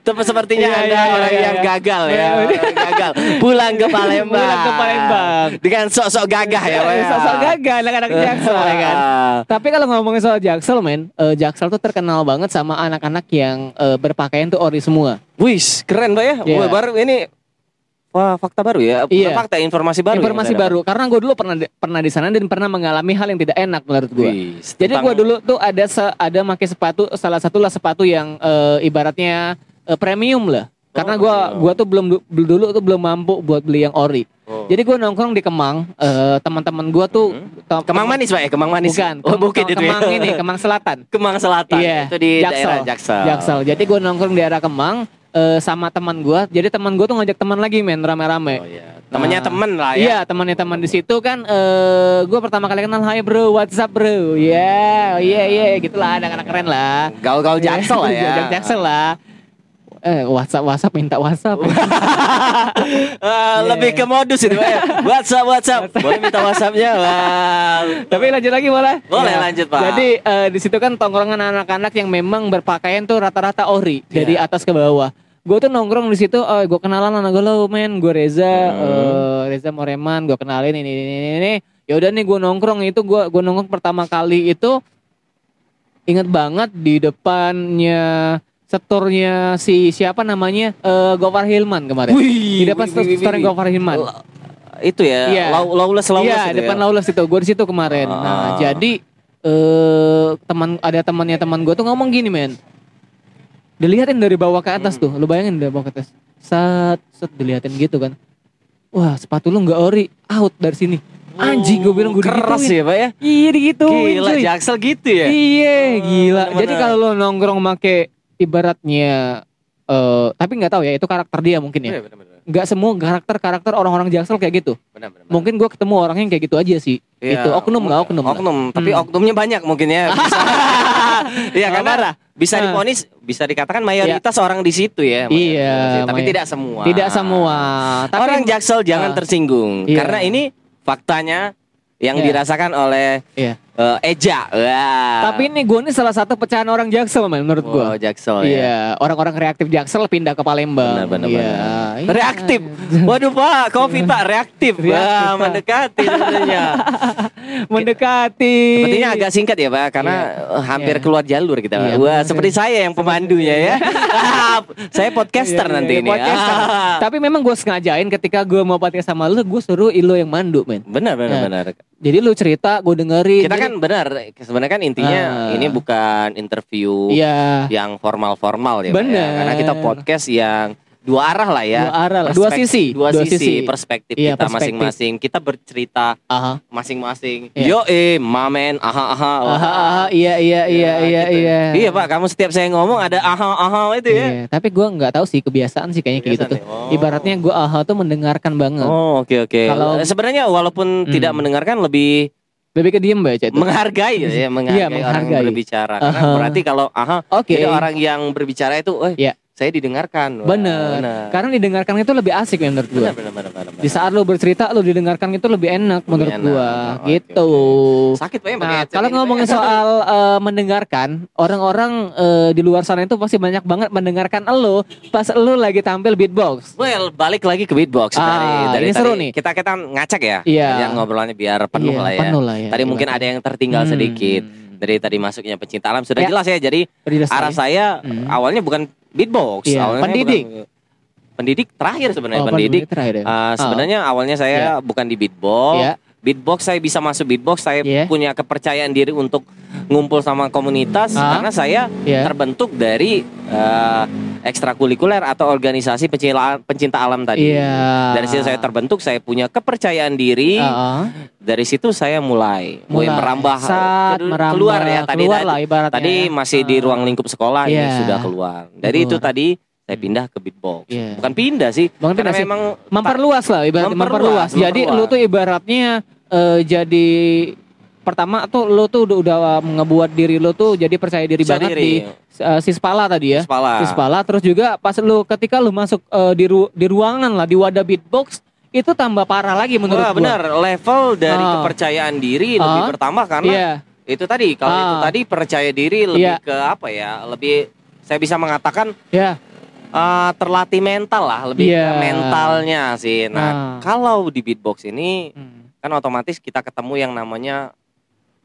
Tapi sepertinya Iya, Anda iya, orang iya, yang iya. gagal ya. Orang gagal. Pulang ke Palembang. Pulang ke Palembang. Dengan sok-sok gagah ya Pak ya. Sosok gagal anak-anak Jaksel ya kan. Tapi kalau ngomongin soal Jaksel men, eh, Jaksel tuh terkenal banget sama anak-anak yang eh, berpakaian tuh ori semua. Wis, keren Pak ya. Wah, baru ini Wah, fakta baru ya. Bukan Iya. fakta, informasi baru. Informasi yang saya baru karena gue dulu pernah di- pernah di sana dan pernah mengalami hal yang tidak enak menurut gue. Jadi gue dulu tuh ada se- ada pakai sepatu salah satu lah sepatu yang eh, ibaratnya eh, premium lah. Karena Oh, gua premium. gua tuh belum du- dulu tuh belum mampu buat beli yang ori. Oh. Jadi gue nongkrong di Kemang, eh, teman-teman gua tuh tem- Kemang Manis Pak ya, Kemang Manis. Bukan, Oh, bukit itu ya. Kemang ini, Kemang Selatan. Kemang Selatan. Iya, Itu di Jaksel. daerah Jaksel. Jaksel. Jadi gue nongkrong di daerah Kemang eh, sama teman gua. Jadi teman gua tuh ngajak teman lagi men rame-rame. Oh iya. Temennya Nah, temen lah ya. Iya temannya teman di situ kan eh gue pertama kali kenal Hai bro WhatsApp bro ya iya iya gitulah anak-anak keren lah Gaul-gaul Jaksel lah ya. Jaksel lah eh WhatsApp WhatsApp minta WhatsApp Ah, lebih ke modus itu ya. WhatsApp WhatsApp. Boleh minta WhatsAppnya. Wah. tapi lanjut lagi boleh Boleh, lanjut, Pak. jadi eh, di situ kan tongkrongan anak-anak yang memang berpakaian tuh rata-rata ori dari Iya. atas ke bawah gue tuh nongkrong di situ oh gue kenalan anak gue lo men gue Reza Hmm. eh, Reza Moreman gue kenalin ini ini ini, ini. ya udah nih gue nongkrong itu gue gue nongkrong pertama kali itu inget banget di depannya setornya si siapa namanya eh Gofar Hilman kemarin Wih, di depan wih, wih, wih, setornya. Gofar Hilman Itu ya, Iya. lau- lawless lawless Iya, itu depan ya. Laulas itu. Gue di situ kemarin. Ah. Nah, jadi eh teman ada temannya teman gue tuh ngomong gini, men. Dilihatin dari bawah ke atas Hmm. tuh. Lu bayangin dari bawah ke atas. Sat, set dilihatin gitu kan. Wah, sepatu lu nggak ori, out dari sini. Anjing gue bilang gue keras digituin. ya, Pak ya. Iya digituin. Gila, cuy. Jaksel gitu ya. Iya, gila. bener-bener. Jadi kalau lo nongkrong make ibaratnya eh tapi nggak tahu ya itu karakter dia mungkin ya. Iya. Nggak semua karakter-karakter orang-orang Jaksel kayak gitu. Benar-benar. Mungkin gue ketemu orang yang kayak gitu aja sih. Iya, itu oknum nggak oknum? lah. Oknum, tapi Hmm. oknumnya banyak mungkin ya. Iya, karena Parah. bisa Ah. diponis, bisa dikatakan mayoritas orang di situ ya. Iya, tapi tidak semua. Tidak semua. Tapi orang Jaksel jangan Ah. tersinggung Iya. karena ini faktanya yang Iya. dirasakan oleh Iya. Eh, Eja. Wah. Tapi ini gue nih salah satu pecahan orang Jaksel men menurut gue. Oh, Jaksel ya. Iya, orang-orang kreatif Jaksel pindah ke Palembang. Benar, benar, Iya. benar. Iya. Reaktif. Waduh Pak, kopi Pak reaktif. Reaktif, Wah, Pak. mendekati sebenarnya. Mendekati. Sepertinya agak singkat ya Pak, karena eh, hampir Iya. keluar jalur kita. Iya, Wah, seperti saya yang pemandunya ya. saya podcaster Iya, iya, nanti iya, ini. podcaster. Ah. Tapi memang gue sengajain ketika gue mau podcast sama lu, gue suruh Ilo yang mandu men. Benar, benar, Nah, benar. Jadi lu cerita, gue dengerin. Kita Jadi- kan benar, sebenarnya kan intinya Ah. ini bukan interview Iya. yang formal-formal ya, Pak, ya. Karena kita podcast yang dua arah lah ya. Dua arah lah, dua sisi, dua, dua sisi, sisi. perspektif Iya, kita masing-masing. Kita bercerita masing-masing. Iya. Yo eh, mamen, aha aha. Aha, aha, iya iya iya iya gitu. iya. Iya Pak, kamu setiap saya ngomong ada aha aha itu ya. Iya, tapi gua nggak tahu sih kebiasaan sih kayaknya kayak gitu tuh. Kebiasaan ya? Oh. Ibaratnya gua aha tuh mendengarkan banget. Oh oke oke. Kalau- Eh, Sebenarnya walaupun Hmm. tidak mendengarkan lebih Lebih ke diem baca itu. menghargai ya, menghargai, Iya, orang yang menghargai. berbicara. Karena Aha. berarti kalau aha Oke. jadi orang yang berbicara itu, eh Iya. Saya didengarkan. Wah, Bener. bener. Karena didengarkan itu lebih asik ya menurut gua. Bener, bener, bener, bener. Di saat lu bercerita lu didengarkan itu lebih enak menurut enak. gua. Oh, gitu. Sakit Pak ya Nah, kalau Pak, ngomongin ya. soal eh, mendengarkan, orang-orang eh, di luar sana itu pasti banyak banget mendengarkan lo pas lo lagi tampil beatbox. Well, balik lagi ke beatbox Ah, dari, dari ini tadi. seru nih. Kita kita ngacak ya. Iya. Yang ngobrolnya biar penuh Iya, lah ya. penuh lah ya, Tadi iya. mungkin ada yang tertinggal Hmm. sedikit. Dari tadi masuknya pecinta alam sudah Ya. jelas ya. Jadi arah ya. saya Hmm. awalnya bukan beatbox, Iya, awalnya pendidik. bukan- pendidik terakhir sebenarnya Oh, pendidik. terakhir ya. Uh, sebenarnya awalnya saya bukan di beatbox. Iya. Beatbox saya bisa masuk beatbox, saya Iya. punya kepercayaan diri untuk ngumpul sama komunitas Ah. karena saya Iya. terbentuk dari uh, ekstrakurikuler atau organisasi pecinta pencinta alam tadi. Iya. Dari situ saya terbentuk, saya punya kepercayaan diri. Heeh. Dari situ saya mulai, mulai, merambah Saat ke- merambah, keluar ya tadi keluar tadi, lah tadi masih di Ah. ruang lingkup sekolah Iya. ini sudah keluar. Dari itu Keluar. tadi saya pindah ke beatbox. Iya. Bukan pindah sih, Bukan karena pindah sih. memang memperluas lah ibarat memperluas, Memperluas, jadi memperluas. lu tuh ibaratnya eh, jadi pertama tuh lu tuh udah, udah ngebuat diri lu tuh jadi percaya diri Percaya banget diri. di eh, Sispala tadi ya Sispala. Sispala terus juga pas lu ketika lu masuk eh, di ru- di ruangan lah di wadah beatbox itu tambah parah lagi menurut Wah, gua. benar, level dari Ah. kepercayaan diri lebih Ah. bertambah karena Iya. itu tadi kalau Ah. itu tadi percaya diri lebih Iya. ke apa ya? Lebih saya bisa mengatakan Ya. Eh, terlatih mental lah, lebih Iya. ke mentalnya sih. Nah, Nah. kalau di beatbox ini Hmm. kan otomatis kita ketemu yang namanya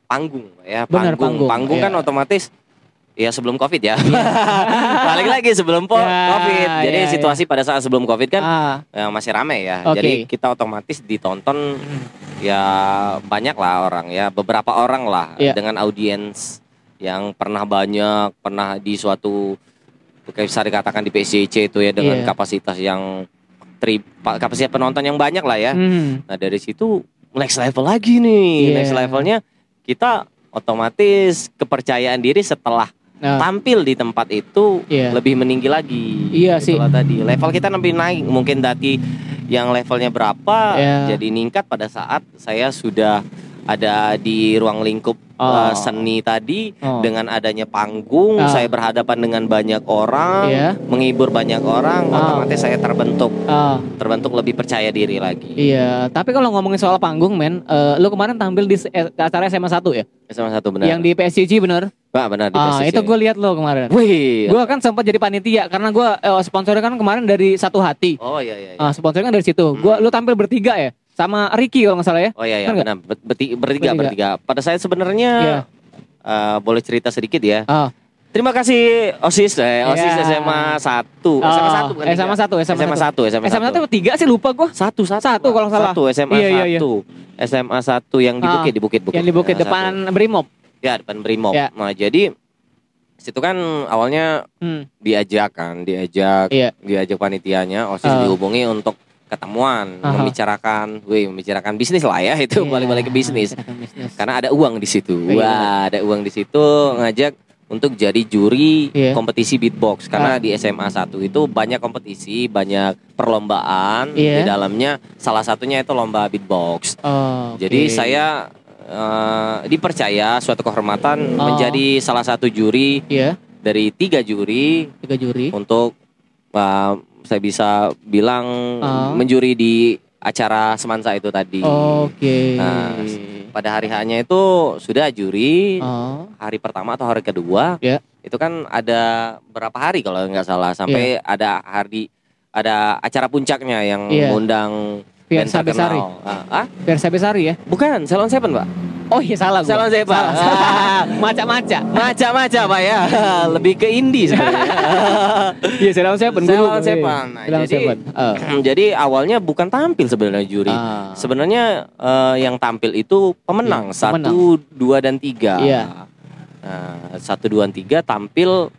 panggung ya Benar, panggung panggung, kan iya. otomatis ya sebelum covid ya balik lagi sebelum po- Ya, covid jadi ya, situasi pada saat sebelum covid kan Ah. ya, masih rame ya Oke. jadi kita otomatis ditonton ya banyak lah orang ya beberapa orang lah Iya. dengan audiens yang pernah banyak pernah di suatu kayak bisa dikatakan di PCC itu ya dengan Iya. kapasitas yang tri, pa- kapasitas penonton yang banyak lah ya Hmm. Nah dari situ next level lagi nih. Iya. Next levelnya kita otomatis kepercayaan diri setelah Nah, tampil di tempat itu Iya. lebih meninggi lagi. Iya sih. Tadi level kita lebih naik. Mungkin dati yang levelnya berapa Iya. jadi ningkat pada saat saya sudah ada di ruang lingkup Oh. uh, seni tadi Oh. dengan adanya panggung Ah. saya berhadapan dengan banyak orang Iya. menghibur banyak orang Oh. otomatis saya terbentuk ah. terbentuk lebih percaya diri lagi Iya, tapi kalau ngomongin soal panggung, men, eh, lu kemarin tampil di eh, acara SMA 1 ya? sama satu benar Yang di PSCG bener? Pak benar di Ah, itu gue lihat lo kemarin. Wih. Gue kan sempat jadi panitia karena gue eh, sponsornya kan kemarin dari satu hati. Oh iya iya. iya. Ah, sponsornya kan dari situ. Gua lu tampil bertiga ya, sama Ricky kalau nggak salah ya. Oh iya iya Benar benar. Ber- berti- bertiga, Bertiga. bertiga Pada saya sebenarnya Iya. eh, boleh cerita sedikit ya. Ah, Terima kasih OSIS eh, OSIS Iya. SMA 1. Oh, SMA 1 bukan SMA 1, SMA SMA 1, SMA 1. SMA satu tiga sih lupa gue. Satu, satu, Satu kalau nggak salah. Satu SMA Iya, iya, iya. 1. SMA 1 yang di Ah, Bukit, di Bukit, Bukit. Yang di Bukit SMA depan 1. Brimob. Ya, depan Brimob. Ya. Nah, jadi situ kan awalnya Hmm. diajak kan, diajak Iya. diajak panitianya OSIS Ah. dihubungi untuk ketemuan, Aha. membicarakan, wih, membicarakan bisnis lah ya, itu Iya, balik-balik ke bisnis. bisnis. Karena ada uang di situ. Iya, Wah, ada uang di situ ngajak untuk jadi juri Iya. kompetisi beatbox karena Ah. di SMA 1 itu banyak kompetisi, banyak perlombaan Iya. di dalamnya salah satunya itu lomba beatbox. Oh, Jadi oke. saya eh, dipercaya suatu kehormatan Oh. menjadi salah satu juri Iya, dari tiga juri tiga juri. untuk uh, saya bisa bilang Oh. menjuri di acara semansa itu tadi. Oke. Nah, Pada hari hanya itu sudah juri Oh, hari pertama atau hari kedua. Ya. Itu kan ada berapa hari kalau nggak salah sampai ada hari ada acara puncaknya yang Iya. mengundang Fiersa Besari. Ah, ah? Fiersa Besari ya? bukan Salon Seven pak. Oh iya salah gua. Salon Seven. Salah, salah. Maca-maca. Maca-maca pak ya. Lebih ke indie sebenarnya. Iya Salon Seven dulu. Salon Seven. Nah, jadi-. Eh. Jadi awalnya bukan tampil sebenarnya juri. Ah. Sebenarnya eh, yang tampil itu pemenang Iya, satu, dua dan tiga. Iya. Nah, satu, dua, dan tiga tampil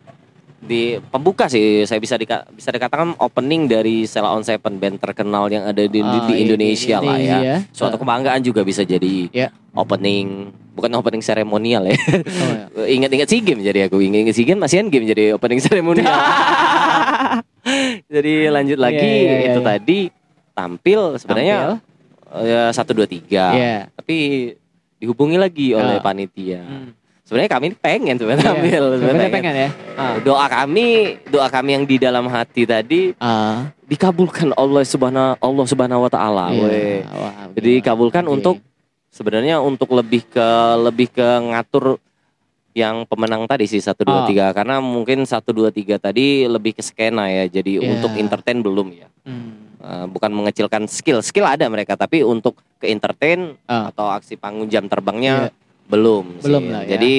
di pembuka sih. Saya bisa dika- bisa dikatakan opening dari Sela on Seven band terkenal yang ada di, di- Ah, di iya, Indonesia lah ya. Indonesia. Suatu kebanggaan juga bisa jadi Iya. opening, bukan opening seremonial ya. Oh, iya. Ingat-ingat SEA Games jadi aku ingat-ingat SEA Games masih game jadi opening seremonial. jadi lanjut lagi Iya, iya, iya, itu iya. tadi tampil sebenarnya Tampil. ya satu dua tiga Iya. tapi dihubungi lagi oleh Ah. panitia Hmm. Sebenarnya kami pengen sebenarnya Iya. tampil sebenarnya pengen. pengen ya. Ah. doa kami doa kami yang di dalam hati tadi Ah. dikabulkan Allah subhanahu Allah subhanahu wa taala Iya. weh. Wah, jadi dikabulkan Oke. untuk sebenarnya untuk lebih ke lebih ke ngatur yang pemenang tadi sih satu dua Oh. tiga karena mungkin satu dua tiga tadi lebih ke skena ya jadi Iya. untuk entertain belum ya Hmm. Eh, bukan mengecilkan skill skill ada mereka tapi untuk ke entertain Ah. atau aksi panggung jam terbangnya Iya. Belum sih. Belum lah ya. jadi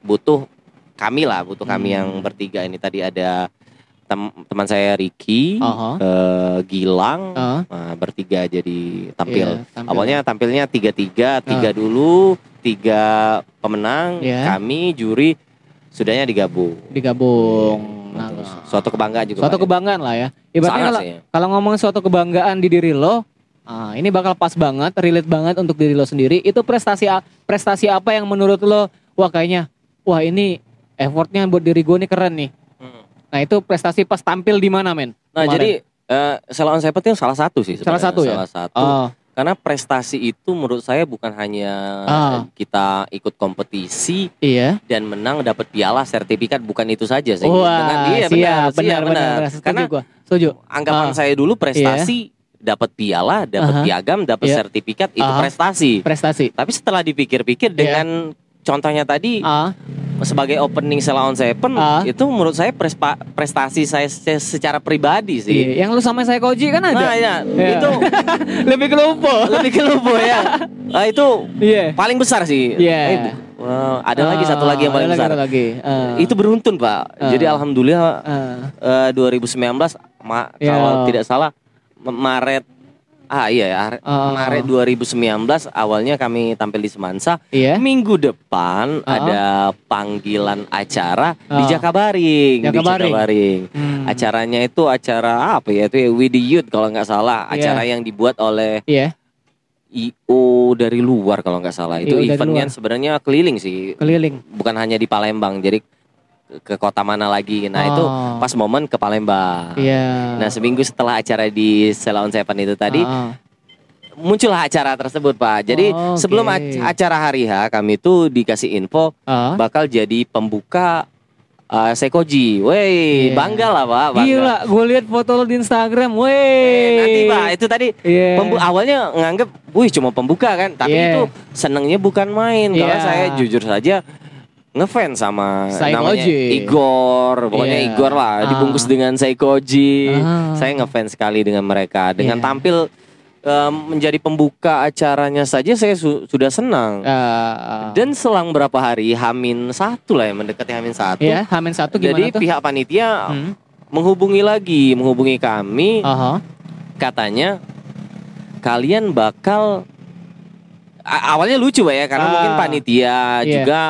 butuh kami lah, butuh kami Hmm. yang bertiga ini tadi ada tem- teman saya Ricky, Aha. eh, Gilang, Ah, nah, bertiga jadi tampil. iya, tampil. Awalnya tampilnya tiga tiga, tiga Ah. dulu, tiga pemenang, Iya. kami juri, sudahnya digabung. digabung. Nah, Terus suatu kebanggaan juga. suatu Pak, ya. kebanggaan lah ya. Ibaratnya kalau sih. kalau ngomong suatu kebanggaan di diri lo, ah, ini bakal pas banget, relate banget untuk diri lo sendiri. Itu prestasi prestasi apa yang menurut lo, wah kayaknya, wah ini effortnya buat diri gue nih keren nih. Hmm. Nah itu prestasi pas tampil di mana men? Nah Kemarin. jadi eh Salah on Seven itu salah satu sih. Salah sebenarnya. satu ya? Salah satu. Oh, Karena prestasi itu menurut saya bukan hanya Ah. kita ikut kompetisi iya. dan menang dapat piala sertifikat bukan itu saja sih. Wah, Dengan- iya, siap, benar, benar, benar, benar. benar. Setuju Karena gua. Setuju. anggapan Ah. saya dulu prestasi dapat piala, dapat Aha. piagam, dapat Iya. sertifikat itu Aha. prestasi. Prestasi. Tapi setelah dipikir-pikir Iya. dengan contohnya tadi Ah, sebagai opening Salah on Seven Ah. itu menurut saya prespa- prestasi saya se- secara pribadi sih. iya. Yang lu sama saya Koji kan ada. Nah, ya, Iya. itu Lebih ke lebih ke ya. Nah, itu Iya. paling besar sih. Iya. Eh, bu- wah, ada lagi satu lagi yang Ah, paling besar. ada lagi. Ah. Itu beruntun pak. Ah. Jadi alhamdulillah Ah. eh, 2019 ma- Iya. kalau tidak salah Maret ah iya ya Ah. Maret 2019 awalnya kami tampil di Semansa. Iya. Minggu depan Ah. ada panggilan acara di Ah. Jakabaring. Di Jakabaring. Jakabaring. Hmm. Acaranya itu acara apa ya? Itu ya We The Youth kalau nggak salah. Iya. Acara yang dibuat oleh Iya. IO dari luar kalau nggak salah. Itu eventnya sebenarnya keliling sih. Keliling. Bukan hanya di Palembang. Jadi ke kota mana lagi. Nah itu Oh. pas momen ke Palembang. Iya. Nah seminggu setelah acara di Selaon Seven itu tadi Ah, ah. muncullah acara tersebut pak. Jadi Oh, oke. sebelum ac- acara hari H kami tuh dikasih info Ah. bakal jadi pembuka uh, Sekoji. Woi Iya. bangga lah pak. Bangga. Gila, gue lihat foto lo di Instagram, weh. Eh, nanti pak itu tadi Iya. pembu- awalnya nganggep, wih cuma pembuka kan. Tapi Iya. itu senengnya bukan main. Karena Iya. saya jujur saja ngefans sama namanya Saikoji. Igor, pokoknya Iya. Igor lah, Ah. dibungkus dengan Saikoji. Ah. Saya ngefans sekali dengan mereka. Dengan Iya. tampil em, menjadi pembuka acaranya saja saya su- sudah senang. Ah, Dan selang berapa hari, Hamin satu lah yang mendekati Hamin satu. ya, Hamin satu gimana Jadi tuh? pihak panitia Hmm. menghubungi lagi, menghubungi kami, Aha. katanya kalian bakal awalnya lucu ya karena Ah. mungkin panitia Iya. juga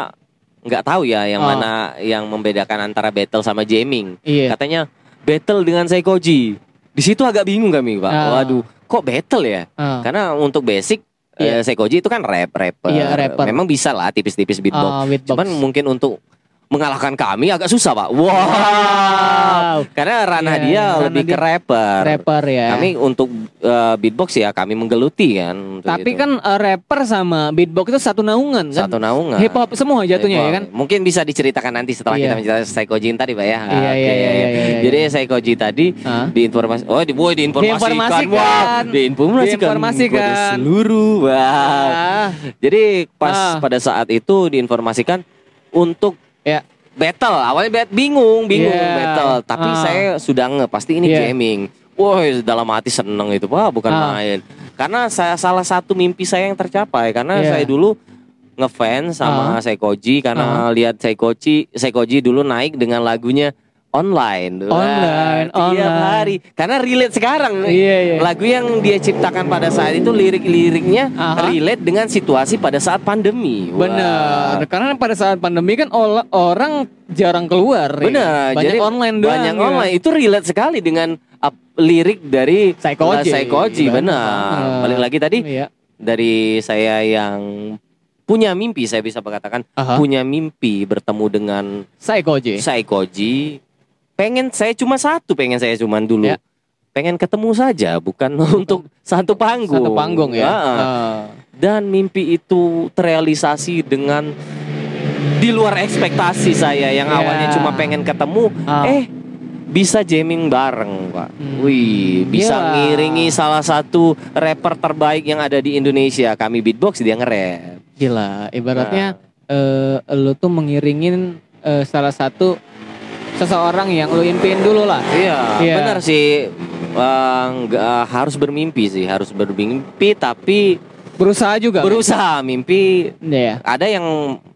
nggak tahu ya yang Oh. mana yang membedakan antara battle sama jamming. Iya. Katanya battle dengan Seikoji. Di situ agak bingung kami pak. Ah. Waduh, kok battle ya? Ah. Karena untuk basic Iya. eh, Seikoji itu kan rap rapper. Iya, rapper. Memang bisa lah tipis-tipis beatbox. Ah, beatbox. Cuman mungkin untuk mengalahkan kami agak susah pak. Wow. Wow. Karena ranah Iya, dia ranah lebih ke dia rapper. rapper ya. Kami untuk eh, beatbox ya kami menggeluti kan. Tapi itu. kan eh, rapper sama beatbox itu satu naungan kan? satu naungan. Hip hop semua jatuhnya ya kan? Mungkin bisa diceritakan nanti setelah Iya. kita menceritakan Saikoji tadi Pak ya. Iya, iya, iya, iya, iya, Jadi iya. Saikoji tadi Ah. diinformasi oh di boy diinformasikan. Diinformasikan. Wah, diinformasikan, Diinformasikan. kepada seluruh. Wah. Ah, Jadi pas Ah. pada saat itu diinformasikan untuk ya. battle. Awalnya bet bingung, bingung Iya. battle. Tapi Ah. saya sudah nge pasti ini Iya. jamming. Wah, dalam hati seneng itu, Wah, bukan Ah. main. Karena saya salah satu mimpi saya yang tercapai karena Iya. saya dulu ngefans sama Ah. Seikoji karena lihat Seikoji Seikoji dulu naik dengan lagunya online. Online, tiap online. hari. Karena relate sekarang. Iya, iya. Lagu yang dia ciptakan pada saat itu lirik-liriknya Aha. relate dengan situasi pada saat pandemi. Wah. Bener, karena pada saat pandemi kan orang jarang keluar. ya. Benar, banyak jadi online doang. Banyak ya. online itu relate sekali dengan up, lirik dari Psychoji. Psychoji, Benar. benar. Ah. Balik lagi tadi Iya. dari saya yang punya mimpi, saya bisa berkatakan Aha. punya mimpi bertemu dengan Psychoji. Psychoji. Pengen saya cuma satu, pengen saya cuma dulu. Ya. Pengen ketemu saja, bukan untuk satu panggung. Satu panggung ya. Ah. Dan mimpi itu terrealisasi dengan di luar ekspektasi saya yang Ya. awalnya cuma pengen ketemu, Ah. eh bisa jamming bareng, Pak. Hmm. Wih, bisa Gila. ngiringi salah satu rapper terbaik yang ada di Indonesia. Kami beatbox, dia nge-rap. Gila, ibaratnya Nah. eh lu tuh mengiringin eh, salah satu seseorang yang lu impiin dulu lah. Iya, Iya. benar sih. Eh, nggak harus bermimpi sih, harus bermimpi tapi Berusaha juga. berusaha mimpi. Iya. Ada yang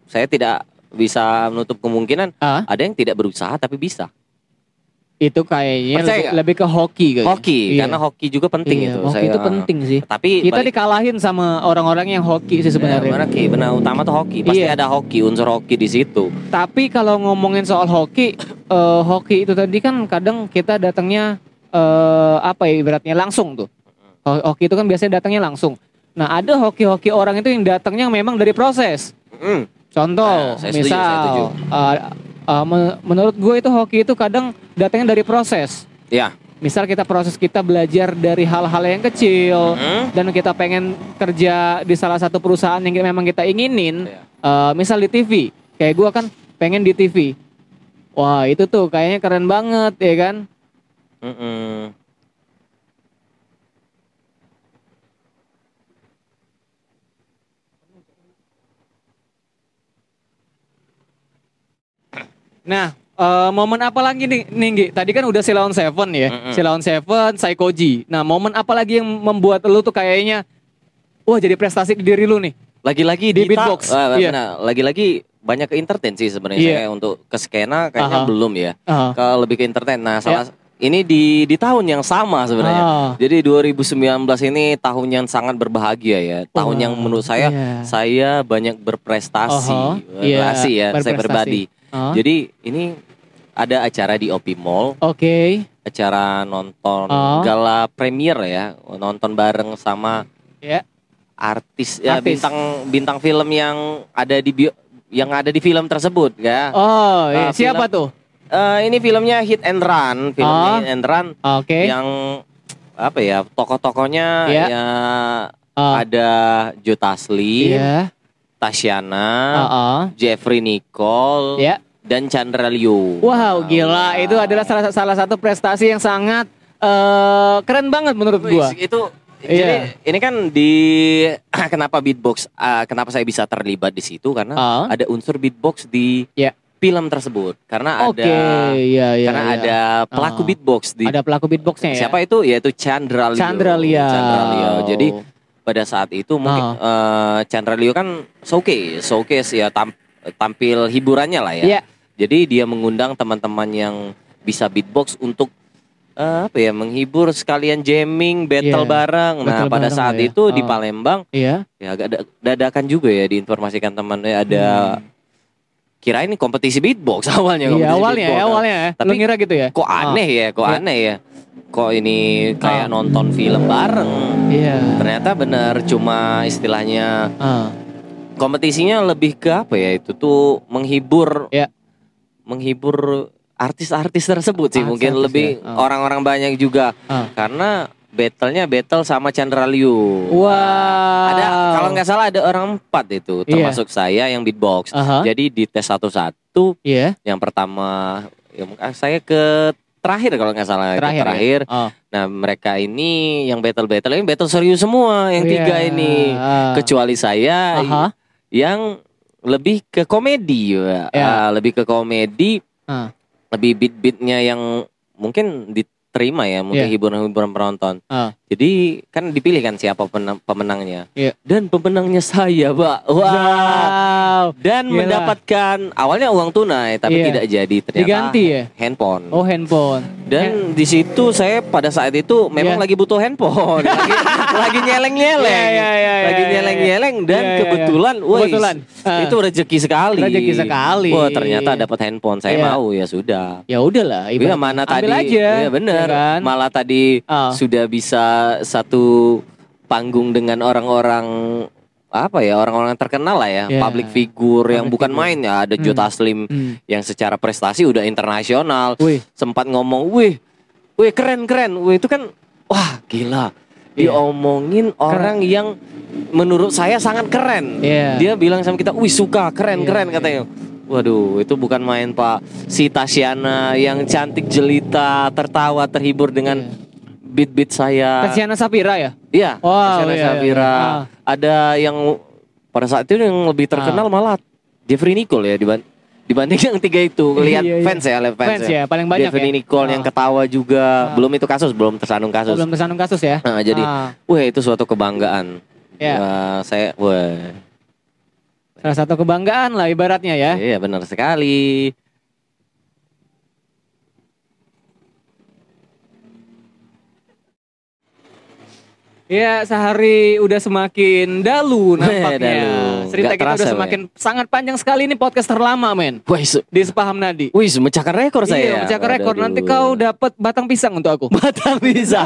saya tidak bisa menutup kemungkinan Ah, ada yang tidak berusaha tapi bisa. Itu kayaknya Percaya lebih, lebih ke hoki kayaknya. Hoki, Iya. karena hoki juga penting Iya, itu. hoki Saya- itu penting sih. Tapi Kita balik- dikalahin sama orang-orang yang hoki sih Ya, sebenarnya. benar Ki, benar utama tuh hoki. Pasti Iya. ada hoki, unsur hoki di situ. Tapi kalau ngomongin soal hoki, eh, hoki itu tadi kan kadang kita datangnya eh, apa ya ibaratnya langsung tuh. Ho- Hoki itu kan biasanya datangnya langsung. Nah ada hoki-hoki orang itu yang datangnya memang dari proses. Mm. Contoh, Nah, setuju, misal, saya setuju. eh, me- menurut gue itu hoki itu kadang datangnya dari proses. Ya. Misal kita proses kita belajar dari hal-hal yang kecil Mm. dan kita pengen kerja di salah satu perusahaan yang memang kita inginin, Iya. eh, misal di TV, kayak gue kan pengen di TV. Wah itu tuh kayaknya keren banget ya kan? Mm-mm. Nah, eh, momen apa lagi nih, Ninggi? Tadi kan udah Silaon Seven ya, Mm-mm. Silaon Seven, Psychoji. Nah, momen apa lagi yang membuat lu tuh kayaknya, wah jadi prestasi di diri lu nih? Lagi-lagi Di beatbox, Wah, iya. benar. Lagi-lagi banyak ke entertain sih sebenarnya Iya. saya untuk ke skena kayaknya Aha. belum ya. Ah, Ke lebih ke entertain. Nah, salah ini di di tahun yang sama sebenarnya. ah. Jadi 2019 ini tahun yang sangat berbahagia ya. Tahun Wah, yang menurut saya iya. saya banyak berprestasi. Aha, iya, Berprestasi ya, saya berprestasi. pribadi. Jadi ini ada acara di OP Mall, Oke, acara nonton Oh. gala premier ya, nonton bareng sama ya. artis ya Artis. bintang bintang film yang ada di bio, yang ada di film tersebut ya. Oh, iya. Ah, siapa film- tuh? Eh, ini filmnya Hit and Run, film Oh. Hit and Run Oke. yang apa ya tokoh-tokohnya Iya. ya Ah, ada Joe Taslim, Iya. Tasyana, Ah, ah. Jeffrey Nicole, Ya. dan Chandra Liu. Wow, gila. Itu adalah salah, salah satu prestasi yang sangat eh, keren banget menurut Wih, gua. Itu Iya. jadi ini kan di kenapa beatbox ah, kenapa saya bisa terlibat di situ karena Ah. ada unsur beatbox di Ya. film tersebut karena Oke, ada iya iya. karena iya. ada pelaku Ah. beatbox di ada pelaku beatboxnya ya. siapa itu yaitu Chandra Leo. Chandra Liao. Chandra Leo. Jadi pada saat itu mungkin eh, Chandra Leo kan showcase, showcase ya tam- tampil hiburannya lah ya. Iya. Jadi dia mengundang teman-teman yang bisa beatbox untuk eh, apa ya menghibur sekalian jamming, battle Iya, bareng. Nah, battle pada bareng saat ya. itu di Oh. Palembang Iya. ya agak da- dadakan juga ya diinformasikan temannya ada Hmm. kira ini kompetisi beatbox awalnya Iya kompetisi awalnya beatbox. ya, awalnya ya. Tapi Lu ngira gitu ya? Kok aneh ya, kok Iya. aneh ya. Kok ini kayak Ah. nonton film bareng. Iya. Ternyata benar cuma istilahnya Ah. kompetisinya lebih ke apa ya itu tuh menghibur Ya. menghibur artis-artis tersebut sih Artis-artis mungkin ya. lebih Ah. orang-orang banyak juga Ah. karena battlenya battle sama Chandra Liu Wow. ada kalau nggak salah ada orang empat itu Iya. termasuk saya yang beatbox Aha. jadi di tes satu-satu Iya. yang pertama ya, saya ke terakhir kalau nggak salah itu Terakhir. ya? terakhir Oh. nah mereka ini yang battle battle ini battle serius semua yang tiga Iya. ini Ah. kecuali saya Aha. yang lebih ke komedi ya. Ya. Ah, lebih ke komedi Ah. lebih beat beatnya yang mungkin diterima ya mungkin Iya. hiburan-hiburan penonton Ah. jadi kan dipilih kan siapa pemenangnya Iya. dan pemenangnya saya pak wah Wow. dan Gila. mendapatkan awalnya uang tunai tapi Iya. tidak jadi ternyata Diganti ya? handphone Oh handphone. dan di situ saya pada saat itu memang Iya. lagi butuh handphone lagi lagi nyeleng nyeleng Iya, iya, iya, lagi iya, nyeleng iya. nyeleng dan Iya, iya, iya. kebetulan woi Kebetulan. Ah. itu rezeki sekali Rezeki sekali. wah ternyata dapat handphone saya Iya. mau ya sudah Ya udahlah. Iya ibaratnya. mana Ambil tadi aja. Iya bener ya kan? Malah tadi Ah. sudah bisa satu panggung dengan orang-orang apa ya orang-orang terkenal lah ya Iya. public figure yang Public bukan figure. main ya ada Hmm. Taslim Hmm. yang secara prestasi udah internasional Wih. sempat ngomong wih wih keren keren wih itu kan wah gila Iya. diomongin orang yang menurut saya sangat keren Iya. dia bilang sama kita wih suka keren Iya, keren katanya Waduh, itu bukan main Pak. Si Tasyana yang cantik jelita, tertawa, terhibur dengan beat-beat saya. Tatiana Sapira ya? Iya, Wow, Tasyana iya, iya. Safira. Ah. Ada yang pada saat itu yang lebih terkenal malah Jeffrey Nicole ya diban- dibanding yang tiga itu. Lihat Iya, iya. fans ya, lihat fans, Fans ya, paling banyak Jeffrey ya. Nicole yang Ah. ketawa juga. Ah. Belum itu kasus, belum tersandung Oh, kasus. belum tersandung kasus ya? Nah, jadi, Ah. wah itu suatu kebanggaan. Ya. Wah, saya, wah, Salah satu kebanggaan lah ibaratnya ya. Iya benar sekali. Iya, sehari udah semakin dalu nampaknya. dalu. Cerita Nggak kita terasa, udah semakin sangat panjang sekali ini podcast terlama, men. Wih, Di Sepaham Nadi. wih, memecahkan rekor saya. Iya, mencapai rekor. Aduh. Nanti kau dapat batang pisang untuk aku. batang bisa.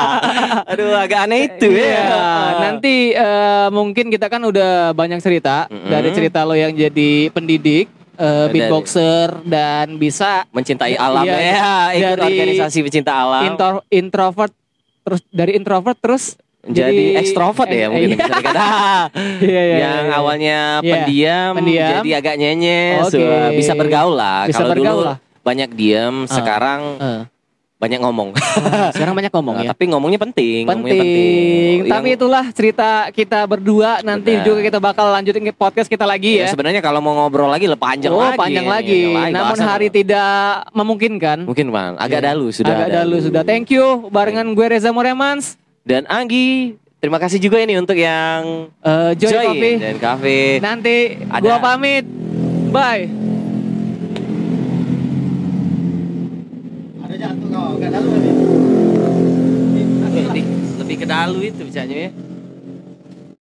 Aduh, agak aneh itu Iya, ya. nanti eh, mungkin kita kan udah banyak cerita Mm-mm. dari cerita lo yang jadi pendidik, eh, Dari- beatboxer dan bisa mencintai alam Iya, ya, ikut dari organisasi pecinta alam. intro, introvert terus dari introvert terus jadi, ekstrovert ya eh, mungkin iya. bisa dikata. Iya, iya, yang iya. awalnya Iya, pendiam, pendiam. jadi agak nyenyes, Oke. wah, bisa bergaul lah. Bisa Kalau bergaul dulu lah. banyak diam, Ah. sekarang Eh, banyak ngomong. sekarang banyak ngomong Nah, ya. Tapi ngomongnya penting, ngomongnya Penting. penting. Tapi Yang- itulah cerita kita berdua. Nanti Benar. juga kita bakal lanjutin ke podcast kita lagi ya, ya. sebenarnya kalau mau ngobrol lagi lah panjang oh, lagi. panjang ini, lagi. lain, Namun hari apa. tidak memungkinkan. mungkin bang, agak Iya. dalu sudah. Agak dalu sudah. Thank you barengan gue Reza Moremans, Dan Anggi, terima kasih juga ini untuk yang eh, Joy, join Coffee. dan Cafe. Nanti Ada. gua pamit. Bye. Jatuh kau, enggak dalu ini. lebih, lebih ke dalu itu bicaranya ya.